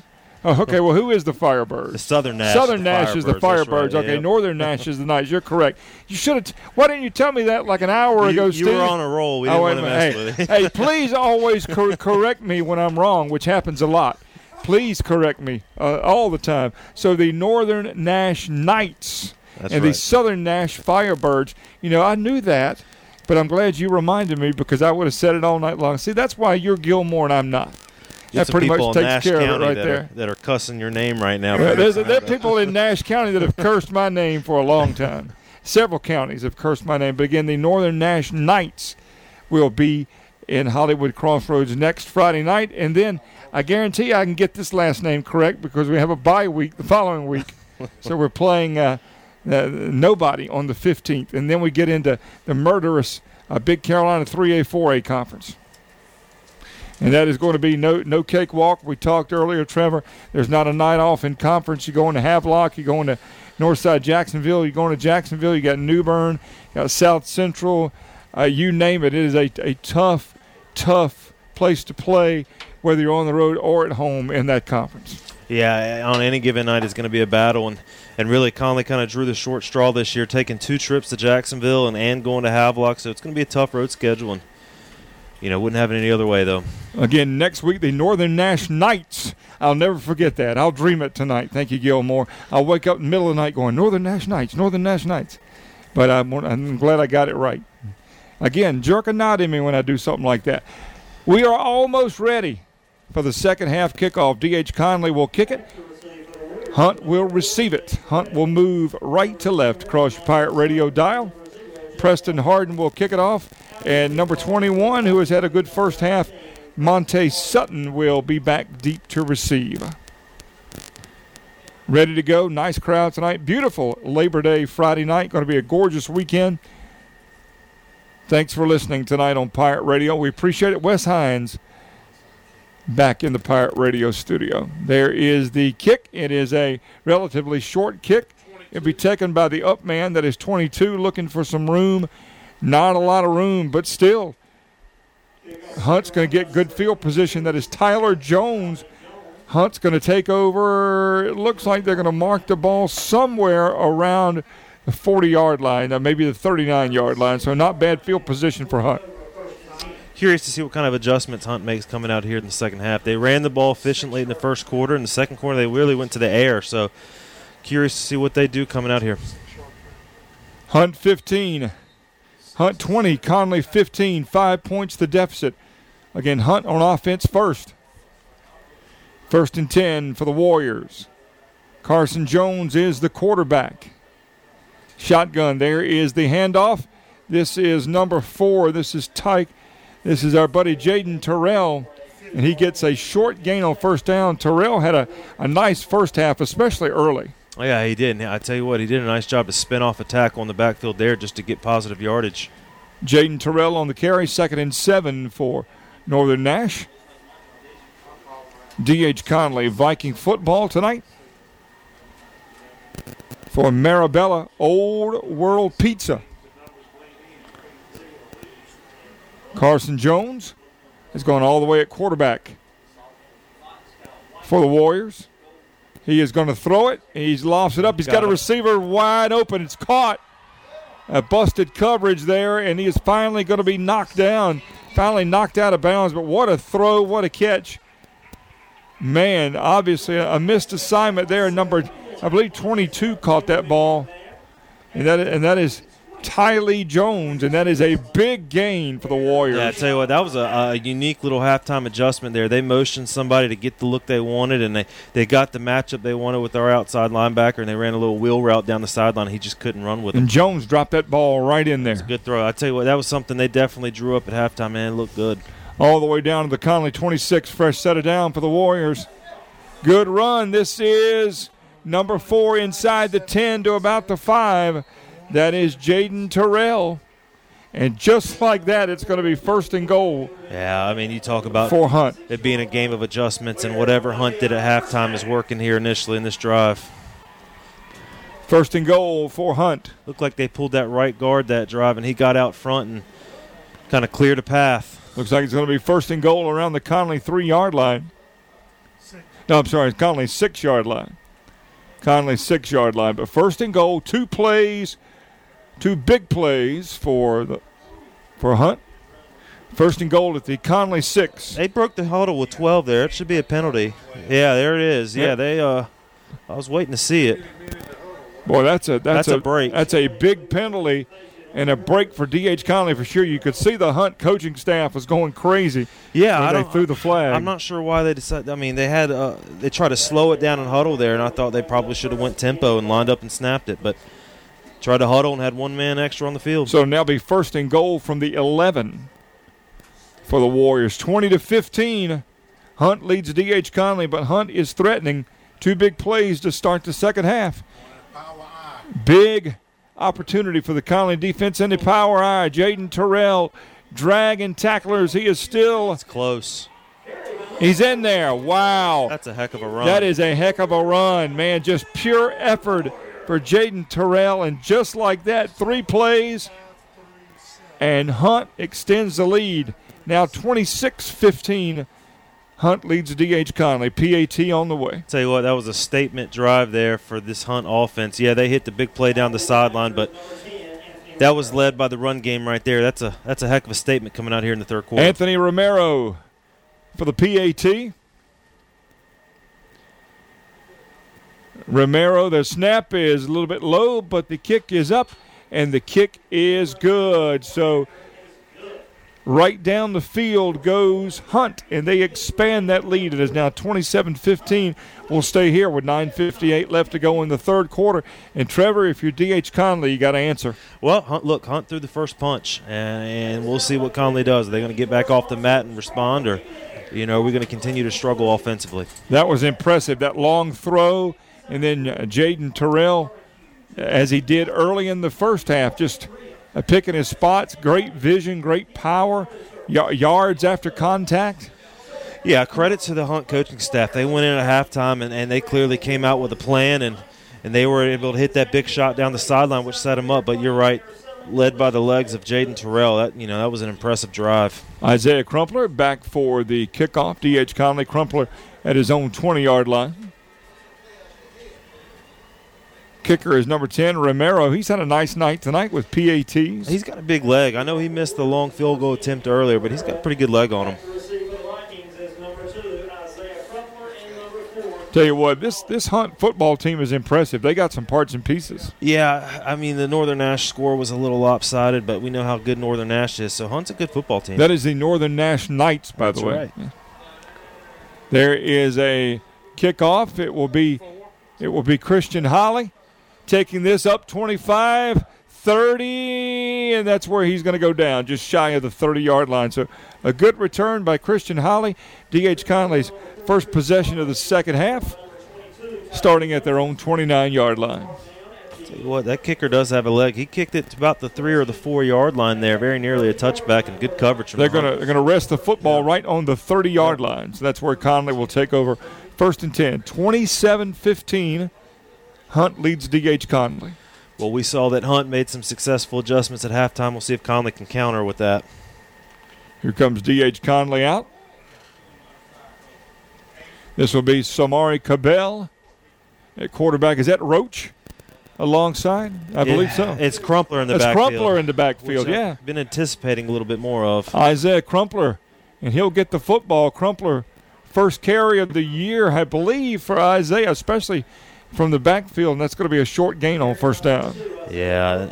Oh, okay. Well, who is the Firebird? The Southern Nash. Southern Nash is the Firebirds. Right, okay, Northern Nash is the Knights. You're correct. You should have. T- why didn't you tell me that like an hour you, ago, you Steve? You were on a roll. We didn't oh, want to mess hey, with it. hey, please always cor- correct me when I'm wrong, which happens a lot. Please correct me uh, all the time. So the Northern Nash Knights That's and right. the Southern Nash Firebirds. You know, I knew that, but I'm glad you reminded me because I would have said it all night long. See, that's why you're Gilmore and I'm not that pretty much takes Nash care County of it right that there. Are, that are cussing your name right now. Well, there's there are people in Nash County that have cursed my name for a long time. Several counties have cursed my name, but again, the Northern Nash Knights will be in Hollywood Crossroads next Friday night, and then I guarantee I can get this last name correct because we have a bye week the following week. so we're playing uh, uh, nobody on the 15th, and then we get into the murderous uh, Big Carolina 3A 4A conference and that is going to be no no cakewalk. We talked earlier, Trevor. There's not a night off in conference. You're going to Havelock. You're going to Northside Jacksonville. You're going to Jacksonville. You got New Bern. You got South Central. Uh, you name it. It is a, a tough, tough place to play, whether you're on the road or at home in that conference. Yeah, on any given night is going to be a battle, and and really Conley kind of drew the short straw this year, taking two trips to Jacksonville and and going to Havelock. So it's going to be a tough road schedule. And, you know, wouldn't have it any other way, though. Again, next week, the Northern Nash Knights. I'll never forget that. I'll dream it tonight. Thank you, Gilmore. I'll wake up in the middle of the night going, Northern Nash Knights, Northern Nash Knights. But I'm, I'm glad I got it right. Again, jerk a knot in me when I do something like that. We are almost ready for the second half kickoff. D.H. Conley will kick it. Hunt will receive it. Hunt will move right to left across your Pirate Radio dial. Preston Harden will kick it off. And number 21, who has had a good first half, Monte Sutton will be back deep to receive. Ready to go. Nice crowd tonight. Beautiful Labor Day Friday night. Going to be a gorgeous weekend. Thanks for listening tonight on Pirate Radio. We appreciate it. Wes Hines back in the Pirate Radio studio. There is the kick. It is a relatively short kick. It'll be taken by the up man that is 22, looking for some room not a lot of room, but still, Hunt's going to get good field position. That is Tyler Jones. Hunt's going to take over. It looks like they're going to mark the ball somewhere around the 40 yard line, uh, maybe the 39 yard line. So, not bad field position for Hunt. Curious to see what kind of adjustments Hunt makes coming out here in the second half. They ran the ball efficiently in the first quarter. In the second quarter, they really went to the air. So, curious to see what they do coming out here. Hunt 15, Hunt 20, Conley 15, five points the deficit. Again, Hunt on offense first. First and 10 for the Warriors. Carson Jones is the quarterback. Shotgun, there is the handoff. This is number four. This is Tyke. This is our buddy Jaden Terrell. And he gets a short gain on first down. Terrell had a, a nice first half, especially early. Yeah, he did. I tell you what, he did a nice job to spin off a tackle on the backfield there just to get positive yardage. Jaden Terrell on the carry, second and seven for Northern Nash. D.H. Conley, Viking football tonight. For Marabella, Old World Pizza. Carson Jones has gone all the way at quarterback. for the Warriors. He is going to throw it. He's lofts it up. He's got, got a receiver wide open. It's caught. A busted coverage there, and he is finally going to be knocked down. Finally knocked out of bounds. But what a throw! What a catch! Man, obviously a missed assignment there. Number, I believe, 22 caught that ball, and that and that is Tylee Jones, and that is a big gain for the Warriors. Yeah, I tell you what, that was a, a, unique little halftime adjustment there. They motioned somebody to get the look they wanted, and they, they got the matchup they wanted with our outside linebacker, and they ran a little wheel route down the sideline. He just couldn't run with it. And Jones dropped that ball right in there. good throw. I tell you what, that was something they definitely drew up at halftime, man. It looked good. All the way down to the Conley 26, fresh set it down for the Warriors. Good run. This is number four inside the 10 to about the 5. That is Jaden Terrell. And just like that, it's going to be first and goal. Yeah, I mean, you talk about for Hunt it being a game of adjustments, and whatever Hunt did at halftime is working here initially in this drive. First and goal for Hunt. Looked like they pulled that right guard that drive, and he got out front and kind of cleared a path. Looks like it's going to be first and goal around the Conley three yard line. No, I'm sorry, Conley six yard line. Conley six yard line, but first and goal, two plays Two big plays for the for Hunt. First and goal at the Conley six. They broke the huddle with 12 there. It should be a penalty. Yeah, there it is. Yeah, they. Uh, I was waiting to see it. Boy, that's a that's, that's a, a, break. That's a big penalty and a break for DH Conley for sure. You could see the Hunt coaching staff was going crazy. Yeah, I they threw the flag. I'm not sure why they decided. I mean, they had uh, they tried to slow it down and huddle there, and I thought they probably should have went tempo and lined up and snapped it, but tried to huddle and had one man extra on the field. So now be first and goal from the 11 for the Warriors. 20 to 15. Hunt leads DH Conley, but Hunt is threatening two big plays to start the second half. Big opportunity for the Conley defense in the power I. Jaden Terrell dragging tacklers. He is still it's close. He's in there. Wow. That's a heck of a run. That is a heck of a run, man. Just pure effort for Jaden Terrell. And just like that, three plays, and Hunt extends the lead. Now 26 15. Hunt leads DH Conley. PAT on the way. Tell you what, that was a statement drive there for this Hunt offense. Yeah, they hit the big play down the sideline, but that was led by the run game right there. That's a that's a heck of a statement coming out here in the third quarter. Anthony Romero for the PAT. Romero, the snap is a little bit low, but the kick is up, and the kick is good. So right down the field goes Hunt, and they expand that lead. It is now 27 15. We'll stay here with 9.58 left to go in the third quarter. And Trevor, if you're DH Conley, you got to answer. Well, Hunt, look, Hunt threw the first punch, and, and we'll see what Conley does. Are they going to get back off the mat and respond, or, you know, are we going to continue to struggle offensively? That was impressive. That long throw and then uh, Jaden Terrell, as he did early in the first half, just uh, picking his spots. Great vision, great power, yards after contact. Yeah, credit to the Hunt coaching staff. They went in at halftime and, and they clearly came out with a plan and, and they were able to hit that big shot down the sideline, which set them up. But you're right, led by the legs of Jaden Terrell. That you know that was an impressive drive. Isaiah Crumpler back for the kickoff. D.H. Conley Crumpler at his own 20 yard line. Kicker is number 10, Romero. He's had a nice night tonight with PATs. He's got a big leg. I know he missed the long field goal attempt earlier, but he's got a pretty good leg on him. Tell you what, this this Hunt football team is impressive. They got some parts and pieces. Yeah, I mean the Northern Nash score was a little lopsided, but we know how good Northern Nash is. So Hunt's a good football team. That is the Northern Nash Knights, by That's the way. Right. There is a kickoff. It will be it will be Christian Holly taking this up 25, 30, and that's where he's going to go down, just shy of the 30 yard line. So a good return by Christian Holly. D.H. Conley's first possession of the second half, starting at their own 29 yard line. Tell you what, that kicker does have a leg. He kicked it to about the three or the four yard line there, very nearly a touchback and good coverage. they're going to they're going to rest the football right on the 30 yard line. So that's where Conley will take over first and 10. 27 15. Hunt leads DH Conley. Well, we saw that Hunt made some successful adjustments at halftime. We'll see if Conley can counter with that. Here comes DH Conley out. This will be Samari Cabell at quarterback. Is that Roach alongside? I believe so. It's Crumpler in the backfield. It's backfield. Crumpler in the backfield, which I've yeah. Been anticipating a little bit more of. Isaiah Crumpler, and he'll get the football. Crumpler, first carry of the year, I believe, for Isaiah, especially from the backfield, and that's going to be a short gain on first down. Yeah.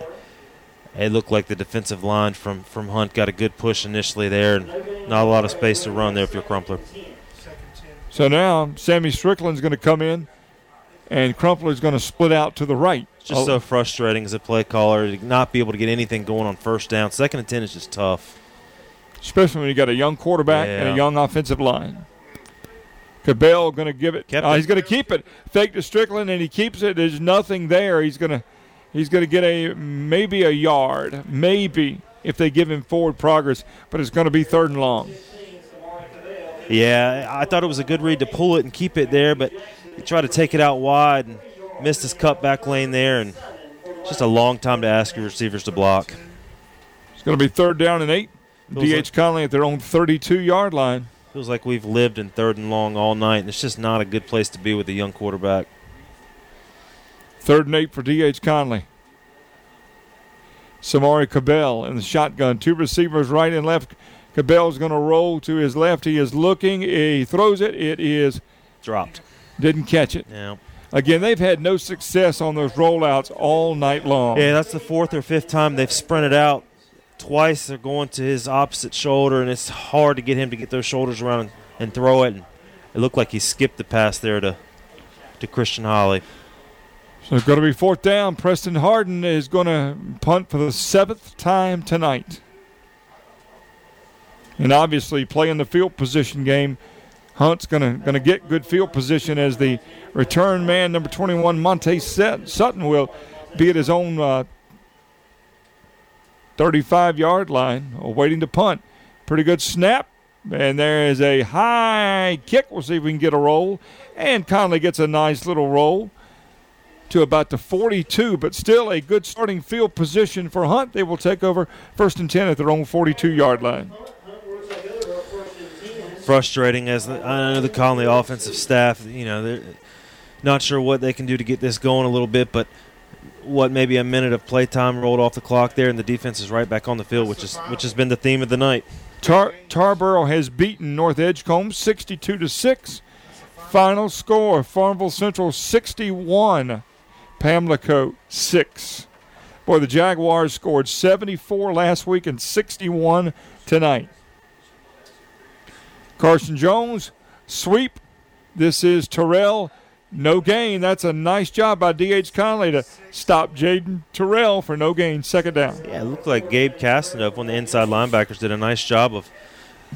It looked like the defensive line from, from Hunt got a good push initially there, and not a lot of space to run there if you're Crumpler. So now Sammy Strickland's going to come in, and Crumpler's going to split out to the right. It's just Oh, so frustrating as a play caller to not be able to get anything going on first down. Second and 10 is just tough. especially when you got a young quarterback and a young offensive line. Cabell going to give it. Uh. He's going to keep it. Fake to Strickland, and he keeps it. There's nothing there. He's going to he's going to get a maybe a yard, maybe if they give him forward progress, but it's going to be third and long. Yeah, I thought it was a good read to pull it and keep it there, but he tried to take it out wide and missed his cutback lane there, and just a long time to ask your receivers to block. It's going to be third down and eight. DH like- Conley at their own 32 yard line. Feels like we've lived in third and long all night, and it's just not a good place to be with a young quarterback. Third and eight for D.H. Conley. Samari Cabell in the shotgun. Two receivers right and left. Cabell's going to roll to his left. He is looking. He throws it. It is Dropped. didn't catch it. Yeah. Again, they've had no success on those rollouts all night long. Yeah, that's the fourth or fifth time they've sprinted out. Twice they're going to his opposite shoulder, and it's hard to get him to get those shoulders around and, and throw it. And it looked like he skipped the pass there to to Christian Holly. So it's going to be fourth down. Preston Harden is going to punt for the seventh time tonight. And obviously, playing the field position game, Hunt's going to going to get good field position as the return man, number 21, Monte Sut- Sutton, will be at his own uh, 35 yard line, waiting to punt. Pretty good snap. And there is a high kick. We'll see if we can get a roll. And Conley gets a nice little roll to about the 42, but still a good starting field position for Hunt. They will take over first and 10 at their own 42 yard line. Frustrating as the, I know the Conley offensive staff, you know, they're not sure what they can do to get this going a little bit, but what maybe a minute of playtime rolled off the clock there, and the defense is right back on the field, which is which has been the theme of the night. Tar- Tarboro has beaten North Edgecombe 62 to 6. Final score Farmville Central 61, Pamlico 6. Boy, the Jaguars scored 74 last week and 61 tonight. Carson Jones, sweep. This is Terrell. No gain. That's a nice job by D.H. Conley to stop Jaden Terrell for no gain. Second down. Yeah, it looked like Gabe Castaneuf, one of the inside linebackers, did a nice job of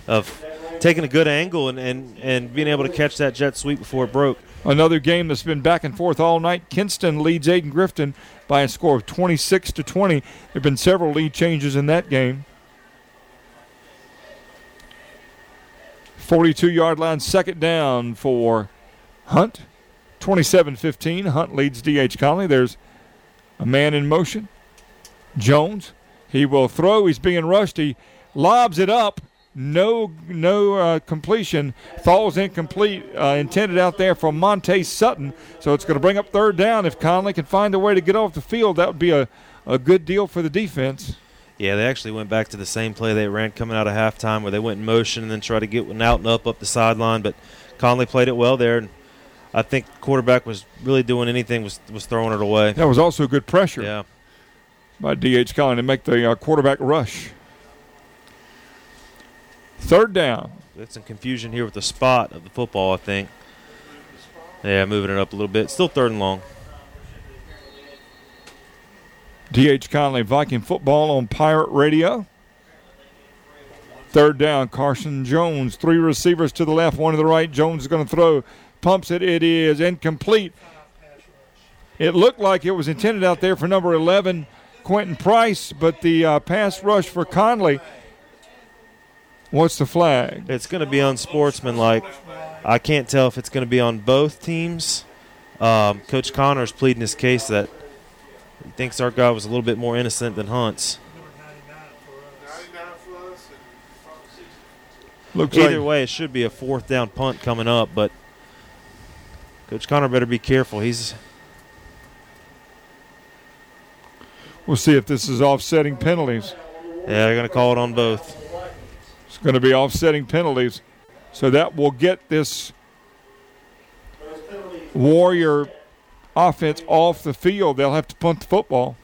of taking a good angle and, and, and being able to catch that jet sweep before it broke. Another game that's been back and forth all night. Kinston leads Ayden Grifton by a score of 26 to 20. There have been several lead changes in that game. 42 yard line, second down for Hunt. 27 15. Hunt leads D.H. Conley. There's a man in motion. Jones. He will throw. He's being rushed. He lobs it up. No, no uh, completion. Falls incomplete. Uh, intended out there for Monte Sutton. So it's going to bring up third down. If Conley can find a way to get off the field, that would be a, a good deal for the defense. Yeah, they actually went back to the same play they ran coming out of halftime where they went in motion and then tried to get one out and up up the sideline. But Conley played it well there. And I think quarterback was really doing anything was, was throwing it away. That was also good pressure Yeah. by D.H. Conley to make the uh, quarterback rush. Third down. There's some confusion here with the spot of the football, I think. Yeah, moving it up a little bit. Still third and long. D.H. Conley, Viking football on Pirate Radio. Third down, Carson Jones. Three receivers to the left, one to the right. Jones is going to throw. Pumps it. It is incomplete. It looked like it was intended out there for number 11, Quentin Price, but the uh, pass rush for Conley. What's the flag? It's going to be unsportsmanlike. I can't tell if it's going to be on both teams. Um, Coach Connor's pleading his case that he thinks our guy was a little bit more innocent than Hunt's. Looks Either like way, it should be a fourth down punt coming up, but Coach Connor better be careful. He's We'll see if this is offsetting penalties. yeah, they're going to call it on both. It's going to be offsetting penalties. So that will get this Warrior offense off the field. They'll have to punt the football.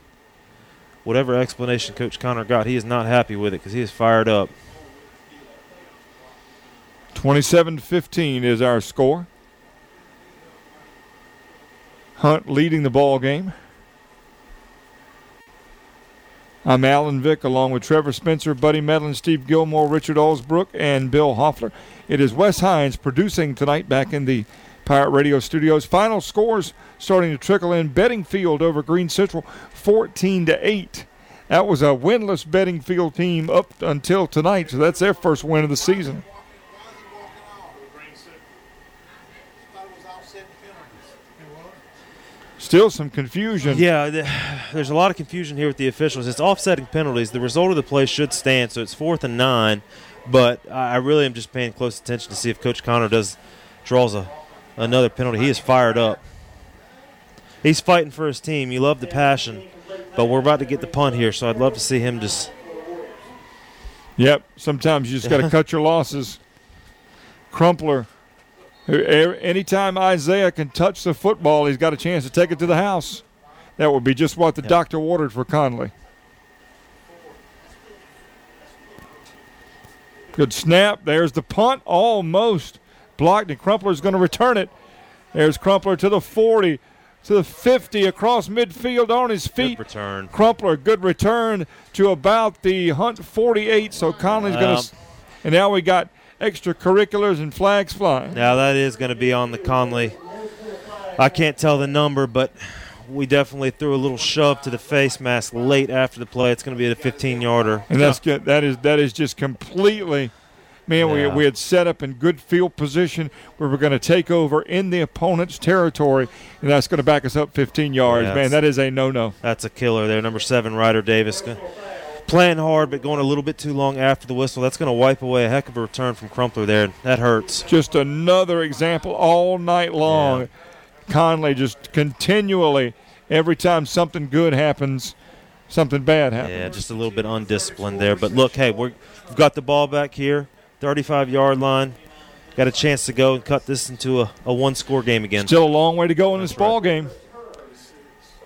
Whatever explanation Coach Connor got, he is not happy with it because he is fired up. 27 15 is our score. Hunt leading the ball game. I'm Alan Vick along with Trevor Spencer, Buddy Medlin, Steve Gilmore, Richard Allsbrook, and Bill Hoffler. It is Wes Hines producing tonight back in the Pirate Radio studios. Final scores starting to trickle in. Beddingfield over Greene Central 14 to 8. That was a winless Beddingfield team up until tonight, so that's their first win of the season. Still some confusion. Yeah, there's a lot of confusion here with the officials. It's offsetting penalties. The result of the play should stand, so it's fourth and nine. But I really am just paying close attention to see if Coach Connor does draws a another penalty. He is fired up. He's fighting for his team. You love the passion, but we're about to get the punt here, so I'd love to see him just. Yep. Sometimes you just got to cut your losses. Crumpler. Anytime Isaiah can touch the football, he's got a chance to take it to the house. That would be just what the doctor ordered for Conley. Good snap. There's the punt. Almost blocked, and Crumpler's going to return it. There's Crumpler to the 40, to the 50, across midfield on his feet. return. Crumpler, good return to about the Hunt 48. So Conley's going to. And now we got extracurriculars and flags flying. Now that is going to be on the Conley. I can't tell the number, but we definitely threw a little shove to the face mask late after the play. It's going to be a 15 yarder. And that's good. That is that is just completely. Man, Yeah. we, we had set up in good field position. Where We were going to take over in the opponent's territory, and that's going to back us up 15 yards. Yeah, Man, that is a no-no. That's a killer there. Number seven, Ryder Davis. Playing hard, but going a little bit too long after the whistle. That's going to wipe away a heck of a return from Crumpler there. That hurts. Just another example all night long. Conley just continually, every time something good happens, something bad happens. Yeah, just a little bit undisciplined there. But look, hey, we're, we've got the ball back here, 35 yard line. Got a chance to go and cut this into a, a one score game again. Still a long way to go in this ball game.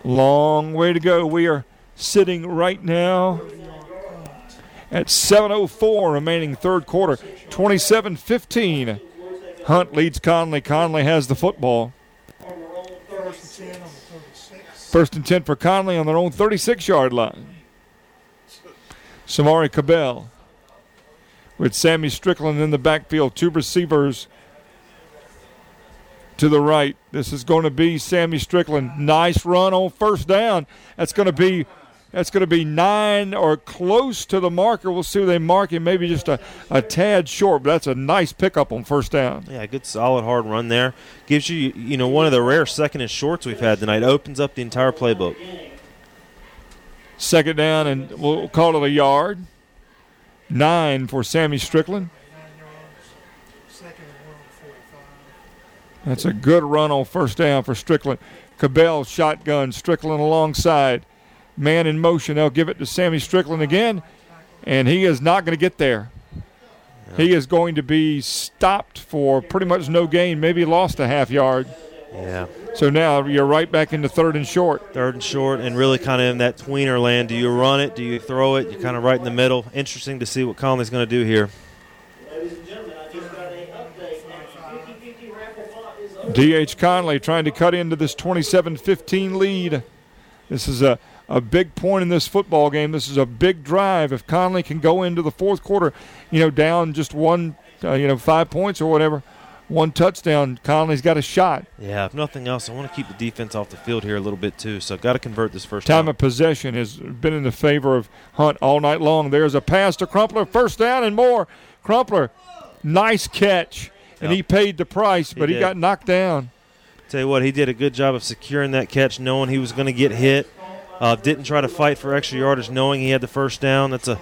Long way to go. We are sitting right now at 7:04 remaining third quarter. 27-15. Hunt leads Conley. Conley has the football. First and 10 for Conley on their own 36-yard line. Samari Cabell with Sammy Strickland in the backfield. Two receivers to the right. This is going to be Sammy Strickland. Nice run on first down. That's going to be that's going to be nine or close to the marker. We'll see where they mark him. Maybe just a, a tad short, but that's a nice pickup on first down. Yeah, good solid hard run there. Gives you you know one of the rare second and shorts we've had tonight. Opens up the entire playbook. Second down, and we'll call it a yard. Nine for Sammy Strickland. That's a good run on first down for Strickland. Cabell shotgun, Strickland alongside. Man in motion. They'll give it to Sammy Strickland again, and he is not going to get there. He is going to be stopped for pretty much no gain, maybe lost a half yard. Yeah. So now you're right back into third and short. Third and short, and really kind of in that tweener land. Do you run it? Do you throw it? You're kind of right in the middle. Interesting to see what Conley's going to do here. D.H. Conley trying to cut into this 27 15 lead. This is a, a big point in this football game. This is a big drive. If Conley can go into the fourth quarter, you know, down just one, uh, you know, five points or whatever, one touchdown, Conley's got a shot. Yeah, if nothing else, I want to keep the defense off the field here a little bit too. So got to convert this first Time of possession has been in the favor of Hunt all night long. There's a pass to Crumpler, first down and more. Crumpler, nice catch. And Yep. he paid the price, but he, did. got knocked down. Tell you what, he did a good job of securing that catch, knowing he was going to get hit. Uh, didn't try to fight for extra yardage, knowing he had the first down. That's a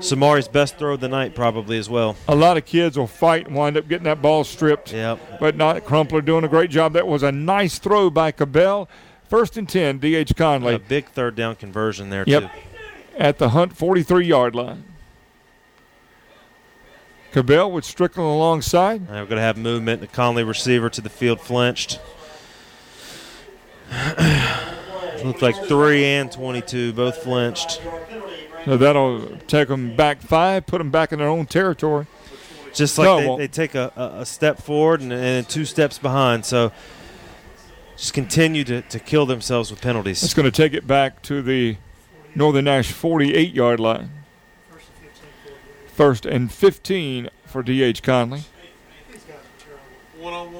Samari's best throw of the night, probably as well. A lot of kids will fight and wind up getting that ball stripped. Yep. But not Crumpler doing a great job. That was a nice throw by Cabell. First and 10, D.H. Conley. A big third down conversion there, Yep. too. At the Hunt 43 yard line. Cabell with Strickland alongside. Now we're going to have movement. The Conley receiver to the field flinched. Looked like three and 22, both flinched. So that'll take them back five, put them back in their own territory. Just like No, they, well- they take a, a, a step forward and, and then two steps behind. So just continue to, to kill themselves with penalties. It's going to take it back to the Northern Nash 48 yard line. First and 15 for D.H. Conley. One-on-one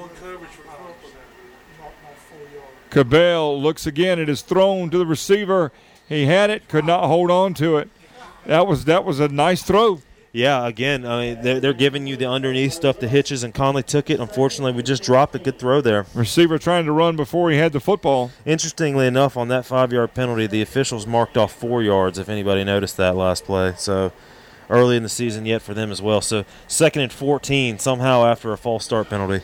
coverage for Crumpler. Cabell looks again. It is thrown to the receiver. He had it, could not hold on to it. That was that was a nice throw. Yeah, again, I mean, they're, they're giving you the underneath stuff, the hitches, and Conley took it. Unfortunately, we just dropped a good throw there. Receiver trying to run before he had the football. Interestingly enough, on that five yard penalty, the officials marked off four yards, if anybody noticed that last play. So early in the season yet for them as well. So second and 14, somehow after a false start penalty.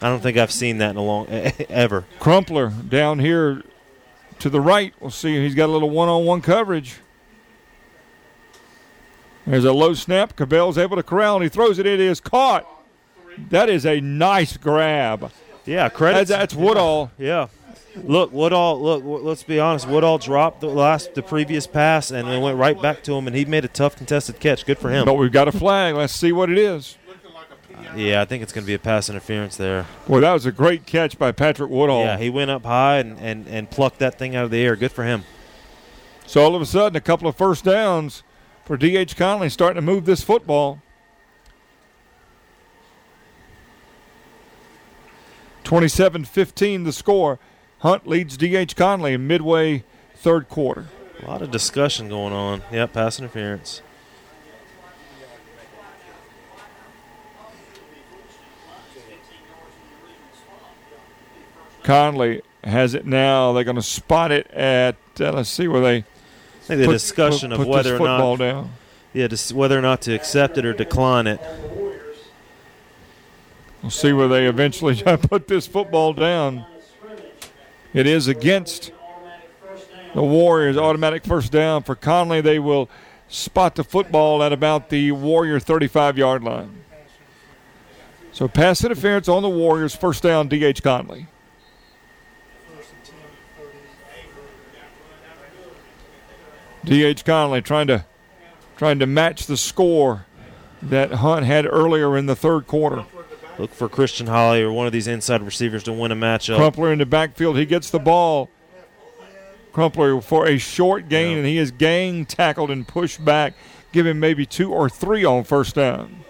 I don't think I've seen that in a long ever. Crumpler down here to the right. We'll see. He's got a little one-on-one coverage. There's a low snap. Cabell's able to corral, and he throws it. It is caught. That is a nice grab. Yeah, credit. That's, that's Woodall. Yeah. Look, Woodall. Look, let's be honest. Woodall dropped the last, the previous pass, and it went right back to him, and he made a tough contested catch. Good for him. But we've got a flag. Let's see what it is. Yeah, I think it's going to be a pass interference there. Boy, that was a great catch by Patrick Woodall. Yeah, he went up high and, and, and plucked that thing out of the air. Good for him. So all of a sudden, a couple of first downs for D.H. Conley starting to move this football. 27 15 the score. Hunt leads D.H. Conley in midway third quarter. A lot of discussion going on. Yep, pass interference. Conley has it now. They're going to spot it at, uh, let's see where they. I think the put- discussion put- of whether this or not football down. yeah, whether or not to accept it or decline it. We'll see where they eventually put this football down. It is against the Warriors. Automatic first down for Conley. They will spot the football at about the Warrior 35 yard line. So pass interference on the Warriors. First down, D.H. Conley. D.H. Conley trying to trying to match the score that Hunt had earlier in the third quarter. Look for Christian Holly or one of these inside receivers to win a matchup. Crumpler in the backfield. He gets the ball. Crumpler for a short gain, and he is gang tackled and pushed back, giving maybe two or three on first down.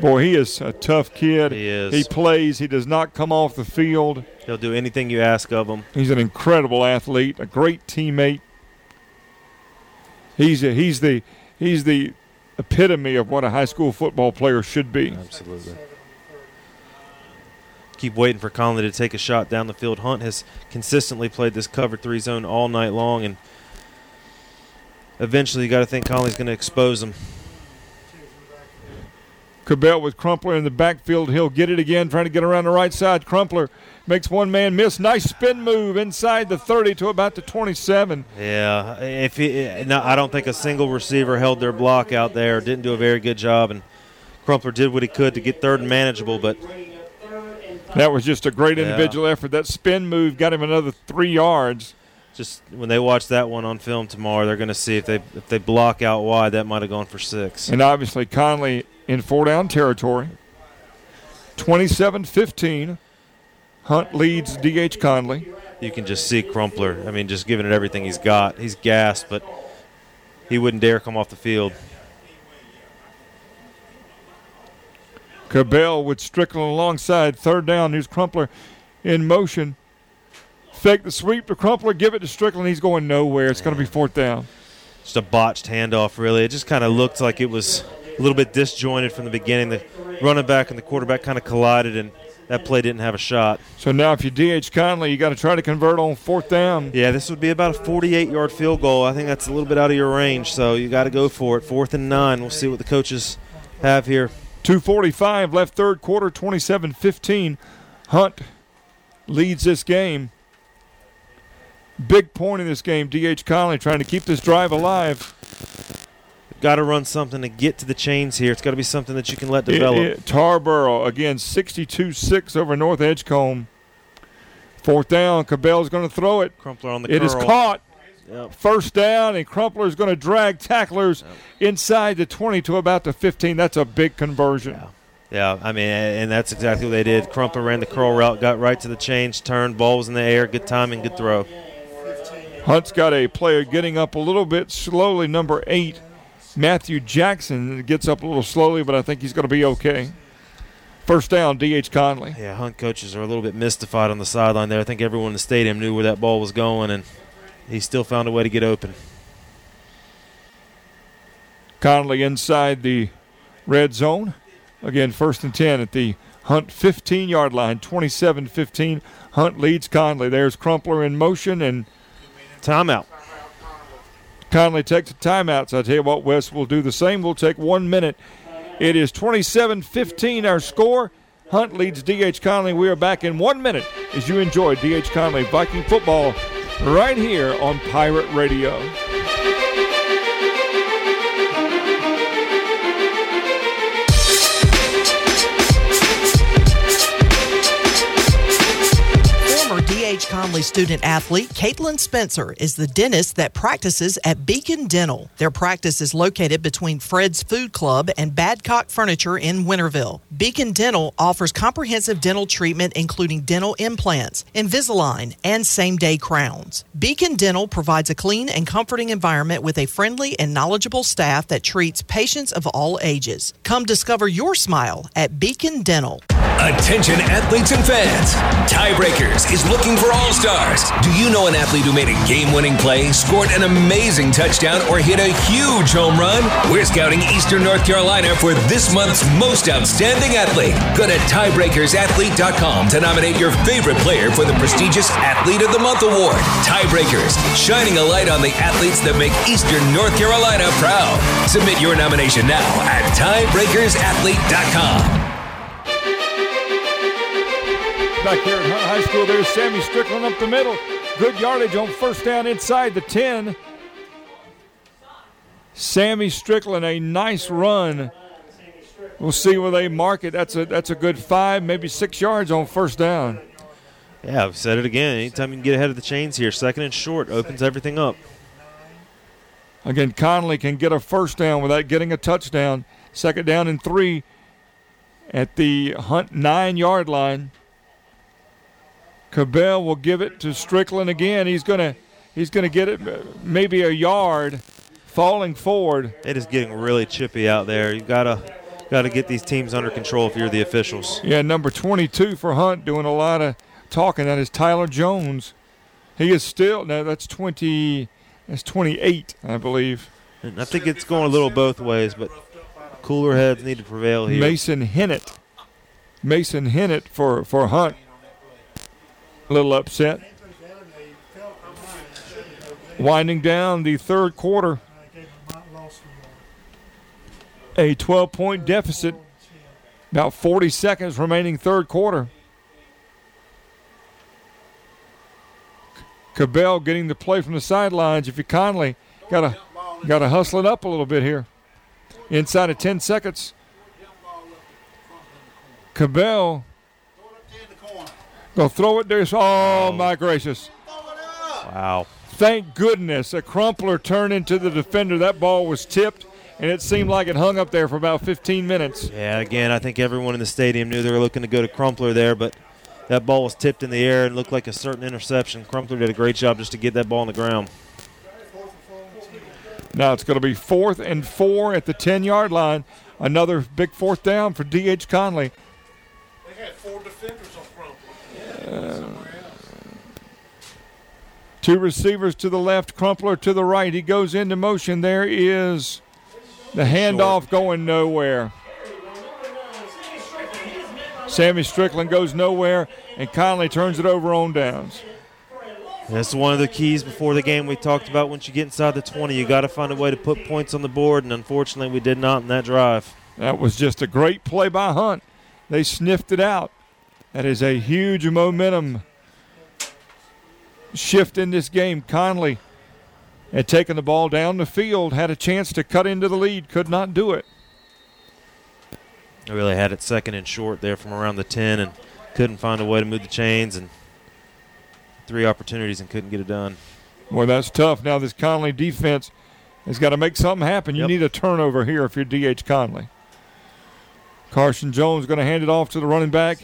Boy, he is a tough kid. He is. He plays. He does not come off the field. He'll do anything you ask of him. He's an incredible athlete, a great teammate. He's a, he's the he's the epitome of what a high school football player should be. Absolutely. Keep waiting for Conley to take a shot down the field. Hunt has consistently played this cover three zone all night long, and eventually you got to think Conley's going to expose him. Cabell with Crumpler in the backfield. He'll get it again, trying to get around the right side. Crumpler makes one man miss. Nice spin move inside the 30 to about the 27. Yeah, if he, no, I don't think a single receiver held their block out there. Didn't do a very good job, and Crumpler did what he could to get third and manageable, but That was just a great Yeah. individual effort. That spin move got him another three yards. Just when they watch that one on film tomorrow, they're going to see if they if they block out wide, that might have gone for six. And obviously, Conley in four down territory. 27 15. Hunt leads D.H. Conley. You can just see Crumpler. I mean, just giving it everything he's got. He's gassed, but he wouldn't dare come off the field. Cabell with Strickland alongside. Third down. Here's Crumpler in motion. Fake the sweep to Crumpler. Give it to Strickland. He's going nowhere. It's going to be fourth down. Just a botched handoff, really. It just kind of looked like it was a little bit disjointed from the beginning. The running back and the quarterback kind of collided, and that play didn't have a shot. So now, if you DH Conley, you got to try to convert on fourth down. Yeah, this would be about a 48 yard field goal. I think that's a little bit out of your range, so you got to go for it. Fourth and nine. We'll see what the coaches have here. 245 left third quarter, 27 15. Hunt leads this game. Big point in this game. D.H. Conley trying to keep this drive alive. Got to run something to get to the chains here. It's got to be something that you can let develop. It, it, Tarboro, again, 62 6 over North Edgecombe. Fourth down. Cabell's going to throw it. Crumpler on the It curl. is caught. Yep. First down, and Crumpler is going to drag tacklers yep. inside the 20 to about the 15. That's a big conversion. Yeah. Yeah, I mean, and that's exactly what they did. Crumpler ran the curl route, got right to the change, turned, ball was in the air, good timing, good throw. Hunt's got a player getting up a little bit slowly, number eight, Matthew Jackson gets up a little slowly, but I think he's going to be okay. First down, D.H. Conley. Yeah, Hunt coaches are a little bit mystified on the sideline there. I think everyone in the stadium knew where that ball was going, and he still found a way to get open. Conley inside the red zone. Again, first and 10 at the Hunt 15 yard line, 27 15. Hunt leads Conley. There's Crumpler in motion and timeout. Conley takes a timeout. So I tell you what, Wes will do the same. We'll take one minute. It is 27 15 our score. Hunt leads D.H. Conley. We are back in one minute as you enjoy D.H. Conley Viking football right here on Pirate Radio. Student athlete Caitlin Spencer is the dentist that practices at Beacon Dental. Their practice is located between Fred's Food Club and Badcock Furniture in Winterville. Beacon Dental offers comprehensive dental treatment including dental implants, Invisalign, and same-day crowns. Beacon Dental provides a clean and comforting environment with a friendly and knowledgeable staff that treats patients of all ages. Come discover your smile at Beacon Dental. Attention athletes and fans. Tiebreakers is looking for all stars. Do you know an athlete who made a game winning play, scored an amazing touchdown, or hit a huge home run? We're scouting Eastern North Carolina for this month's most outstanding athlete. Go to tiebreakersathlete.com to nominate your favorite player for the prestigious Athlete of the Month award. Tiebreakers, shining a light on the athletes that make Eastern North Carolina proud. Submit your nomination now at tiebreakersathlete.com. Back here at Hunt High School, there's Sammy Strickland up the middle. Good yardage on first down inside the 10. Sammy Strickland, a nice run. We'll see where they mark it. That's a that's a good five, maybe six yards on first down. Yeah, I've said it again. Anytime you can get ahead of the chains here, second and short opens everything up. Again, Conley can get a first down without getting a touchdown. Second down and three at the Hunt nine yard line. Cabell will give it to Strickland again. He's gonna he's gonna get it maybe a yard, falling forward. It is getting really chippy out there. You gotta gotta get these teams under control if you're the officials. Yeah, number 22 for Hunt doing a lot of talking. That is Tyler Jones. He is still no. That's 20. That's 28, I believe. And I think it's going a little both ways, but cooler heads need to prevail here. Mason Hennett. Mason Hennett for for Hunt a little upset. Winding down the third quarter, a 12 point deficit, about 40 seconds remaining third quarter. Cabell getting the play from the sidelines. If you Conley, gotta gotta hustle it up a little bit here. Inside of 10 seconds. Cabell Go throw it there. Oh, my gracious. Wow. Thank goodness a crumpler turned into the defender. That ball was tipped, and it seemed like it hung up there for about 15 minutes. Yeah, again, I think everyone in the stadium knew they were looking to go to Crumpler there, but that ball was tipped in the air and looked like a certain interception. Crumpler did a great job just to get that ball on the ground. Now it's going to be fourth and four at the 10 yard line. Another big fourth down for D.H. Conley. They had four defenders Um, two receivers to the left, Crumpler to the right. He goes into motion. There is the handoff going nowhere. Sammy Strickland goes nowhere, and Conley turns it over on downs. That's one of the keys before the game we talked about. Once you get inside the 20, you got to find a way to put points on the board, and unfortunately, we did not in that drive. That was just a great play by Hunt. They sniffed it out. That is a huge momentum shift in this game. Conley had taken the ball down the field, had a chance to cut into the lead, could not do it. I really had it second and short there from around the 10 and couldn't find a way to move the chains and three opportunities and couldn't get it done. Boy, that's tough. Now this Conley defense has got to make something happen. You Yep. need a turnover here if you're DH Conley. Carson Jones going to hand it off to the running back.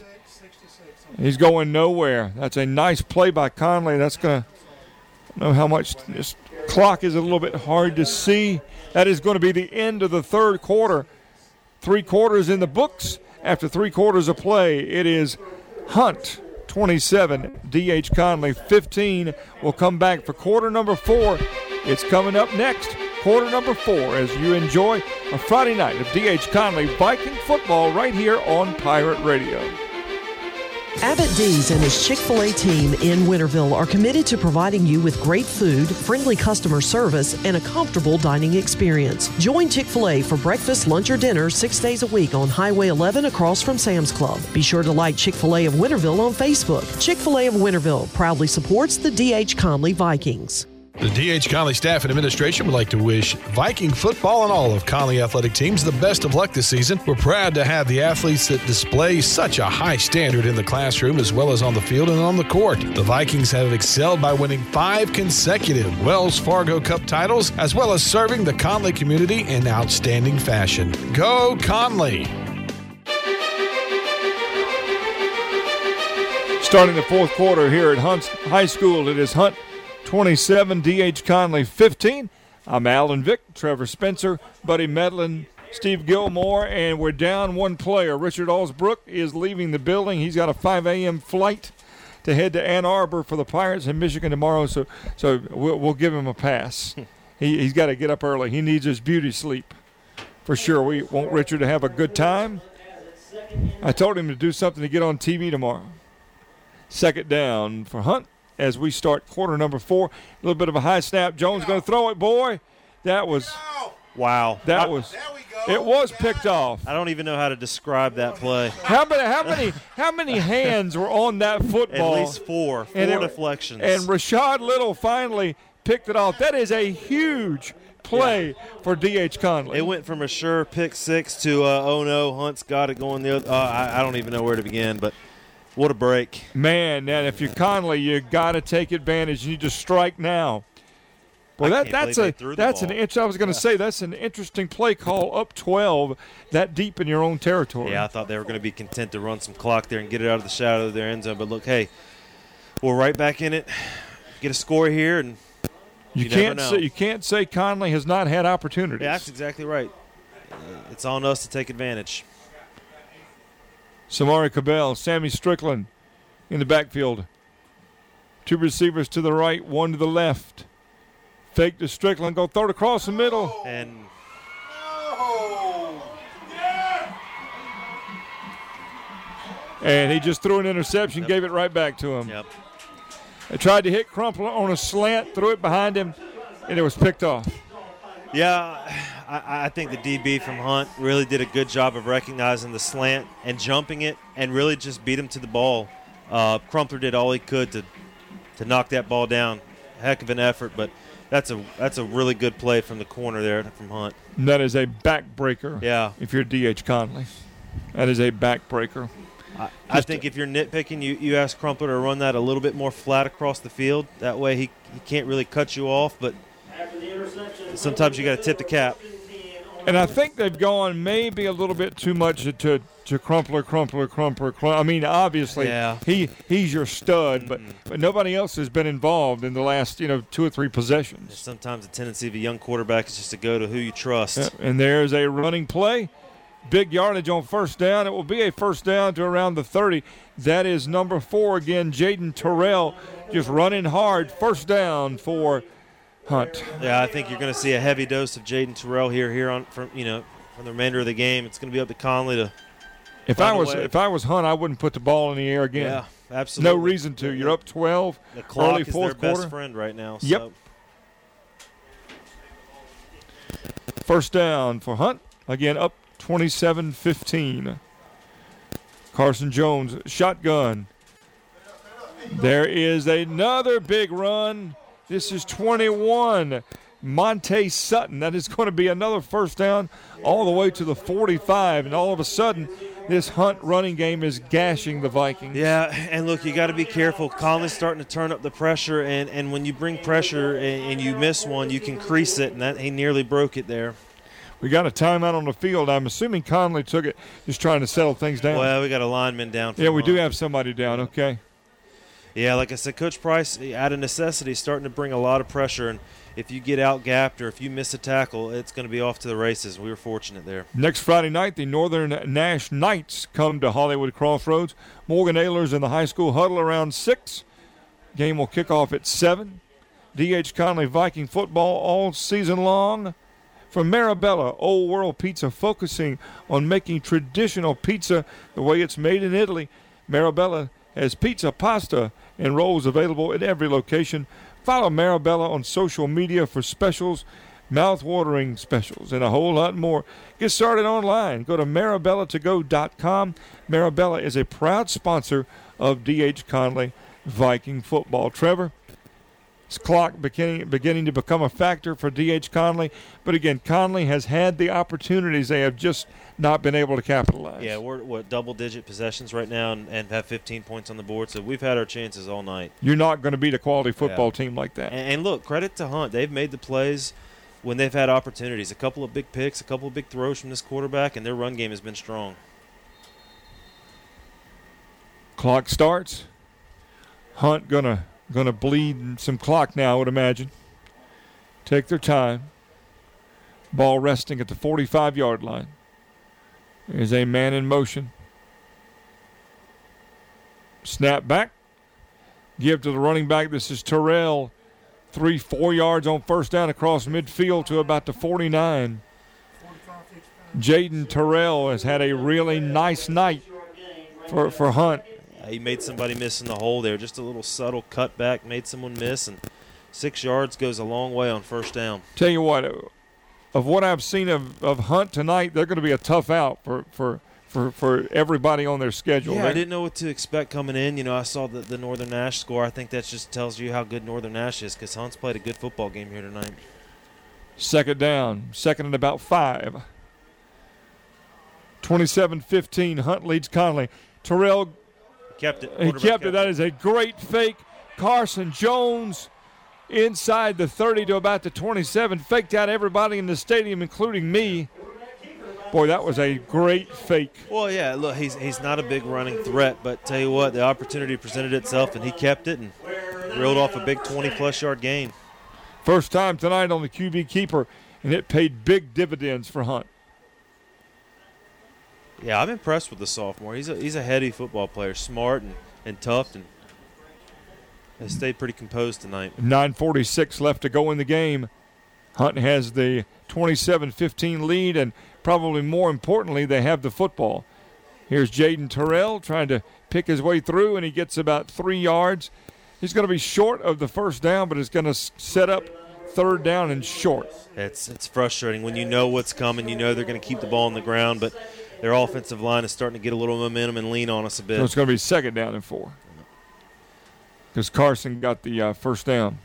He's going nowhere. That's a nice play by Conley. That's going to know how much this clock is a little bit hard to see. That is going to be the end of the third quarter. Three quarters in the books. After three quarters of play, it is Hunt 27, DH Conley 15. We'll come back for quarter number four. It's coming up next, quarter number four, as you enjoy a Friday night of DH Conley Viking football right here on Pirate Radio. Abbott D's and his Chick fil A team in Winterville are committed to providing you with great food, friendly customer service, and a comfortable dining experience. Join Chick fil A for breakfast, lunch, or dinner six days a week on Highway 11 across from Sam's Club. Be sure to like Chick fil A of Winterville on Facebook. Chick fil A of Winterville proudly supports the D.H. Conley Vikings. The DH Conley staff and administration would like to wish Viking football and all of Conley athletic teams the best of luck this season. We're proud to have the athletes that display such a high standard in the classroom as well as on the field and on the court. The Vikings have excelled by winning five consecutive Wells Fargo Cup titles as well as serving the Conley community in outstanding fashion. Go Conley! Starting the fourth quarter here at Hunt High School, it is Hunt 27, DH Conley 15. I'm Alan Vick, Trevor Spencer, Buddy Medlin, Steve Gilmore, and we're down one player. Richard Allsbrook is leaving the building. He's got a 5 a.m. flight to head to Ann Arbor for the Pirates in Michigan tomorrow, so so we'll, we'll give him a pass. he, he's got to get up early. He needs his beauty sleep for sure. We want Richard to have a good time. I told him to do something to get on TV tomorrow. Second down for Hunt as we start quarter number four. A little bit of a high snap. Jones going to throw it, boy. That was Wow. that I- was it was picked off. I don't even know how to describe that play. How many how many how many hands were on that football? At least four. Four And it- deflections. And Rashad Little finally picked it off. That is a huge play for DH Conley. It went from a sure pick six to uh, oh no, Hunt's got it going the other. Uh, I, I don't even know where to begin, but what a break! Man, and if you're Conley, you got to take advantage. You need to strike now. Well, that, that's a they threw the that's an inch. I was going to say that's an interesting play call up 12, that deep in your own territory. Yeah, I thought they were going to be content to run some clock there and get it out of the shadow of their end zone. But look, hey, we're right back in it. Get a score here, and you, you can't say you can't say Conley has not had opportunities. yeah, that's exactly right. Uh, It's on us to take advantage. Samari Cabell, Sammy Strickland in the backfield. Two receivers to the right, one to the left. Fake to Strickland, go throw it across the middle. And And he just threw an interception, gave it right back to him. Yep. They tried to hit Crumpler on a slant, threw it behind him, and it was picked off. Yeah, I, I think the DB from Hunt really did a good job of recognizing the slant and jumping it, and really just beat him to the ball. Uh, Crumpler did all he could to to knock that ball down. Heck of an effort, but that's a that's a really good play from the corner there from Hunt. And that is a backbreaker. Yeah. If you're DH Conley, that is a backbreaker. I, I think if you're nitpicking, you, you ask Crumpler to run that a little bit more flat across the field. That way he, he can't really cut you off, but sometimes you got to tip the cap. And I think they've gone maybe a little bit too much to to Crumpler, Crumpler, Crumpler, Crumpler. I mean, obviously Yeah. he he's your stud, but mm-hmm. but nobody else has been involved in the last you know two or three possessions. Sometimes the tendency of a young quarterback is just to go to who you trust. Yeah, And there's a running play. Big yardage on first down. It will be a first down to around the 30. That is number four again, Jaden Terrell, just running hard. First down for Hunt. Yeah, I think you're going to see a heavy dose of Jaden Terrell here here on from you know from the remainder of the game. It's going to be up to Conley to If I was if I was Hunt, I wouldn't put the ball in the air again. Yeah, absolutely. No reason to. You're up 12. The clock early is fourth their quarter. best friend right now. So. Yep. First down for Hunt. Again, up 27 15. Carson Jones, shotgun. There is another big run. This is 21. Monte Sutton. That is going to be another first down all the way to the 45. And all of a sudden, this Hunt running game is gashing the Vikings. Yeah, and look, you got to be careful. Conley's starting to turn up the pressure, and, and when you bring pressure and, and you miss one, you can crease it, and that he nearly broke it there. We got a timeout on the field. I'm assuming Conley took it, just trying to settle things down. Well, we got a lineman down. yeah, we do have somebody down. Okay. Yeah, like I said, Coach Price, out of necessity, starting to bring a lot of pressure, and if you get out gapped or if you miss a tackle, it's going to be off to the races. We were fortunate there. Next Friday night, the Northern Nash Knights come to Hollywood Crossroads. Morgan Ayler's in the high school huddle around 6. Game will kick off at 7. D.H. Conley Viking football all season long. From Marabella, Old World Pizza, focusing on making traditional pizza the way it's made in Italy. Marabella has pizza, pasta, and rolls available at every location. Follow Marabella on social media for specials, mouth-watering specials, and a whole lot more. Get started online. Go to marabellatogo.com. Marabella is a proud sponsor of D.H. Conley Viking football. Trevor, clock beginning, beginning to become a factor for D.H. Conley. But again, Conley has had the opportunities. They have just not been able to capitalize. Yeah, we're what double digit possessions right now and, and have 15 points on the board, so we've had our chances all night. You're not going to beat a quality football Yeah. team like that. And, and look, credit to Hunt. They've made the plays when they've had opportunities. A couple of big picks, a couple of big throws from this quarterback, and their run game has been strong. Clock starts. Hunt gonna gonna bleed some clock now, I would imagine. Take their time. Ball resting at the 45 yard line. There's a man in motion. Snap back. Give to the running back. This is Terrell. Three, four yards on first down across midfield to about the 49. Jaden Terrell has had a really nice night for, for Hunt. Uh, he made somebody miss in the hole there. Just a little subtle cutback made someone miss, and six yards goes a long way on first down. Tell you what, of what I've seen of, of Hunt tonight, they're going to be a tough out for, for, for, for everybody on their schedule. Yeah, I didn't know what to expect coming in. You know, I saw the, the Northern Nash score. I think that just tells you how good Northern Nash is because Hunt's played a good football game here tonight. Second down, second and about five. 27 15, Hunt leads Conley. Terrell, Kept it. he kept it. That is a great fake. Carson Jones inside the 30 to about the 27, faked out everybody in the stadium, including me. Boy, that was a great fake. Well, yeah. Look, he's he's not a big running threat, but tell you what, the opportunity presented itself, and he kept it and reeled off a big 20-plus yard gain. First time tonight on the QB keeper, and it paid big dividends for Hunt. Yeah, I'm impressed with the sophomore. He's a he's a heady football player, smart and, and tough, and has stayed pretty composed tonight. 9.46 left to go in the game. Hunt has the 27 15 lead, and probably more importantly, they have the football. Here's Jaden Terrell trying to pick his way through, and he gets about three yards. He's going to be short of the first down, but it's going to set up third down and short. It's it's frustrating when you know what's coming. You know they're going to keep the ball on the ground, but their offensive line is starting to get a little momentum and lean on us a bit. So it's going to be second down and four. Because Carson got the uh, first down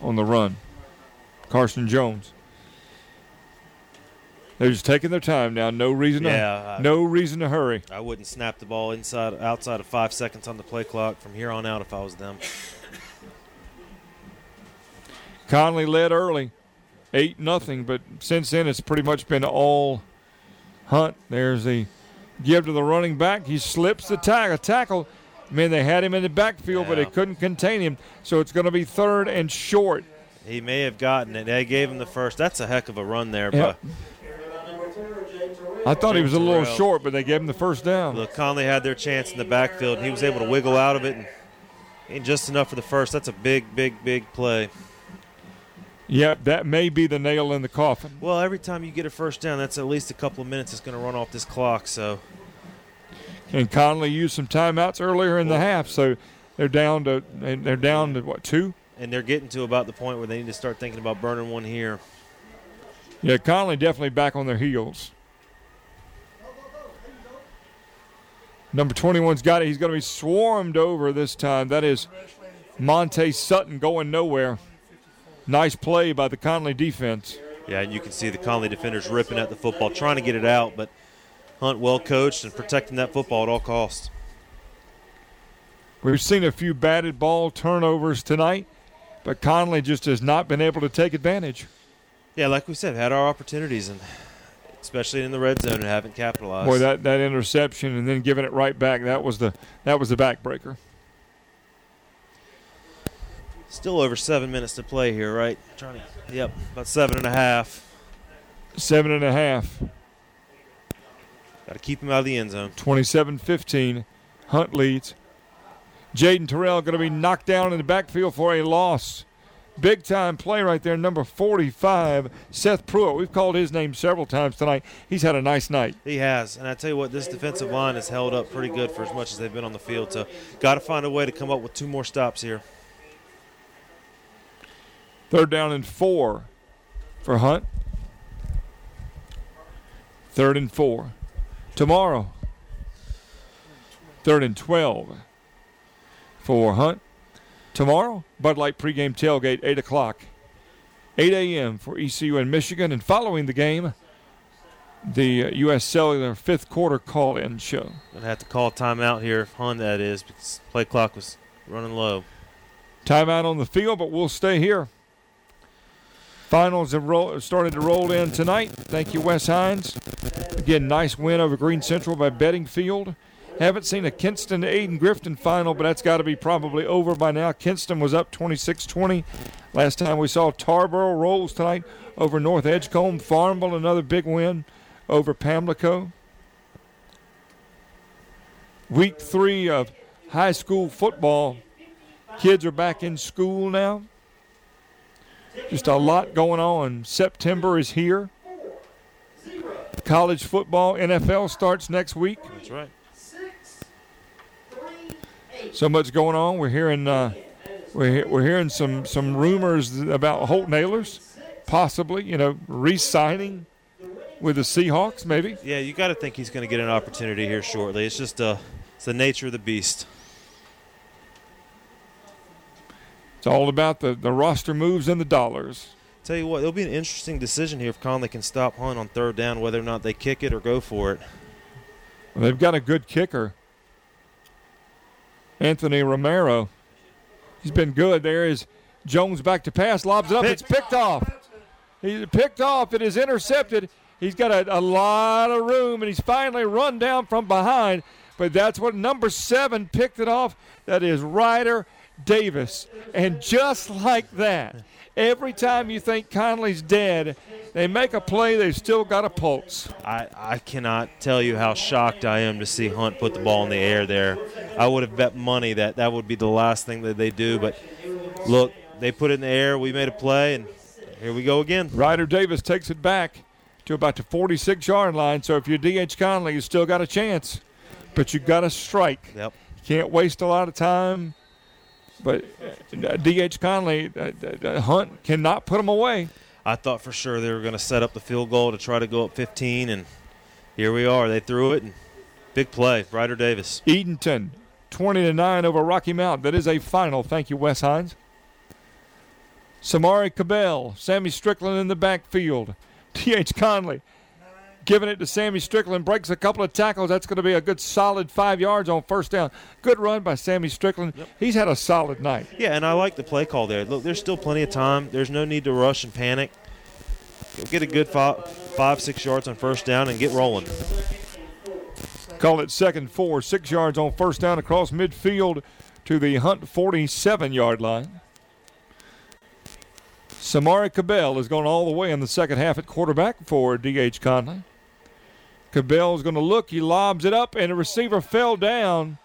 on the run. Carson Jones. They're just taking their time now. No reason to Yeah, I- no reason to hurry. I wouldn't snap the ball inside outside of five seconds on the play clock from here on out if I was them. Conley led early, eight nothing, but since then it's pretty much been all Hunt. There's the give to the running back. He slips the tackle. tackle. I mean, they had him in the backfield, but they couldn't contain him. So it's going to be third and short. He may have gotten it. They gave him the first. That's a heck of a run there. Yep. I thought he was a little short, but they gave him the first down. Look, Conley had their chance in the backfield. and He was able to wiggle out of it and, and just enough for the first. That's a big, big, big play. Yep, that may be the nail in the coffin. Well, every time you get a first down, that's at least a couple of minutes that's going to run off this clock. So And Conley used some timeouts earlier in the half, so they're down to they're down to what two? And they're getting to about the point where they need to start thinking about burning one here. Yeah, Conley definitely back on their heels. Number 21's got it. He's going to be swarmed over this time. That is Monte Sutton going nowhere. Nice play by the Conley defense. Yeah, and you can see the Conley defenders ripping at the football, trying to get it out, but Hunt well coached and protecting that football at all costs. We've seen a few batted ball turnovers tonight, but Conley just has not been able to take advantage. Yeah, like we said, had our opportunities, and especially in the red zone, and haven't capitalized. Boy, that, that interception and then giving it right back, that was the that was the backbreaker. Still over seven minutes to play here, right? Trying to, yep, about seven and a half. Seven and a half. Got to keep him out of the end zone. 27 15. Hunt leads. Jaden Terrell going to be knocked down in the backfield for a loss. Big time play right there, number 45, Seth Pruitt. We've called his name several times tonight. He's had a nice night. He has. And I tell you what, this defensive line has held up pretty good for as much as they've been on the field. So, got to find a way to come up with two more stops here. Third down and four for Hunt. Third and four. Tomorrow, third and 12 for Hunt. Tomorrow, Bud Light pregame tailgate, 8 o'clock. 8 a.m. for ECU and Michigan. And following the game, the U.S. Cellular fifth quarter call in show. Gonna have to call timeout here, Hunt, that is, because play clock was running low. Timeout on the field, but we'll stay here. Finals have started to roll in tonight. Thank you, Wes Hines. Again, nice win over Greene Central by Beddingfield. Haven't seen a Kinston Ayden Grifton final, but that's got to be probably over by now. Kinston was up 26 20. Last time we saw Tarboro rolls tonight over North Edgecombe. Farmville, another big win over Pamlico. Week three of high school football. Kids are back in school now. Just a lot going on. September is here. College football, NFL starts next week. That's right. So much going on. We're hearing uh, we're, we're hearing some some rumors about Holton Ahlers, possibly you know re-signing with the Seahawks, maybe. Yeah, you got to think he's going to get an opportunity here shortly. It's just uh, it's the nature of the beast. It's all about the, the roster moves and the dollars. Tell you what, it'll be an interesting decision here if Conley can stop Hunt on third down, whether or not they kick it or go for it. Well, they've got a good kicker, Anthony Romero. He's been good. There is Jones back to pass, lobs it up. It's picked off. He's picked off. It is intercepted. He's got a, a lot of room, and he's finally run down from behind. But that's what number seven picked it off. That is Ryder Davis. And just like that, every time you think Conley's dead, they make a play, they've still got a pulse. I, I cannot tell you how shocked I am to see Hunt put the ball in the air there. I would have bet money that that would be the last thing that they do. But look, they put it in the air, we made a play, and here we go again. Ryder Davis takes it back to about the 46 yard line. So if you're DH Conley, you still got a chance, but you got to strike. Yep. Can't waste a lot of time. But uh, D.H. Conley, uh, uh, Hunt cannot put them away. I thought for sure they were going to set up the field goal to try to go up 15, and here we are. They threw it, and big play. Ryder Davis. Edenton, 20 to 9 over Rocky Mount. That is a final. Thank you, Wes Hines. Samari Cabell, Sammy Strickland in the backfield. D.H. Conley giving it to Sammy Strickland, breaks a couple of tackles. That's going to be a good solid five yards on first down. Good run by Sammy Strickland. Yep. He's had a solid night. Yeah, and I like the play call there. Look, there's still plenty of time. There's no need to rush and panic. Get a good five, five six yards on first down and get rolling. Call it second four, six yards on first down across midfield to the Hunt 47 yard line. Samari Cabell is going all the way in the second half at quarterback for D.H. Conley. Cabell's going to look. He lobs it up, and the receiver fell down.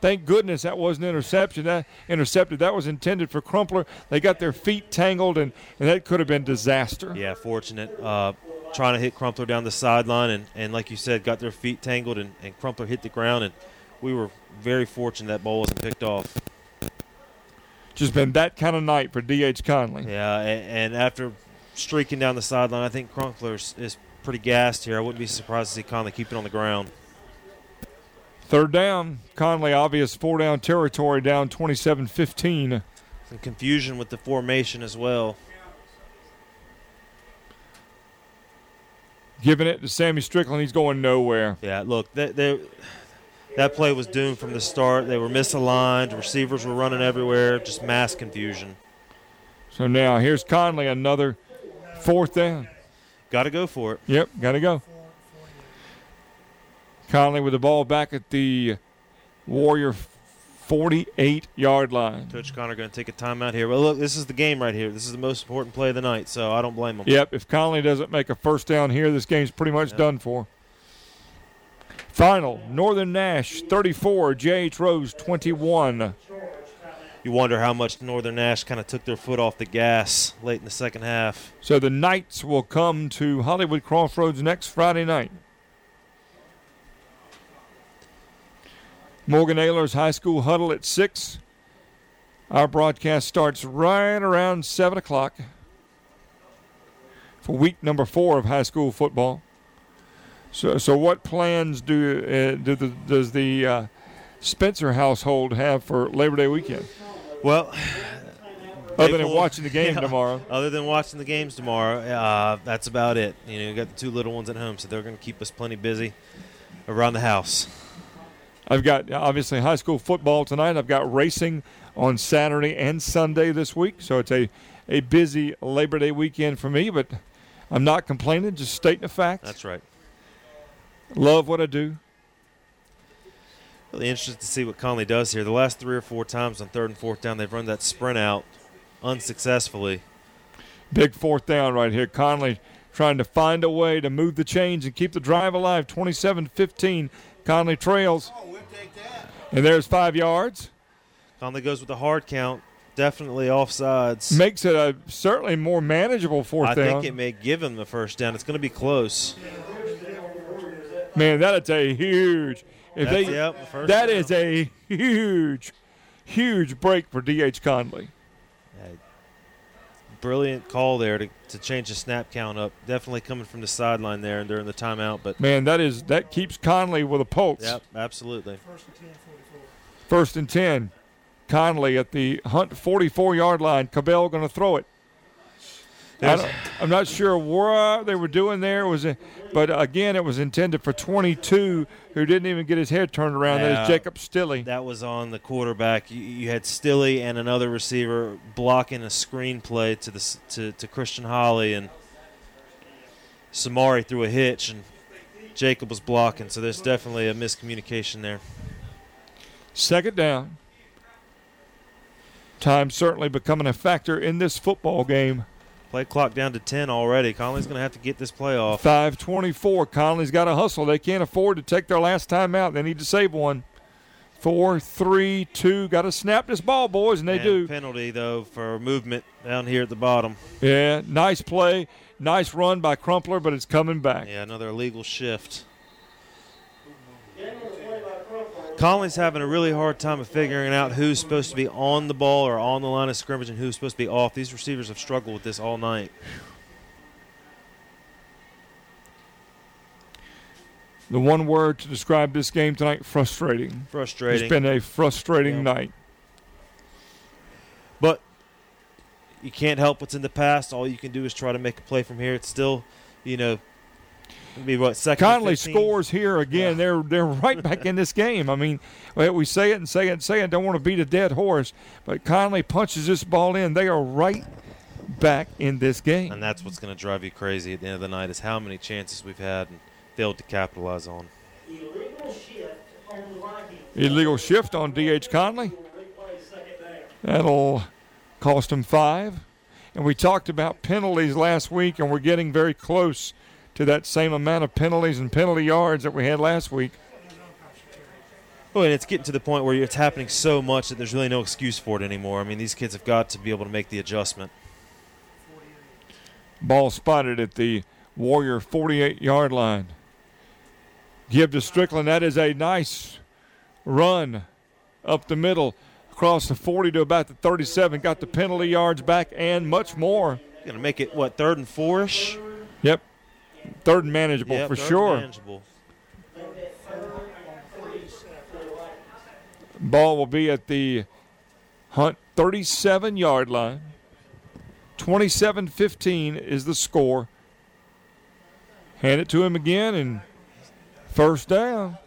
Thank goodness that wasn't interception. That intercepted. That was intended for Crumpler. They got their feet tangled, and, and that could have been disaster. Yeah, fortunate. Uh, trying to hit Crumpler down the sideline, and, and like you said, got their feet tangled, and, and Crumpler hit the ground, and we were very fortunate that ball wasn't picked off. Just been that kind of night for D.H. Conley. Yeah, and, and after streaking down the sideline, I think Crumpler is, is pretty gassed here. I wouldn't be surprised to see Conley keep it on the ground. Third down. Conley, obvious four down territory, down 27 15. Some confusion with the formation as well. Giving it to Sammy Strickland. He's going nowhere. Yeah, look, they, they, that play was doomed from the start. They were misaligned. Receivers were running everywhere. Just mass confusion. So now here's Conley, another fourth down. Got to go for it. Yep, got to go. Conley with the ball back at the Warrior 48 yard line. Coach Connor going to take a timeout here. Well, look, this is the game right here. This is the most important play of the night, so I don't blame him. Yep, if Conley doesn't make a first down here, this game's pretty much yep. done for. Final Northern Nash 34, J.H. Rose 21. You wonder how much Northern Nash kind of took their foot off the gas late in the second half. So the Knights will come to Hollywood Crossroads next Friday night. Morgan Ayler's High School Huddle at 6. Our broadcast starts right around 7 o'clock for week number four of high school football. So, so what plans do, uh, do the, does the uh, Spencer household have for Labor Day weekend? Well, other than watching the game yeah, tomorrow. Other than watching the games tomorrow, uh, that's about it. You know, you got the two little ones at home, so they're going to keep us plenty busy around the house. I've got obviously high school football tonight. I've got racing on Saturday and Sunday this week, so it's a a busy Labor Day weekend for me. But I'm not complaining, just stating the facts. That's right. Love what I do. Really interested to see what Conley does here. The last three or four times on third and fourth down, they've run that sprint out unsuccessfully. Big fourth down right here. Conley trying to find a way to move the chains and keep the drive alive. 27 15. Conley trails. Oh, and there's five yards. Conley goes with the hard count. Definitely offsides. Makes it a certainly more manageable fourth I down. I think it may give him the first down. It's going to be close. Man, that is a huge. If That's, they, yep, the that down. is a huge, huge break for DH Conley. Brilliant call there to, to change the snap count up. Definitely coming from the sideline there and during the timeout. But man, that is that keeps Conley with a pulse. Yep, absolutely. First and ten. Conley at the Hunt 44 yard line. Cabell going to throw it. I'm not sure what they were doing there. Was it, but again, it was intended for 22, who didn't even get his head turned around. Yeah, that is Jacob Stilley. That was on the quarterback. You, you, had Stilley and another receiver blocking a screen play to the to, to Christian Holly, and Samari threw a hitch, and Jacob was blocking. So there's definitely a miscommunication there. Second down. Time certainly becoming a factor in this football game. Play clock down to 10 already. Conley's going to have to get this play off. 524. Conley's got to hustle. They can't afford to take their last time out. They need to save one. Four, three, two. Got to snap this ball, boys, and they and do. Penalty, though, for movement down here at the bottom. Yeah, nice play. Nice run by Crumpler, but it's coming back. Yeah, another illegal shift. Conley's having a really hard time of figuring out who's supposed to be on the ball or on the line of scrimmage and who's supposed to be off. These receivers have struggled with this all night. The one word to describe this game tonight frustrating. Frustrating. It's been a frustrating Yeah. night. But you can't help what's in the past. All you can do is try to make a play from here. It's still, you know, be what second. Conley scores here again. They're they're right back in this game. I mean, we say it and say it and say it. Don't want to beat a dead horse, but Conley punches this ball in. They are right back in this game. And that's what's going to drive you crazy at the end of the night is how many chances we've had and failed to capitalize on. Illegal shift on D.H. Conley. That'll cost him five. And we talked about penalties last week, and we're getting very close to that same amount of penalties and penalty yards that we had last week. Well, and it's getting to the point where it's happening so much that there's really no excuse for it anymore. I mean, these kids have got to be able to make the adjustment. Ball spotted at the Warrior 48 yard line. Give to Strickland. That is a nice run up the middle across the 40 to about the 37. Got the penalty yards back and much more. Going to make it, what, third and four ish? Yep. Third and manageable for sure. manageable. Ball will be at the Hunt 37 yard line. 27 15 is the score. Hand it to him again and first down.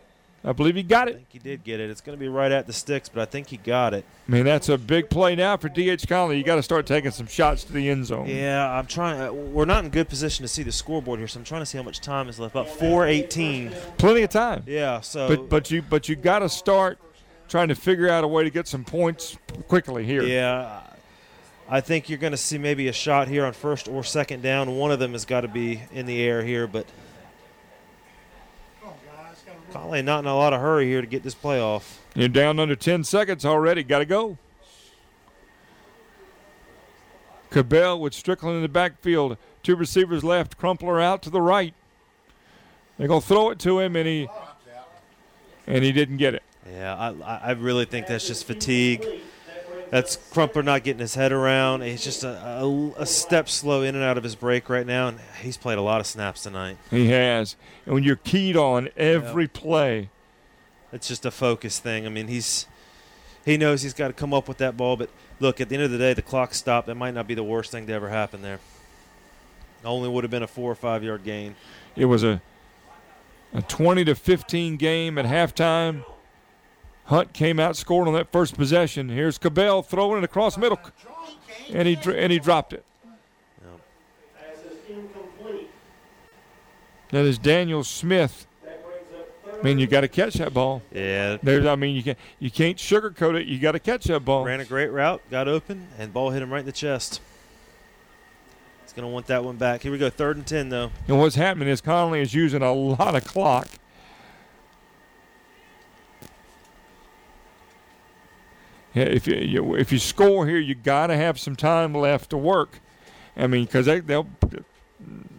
I believe he got it. I think he did get it. It's going to be right at the sticks, but I think he got it. I mean, that's a big play now for D.H. Conley. You got to start taking some shots to the end zone. Yeah, I'm trying. uh, We're not in good position to see the scoreboard here, so I'm trying to see how much time is left. About 4:18. Plenty of time. Yeah. So. But but you but you got to start trying to figure out a way to get some points quickly here. Yeah. I think you're going to see maybe a shot here on first or second down. One of them has got to be in the air here, but Conley not in a lot of hurry here to get this play off. You're down under 10 seconds already. Got to go. Cabell with Strickland in the backfield. Two receivers left. Crumpler out to the right. They're going to throw it to him, and he and he didn't get it. Yeah, I I really think that's just fatigue. That's Crumpler not getting his head around. He's just a, a, a step slow in and out of his break right now, and he's played a lot of snaps tonight. He has. And when you're keyed on every play, It's just a focus thing. I mean, he's he knows he's got to come up with that ball, but look, at the end of the day, the clock stopped. That might not be the worst thing to ever happen there. Only would have been a four or five yard gain. it was a a 20 to 15 game at halftime. Hunt came out, scored on that first possession. Here's Cabell throwing it across middle, and he and he dropped it. That is Daniel Smith. I mean, you got to catch that ball. Yeah, There's, I mean, you can't you can't sugarcoat it. You got to catch that ball. ran a great route, got open, and ball hit him right in the chest. He's gonna want that one back. Here we go, third and ten though. And what's happening is Conley is using a lot of clock. If you, you if you score here, you got to have some time left to work. I mean, because they, they'll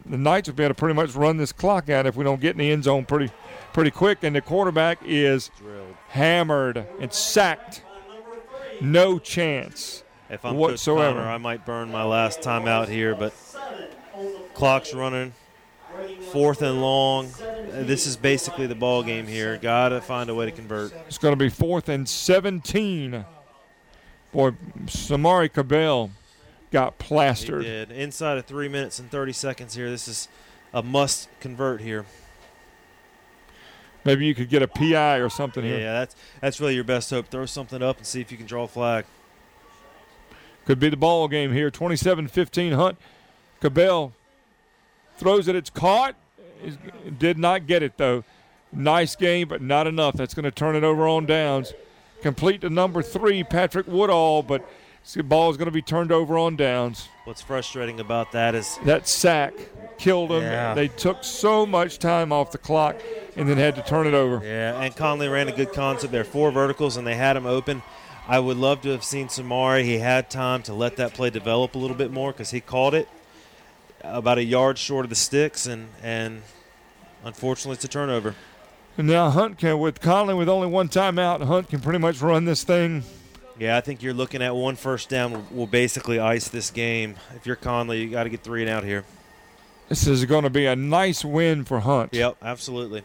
the Knights will be able to pretty much run this clock out if we don't get in the end zone pretty pretty quick. And the quarterback is hammered and sacked. No chance If I'm whatsoever. Connor, I might burn my last time out here, but clock's running. Fourth and long. This is basically the ball game here. Got to find a way to convert. It's going to be fourth and 17. Boy, Samari Cabell got He plastered. did. Inside of three minutes and 30 seconds here. This is a must convert here. Maybe you could get a PI or something Yeah, here. Yeah, that's that's really your best hope. Throw something up and see if you can draw a flag. Could be the ball game here. 27 15 Hunt. Cabell throws it. It's caught. Did not get it, though. Nice game, but not enough. That's going to turn it over on downs. Complete to number three, Patrick Woodall, but the ball is going to be turned over on downs. What's frustrating about that is That sack killed them. Yeah. They took so much time off the clock and then had to turn it over. Yeah, and Conley ran a good concept there. Four verticals, and they had him open. I would love to have seen Samari. He had time to let that play develop a little bit more because he caught it about a yard short of the sticks, and and unfortunately, it's a turnover. And now Hunt can, with Conley with only one timeout, Hunt can pretty much run this thing. Yeah, I think you're looking at one first down will, will basically ice this game. If you're Conley, you got to get three and out here. This is going to be a nice win for Hunt. Yep, absolutely.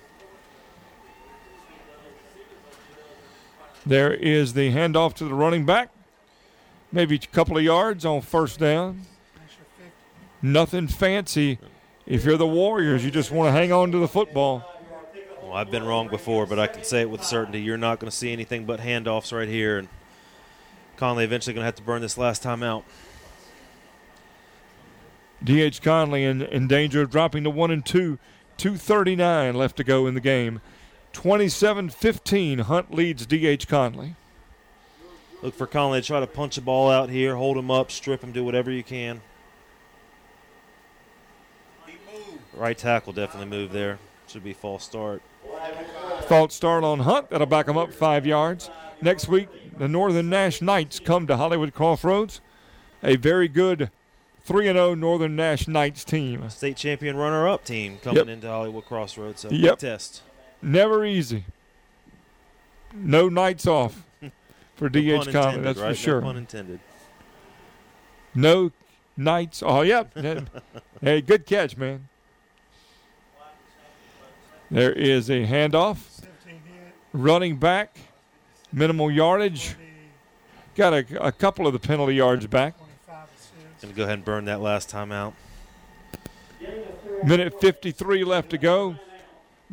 There is the handoff to the running back. Maybe a couple of yards on first down. Nothing fancy. If you're the Warriors, you just want to hang on to the football. Well, I've been wrong before, but I can say it with certainty. You're not going to see anything but handoffs right here, and Conley eventually going to have to burn this last time out. D.H. Conley in, in danger of dropping to 1 and 2. 2.39 left to go in the game. 27 15. Hunt leads D.H. Conley. Look for Conley to try to punch a ball out here, hold him up, strip him, do whatever you can. Right tackle definitely moved there. Should be false start. False start on Hunt. That'll back them up five yards. Next week, the Northern Nash Knights come to Hollywood Crossroads. A very good 3 0 Northern Nash Knights team. State champion runner up team coming Yep. into Hollywood Crossroads. So Yep. big test. Never easy. No nights off for No DH pun Conley, that's right? for sure. No pun intended. No nights. Oh, yep. hey, good catch, man. There is a handoff. Running back, minimal yardage. Got a, a couple of the penalty yards back. Going to go ahead and burn that last time out. Minute 53 left to go.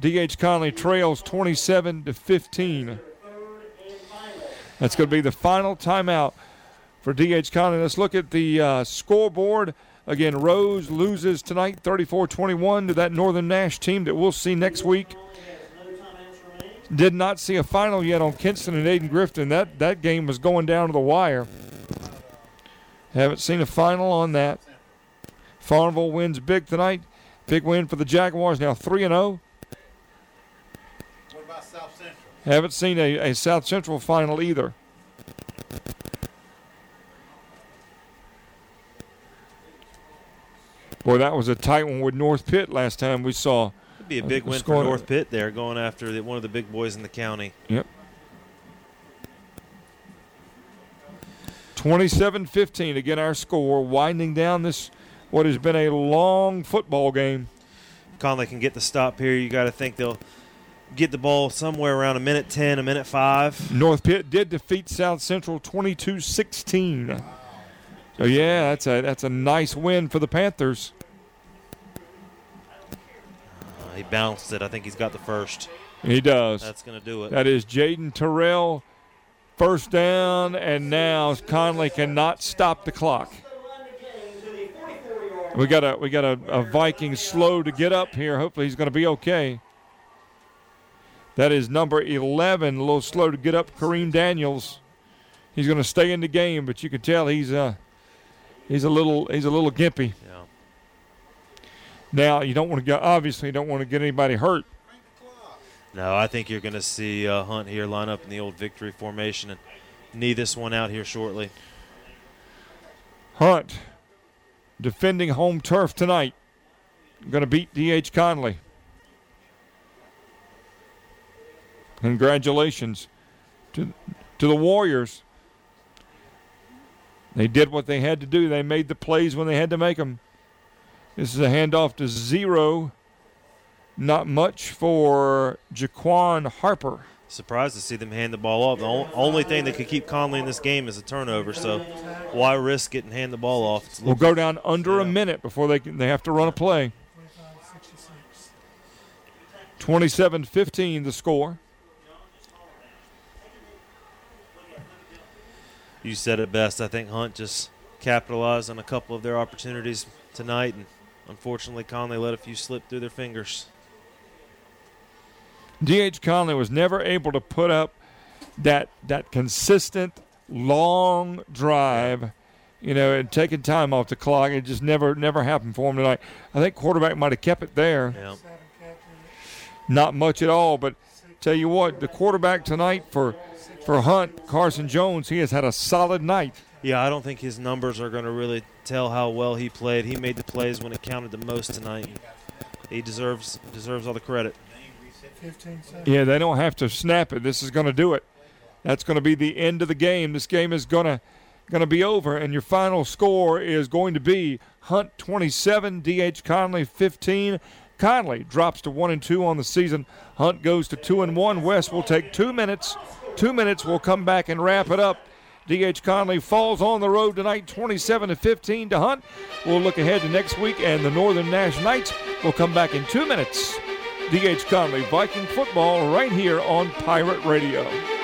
DH Conley trails 27 to 15. That's going to be the final timeout for DH Conley. Let's look at the uh, scoreboard. Again, Rose loses tonight 34 21 to that Northern Nash team that we'll see next week. Did not see a final yet on Kinston and Ayden Grifton. That, that game was going down to the wire. Haven't seen a final on that. Farmville wins big tonight. Big win for the Jaguars. Now 3 and 0. What about South Central? Haven't seen a, a South Central final either. Boy, that was a tight one with North Pitt last time we saw. It'd be a big win for North Pitt there, going after the, one of the big boys in the county. Yep. 27 15. Again, our score, winding down this, what has been a long football game. Conley can get the stop here. You got to think they'll get the ball somewhere around a minute 10, a minute 5. North Pitt did defeat South Central 22 16. So, yeah, that's a, that's a nice win for the Panthers. Uh, he bounced it. I think he's got the first. He does. That's going to do it. That is Jaden Terrell. First down, and now Conley cannot stop the clock. We got a we got a, a Viking slow to get up here. Hopefully he's going to be okay. That is number 11, a little slow to get up. Kareem Daniels. He's going to stay in the game, but you can tell he's uh he's a little he's a little gimpy. Now you don't want to get obviously you don't want to get anybody hurt. No, I think you're going to see uh, Hunt here line up in the old victory formation and knee this one out here shortly. Hunt defending home turf tonight. Going to beat D.H. Conley. Congratulations to, to the Warriors. They did what they had to do. They made the plays when they had to make them. This is a handoff to zero. Not much for Jaquan Harper. Surprised to see them hand the ball off. The only thing that could keep Conley in this game is a turnover, so why risk it and hand the ball off? We'll go down under a minute before they can, they have to run a play. 27-15 the score. You said it best. I think Hunt just capitalized on a couple of their opportunities tonight, and unfortunately, Conley let a few slip through their fingers. D.H. Conley was never able to put up that that consistent long drive, you know, and taking time off the clock. It just never never happened for him tonight. I think quarterback might have kept it there. Yeah. Not much at all, but tell you what, the quarterback tonight for for Hunt, Carson Jones, he has had a solid night. Yeah, I don't think his numbers are going to really tell how well he played. He made the plays when it counted the most tonight. He deserves deserves all the credit. Yeah, they don't have to snap it. This is going to do it. That's going to be the end of the game. This game is going to going to be over, and your final score is going to be Hunt 27, D.H. Conley 15. Conley drops to one and two on the season. Hunt goes to two and one. West will take two minutes. Two minutes. We'll come back and wrap it up. D.H. Conley falls on the road tonight, 27 to 15 to Hunt. We'll look ahead to next week and the Northern Nash Knights. We'll come back in two minutes. D.H. Conley, Viking football, right here on Pirate Radio.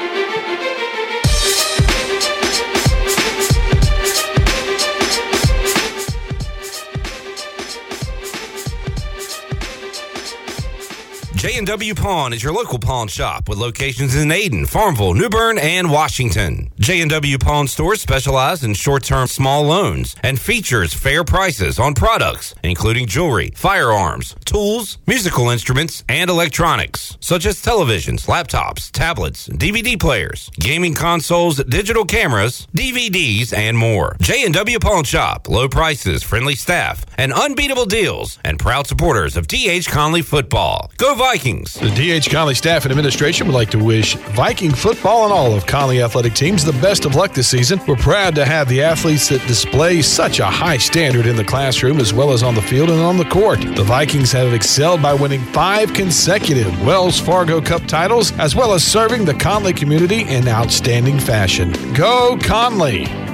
J&W Pawn is your local pawn shop with locations in Ayden, Farmville, New Bern, and Washington. J&W Pawn stores specialize in short-term small loans and features fair prices on products, including jewelry, firearms, tools, musical instruments, and electronics, such as televisions, laptops, tablets, DVD players, gaming consoles, digital cameras, DVDs, and more. J&W Pawn Shop, low prices, friendly staff, and unbeatable deals, and proud supporters of D.H. Conley football. Go Vikings! The D.H. Conley staff and administration would like to wish Viking football and all of Conley athletic teams the best of luck this season. We're proud to have the athletes that display such a high standard in the classroom as well as on the field and on the court. The Vikings have excelled by winning five consecutive Wells Fargo Cup titles as well as serving the Conley community in outstanding fashion. Go Conley!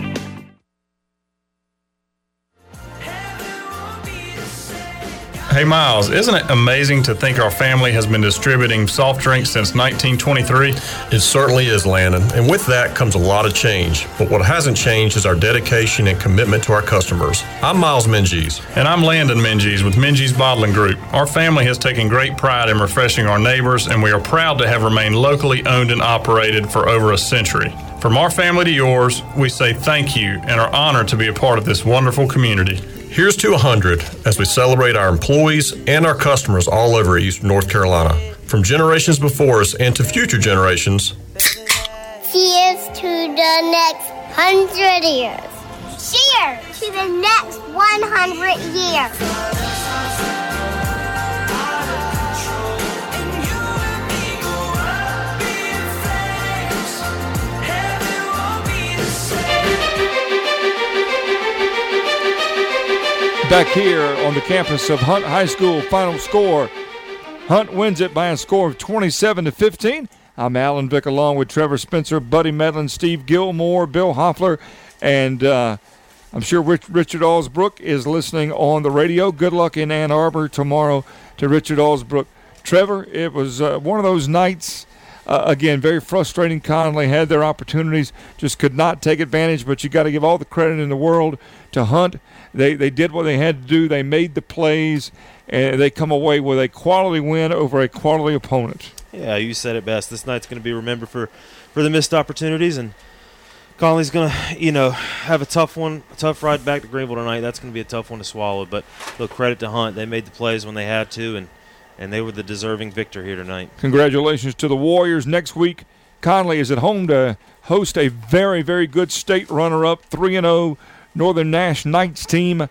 Hey Miles, isn't it amazing to think our family has been distributing soft drinks since 1923? It certainly is, Landon. And with that comes a lot of change. But what hasn't changed is our dedication and commitment to our customers. I'm Miles Minges. And I'm Landon Minges with Minges Bottling Group. Our family has taken great pride in refreshing our neighbors, and we are proud to have remained locally owned and operated for over a century. From our family to yours, we say thank you and are honored to be a part of this wonderful community. Here's to 100 as we celebrate our employees and our customers all over Eastern North Carolina. From generations before us and to future generations. Cheers to the next hundred years. Cheers to the next 100 years. Back here on the campus of Hunt High School, final score. Hunt wins it by a score of 27 to 15. I'm Alan Vick along with Trevor Spencer, Buddy Medlin, Steve Gilmore, Bill Hoffler, and uh, I'm sure Rich, Richard Allsbrook is listening on the radio. Good luck in Ann Arbor tomorrow to Richard Allsbrook. Trevor, it was uh, one of those nights. Uh, again, very frustrating. Conley had their opportunities, just could not take advantage. But you got to give all the credit in the world to Hunt. They they did what they had to do. They made the plays, and they come away with a quality win over a quality opponent. Yeah, you said it best. This night's going to be remembered for, for the missed opportunities, and Conley's going to, you know, have a tough one, a tough ride back to Greenville tonight. That's going to be a tough one to swallow. But look, credit to Hunt. They made the plays when they had to, and and they were the deserving victor here tonight. Congratulations to the Warriors. Next week, Conley is at home to host a very, very good state runner-up, three and zero Northern Nash Knights team.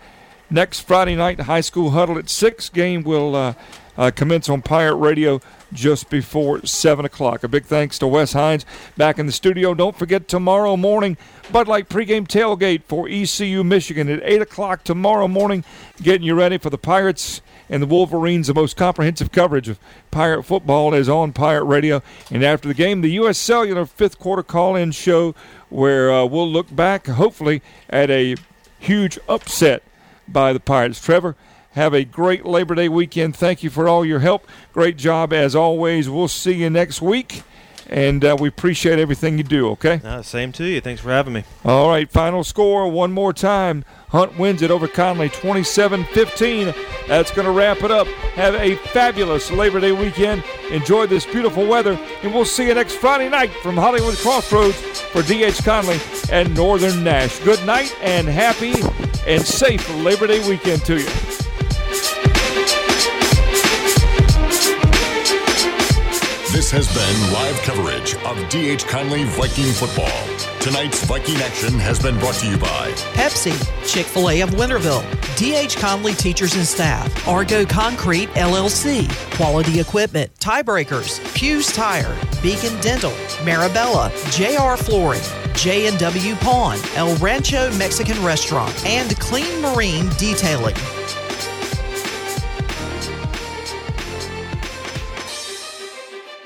Next Friday night, high school huddle at six. Game will uh, uh, commence on Pirate Radio just before 7 o'clock. A big thanks to Wes Hines back in the studio. Don't forget tomorrow morning, Bud Light pregame tailgate for ECU Michigan at 8 o'clock tomorrow morning, getting you ready for the Pirates and the Wolverines. The most comprehensive coverage of Pirate football is on Pirate Radio. And after the game, the U.S. Cellular fifth quarter call in show where uh, we'll look back, hopefully, at a huge upset by the Pirates. Trevor, have a great Labor Day weekend. Thank you for all your help. Great job as always. We'll see you next week. And uh, we appreciate everything you do, okay? Uh, same to you. Thanks for having me. All right, final score one more time. Hunt wins it over Conley 27 15. That's going to wrap it up. Have a fabulous Labor Day weekend. Enjoy this beautiful weather, and we'll see you next Friday night from Hollywood Crossroads for D.H. Conley and Northern Nash. Good night and happy and safe Labor Day weekend to you. This has been live coverage of DH Conley Viking football. Tonight's Viking action has been brought to you by Pepsi, Chick fil A of Winterville, DH Conley Teachers and Staff, Argo Concrete LLC, Quality Equipment, Tiebreakers, Hughes Tire, Beacon Dental, Marabella, JR Flooring, J&W Pawn, El Rancho Mexican Restaurant, and Clean Marine Detailing.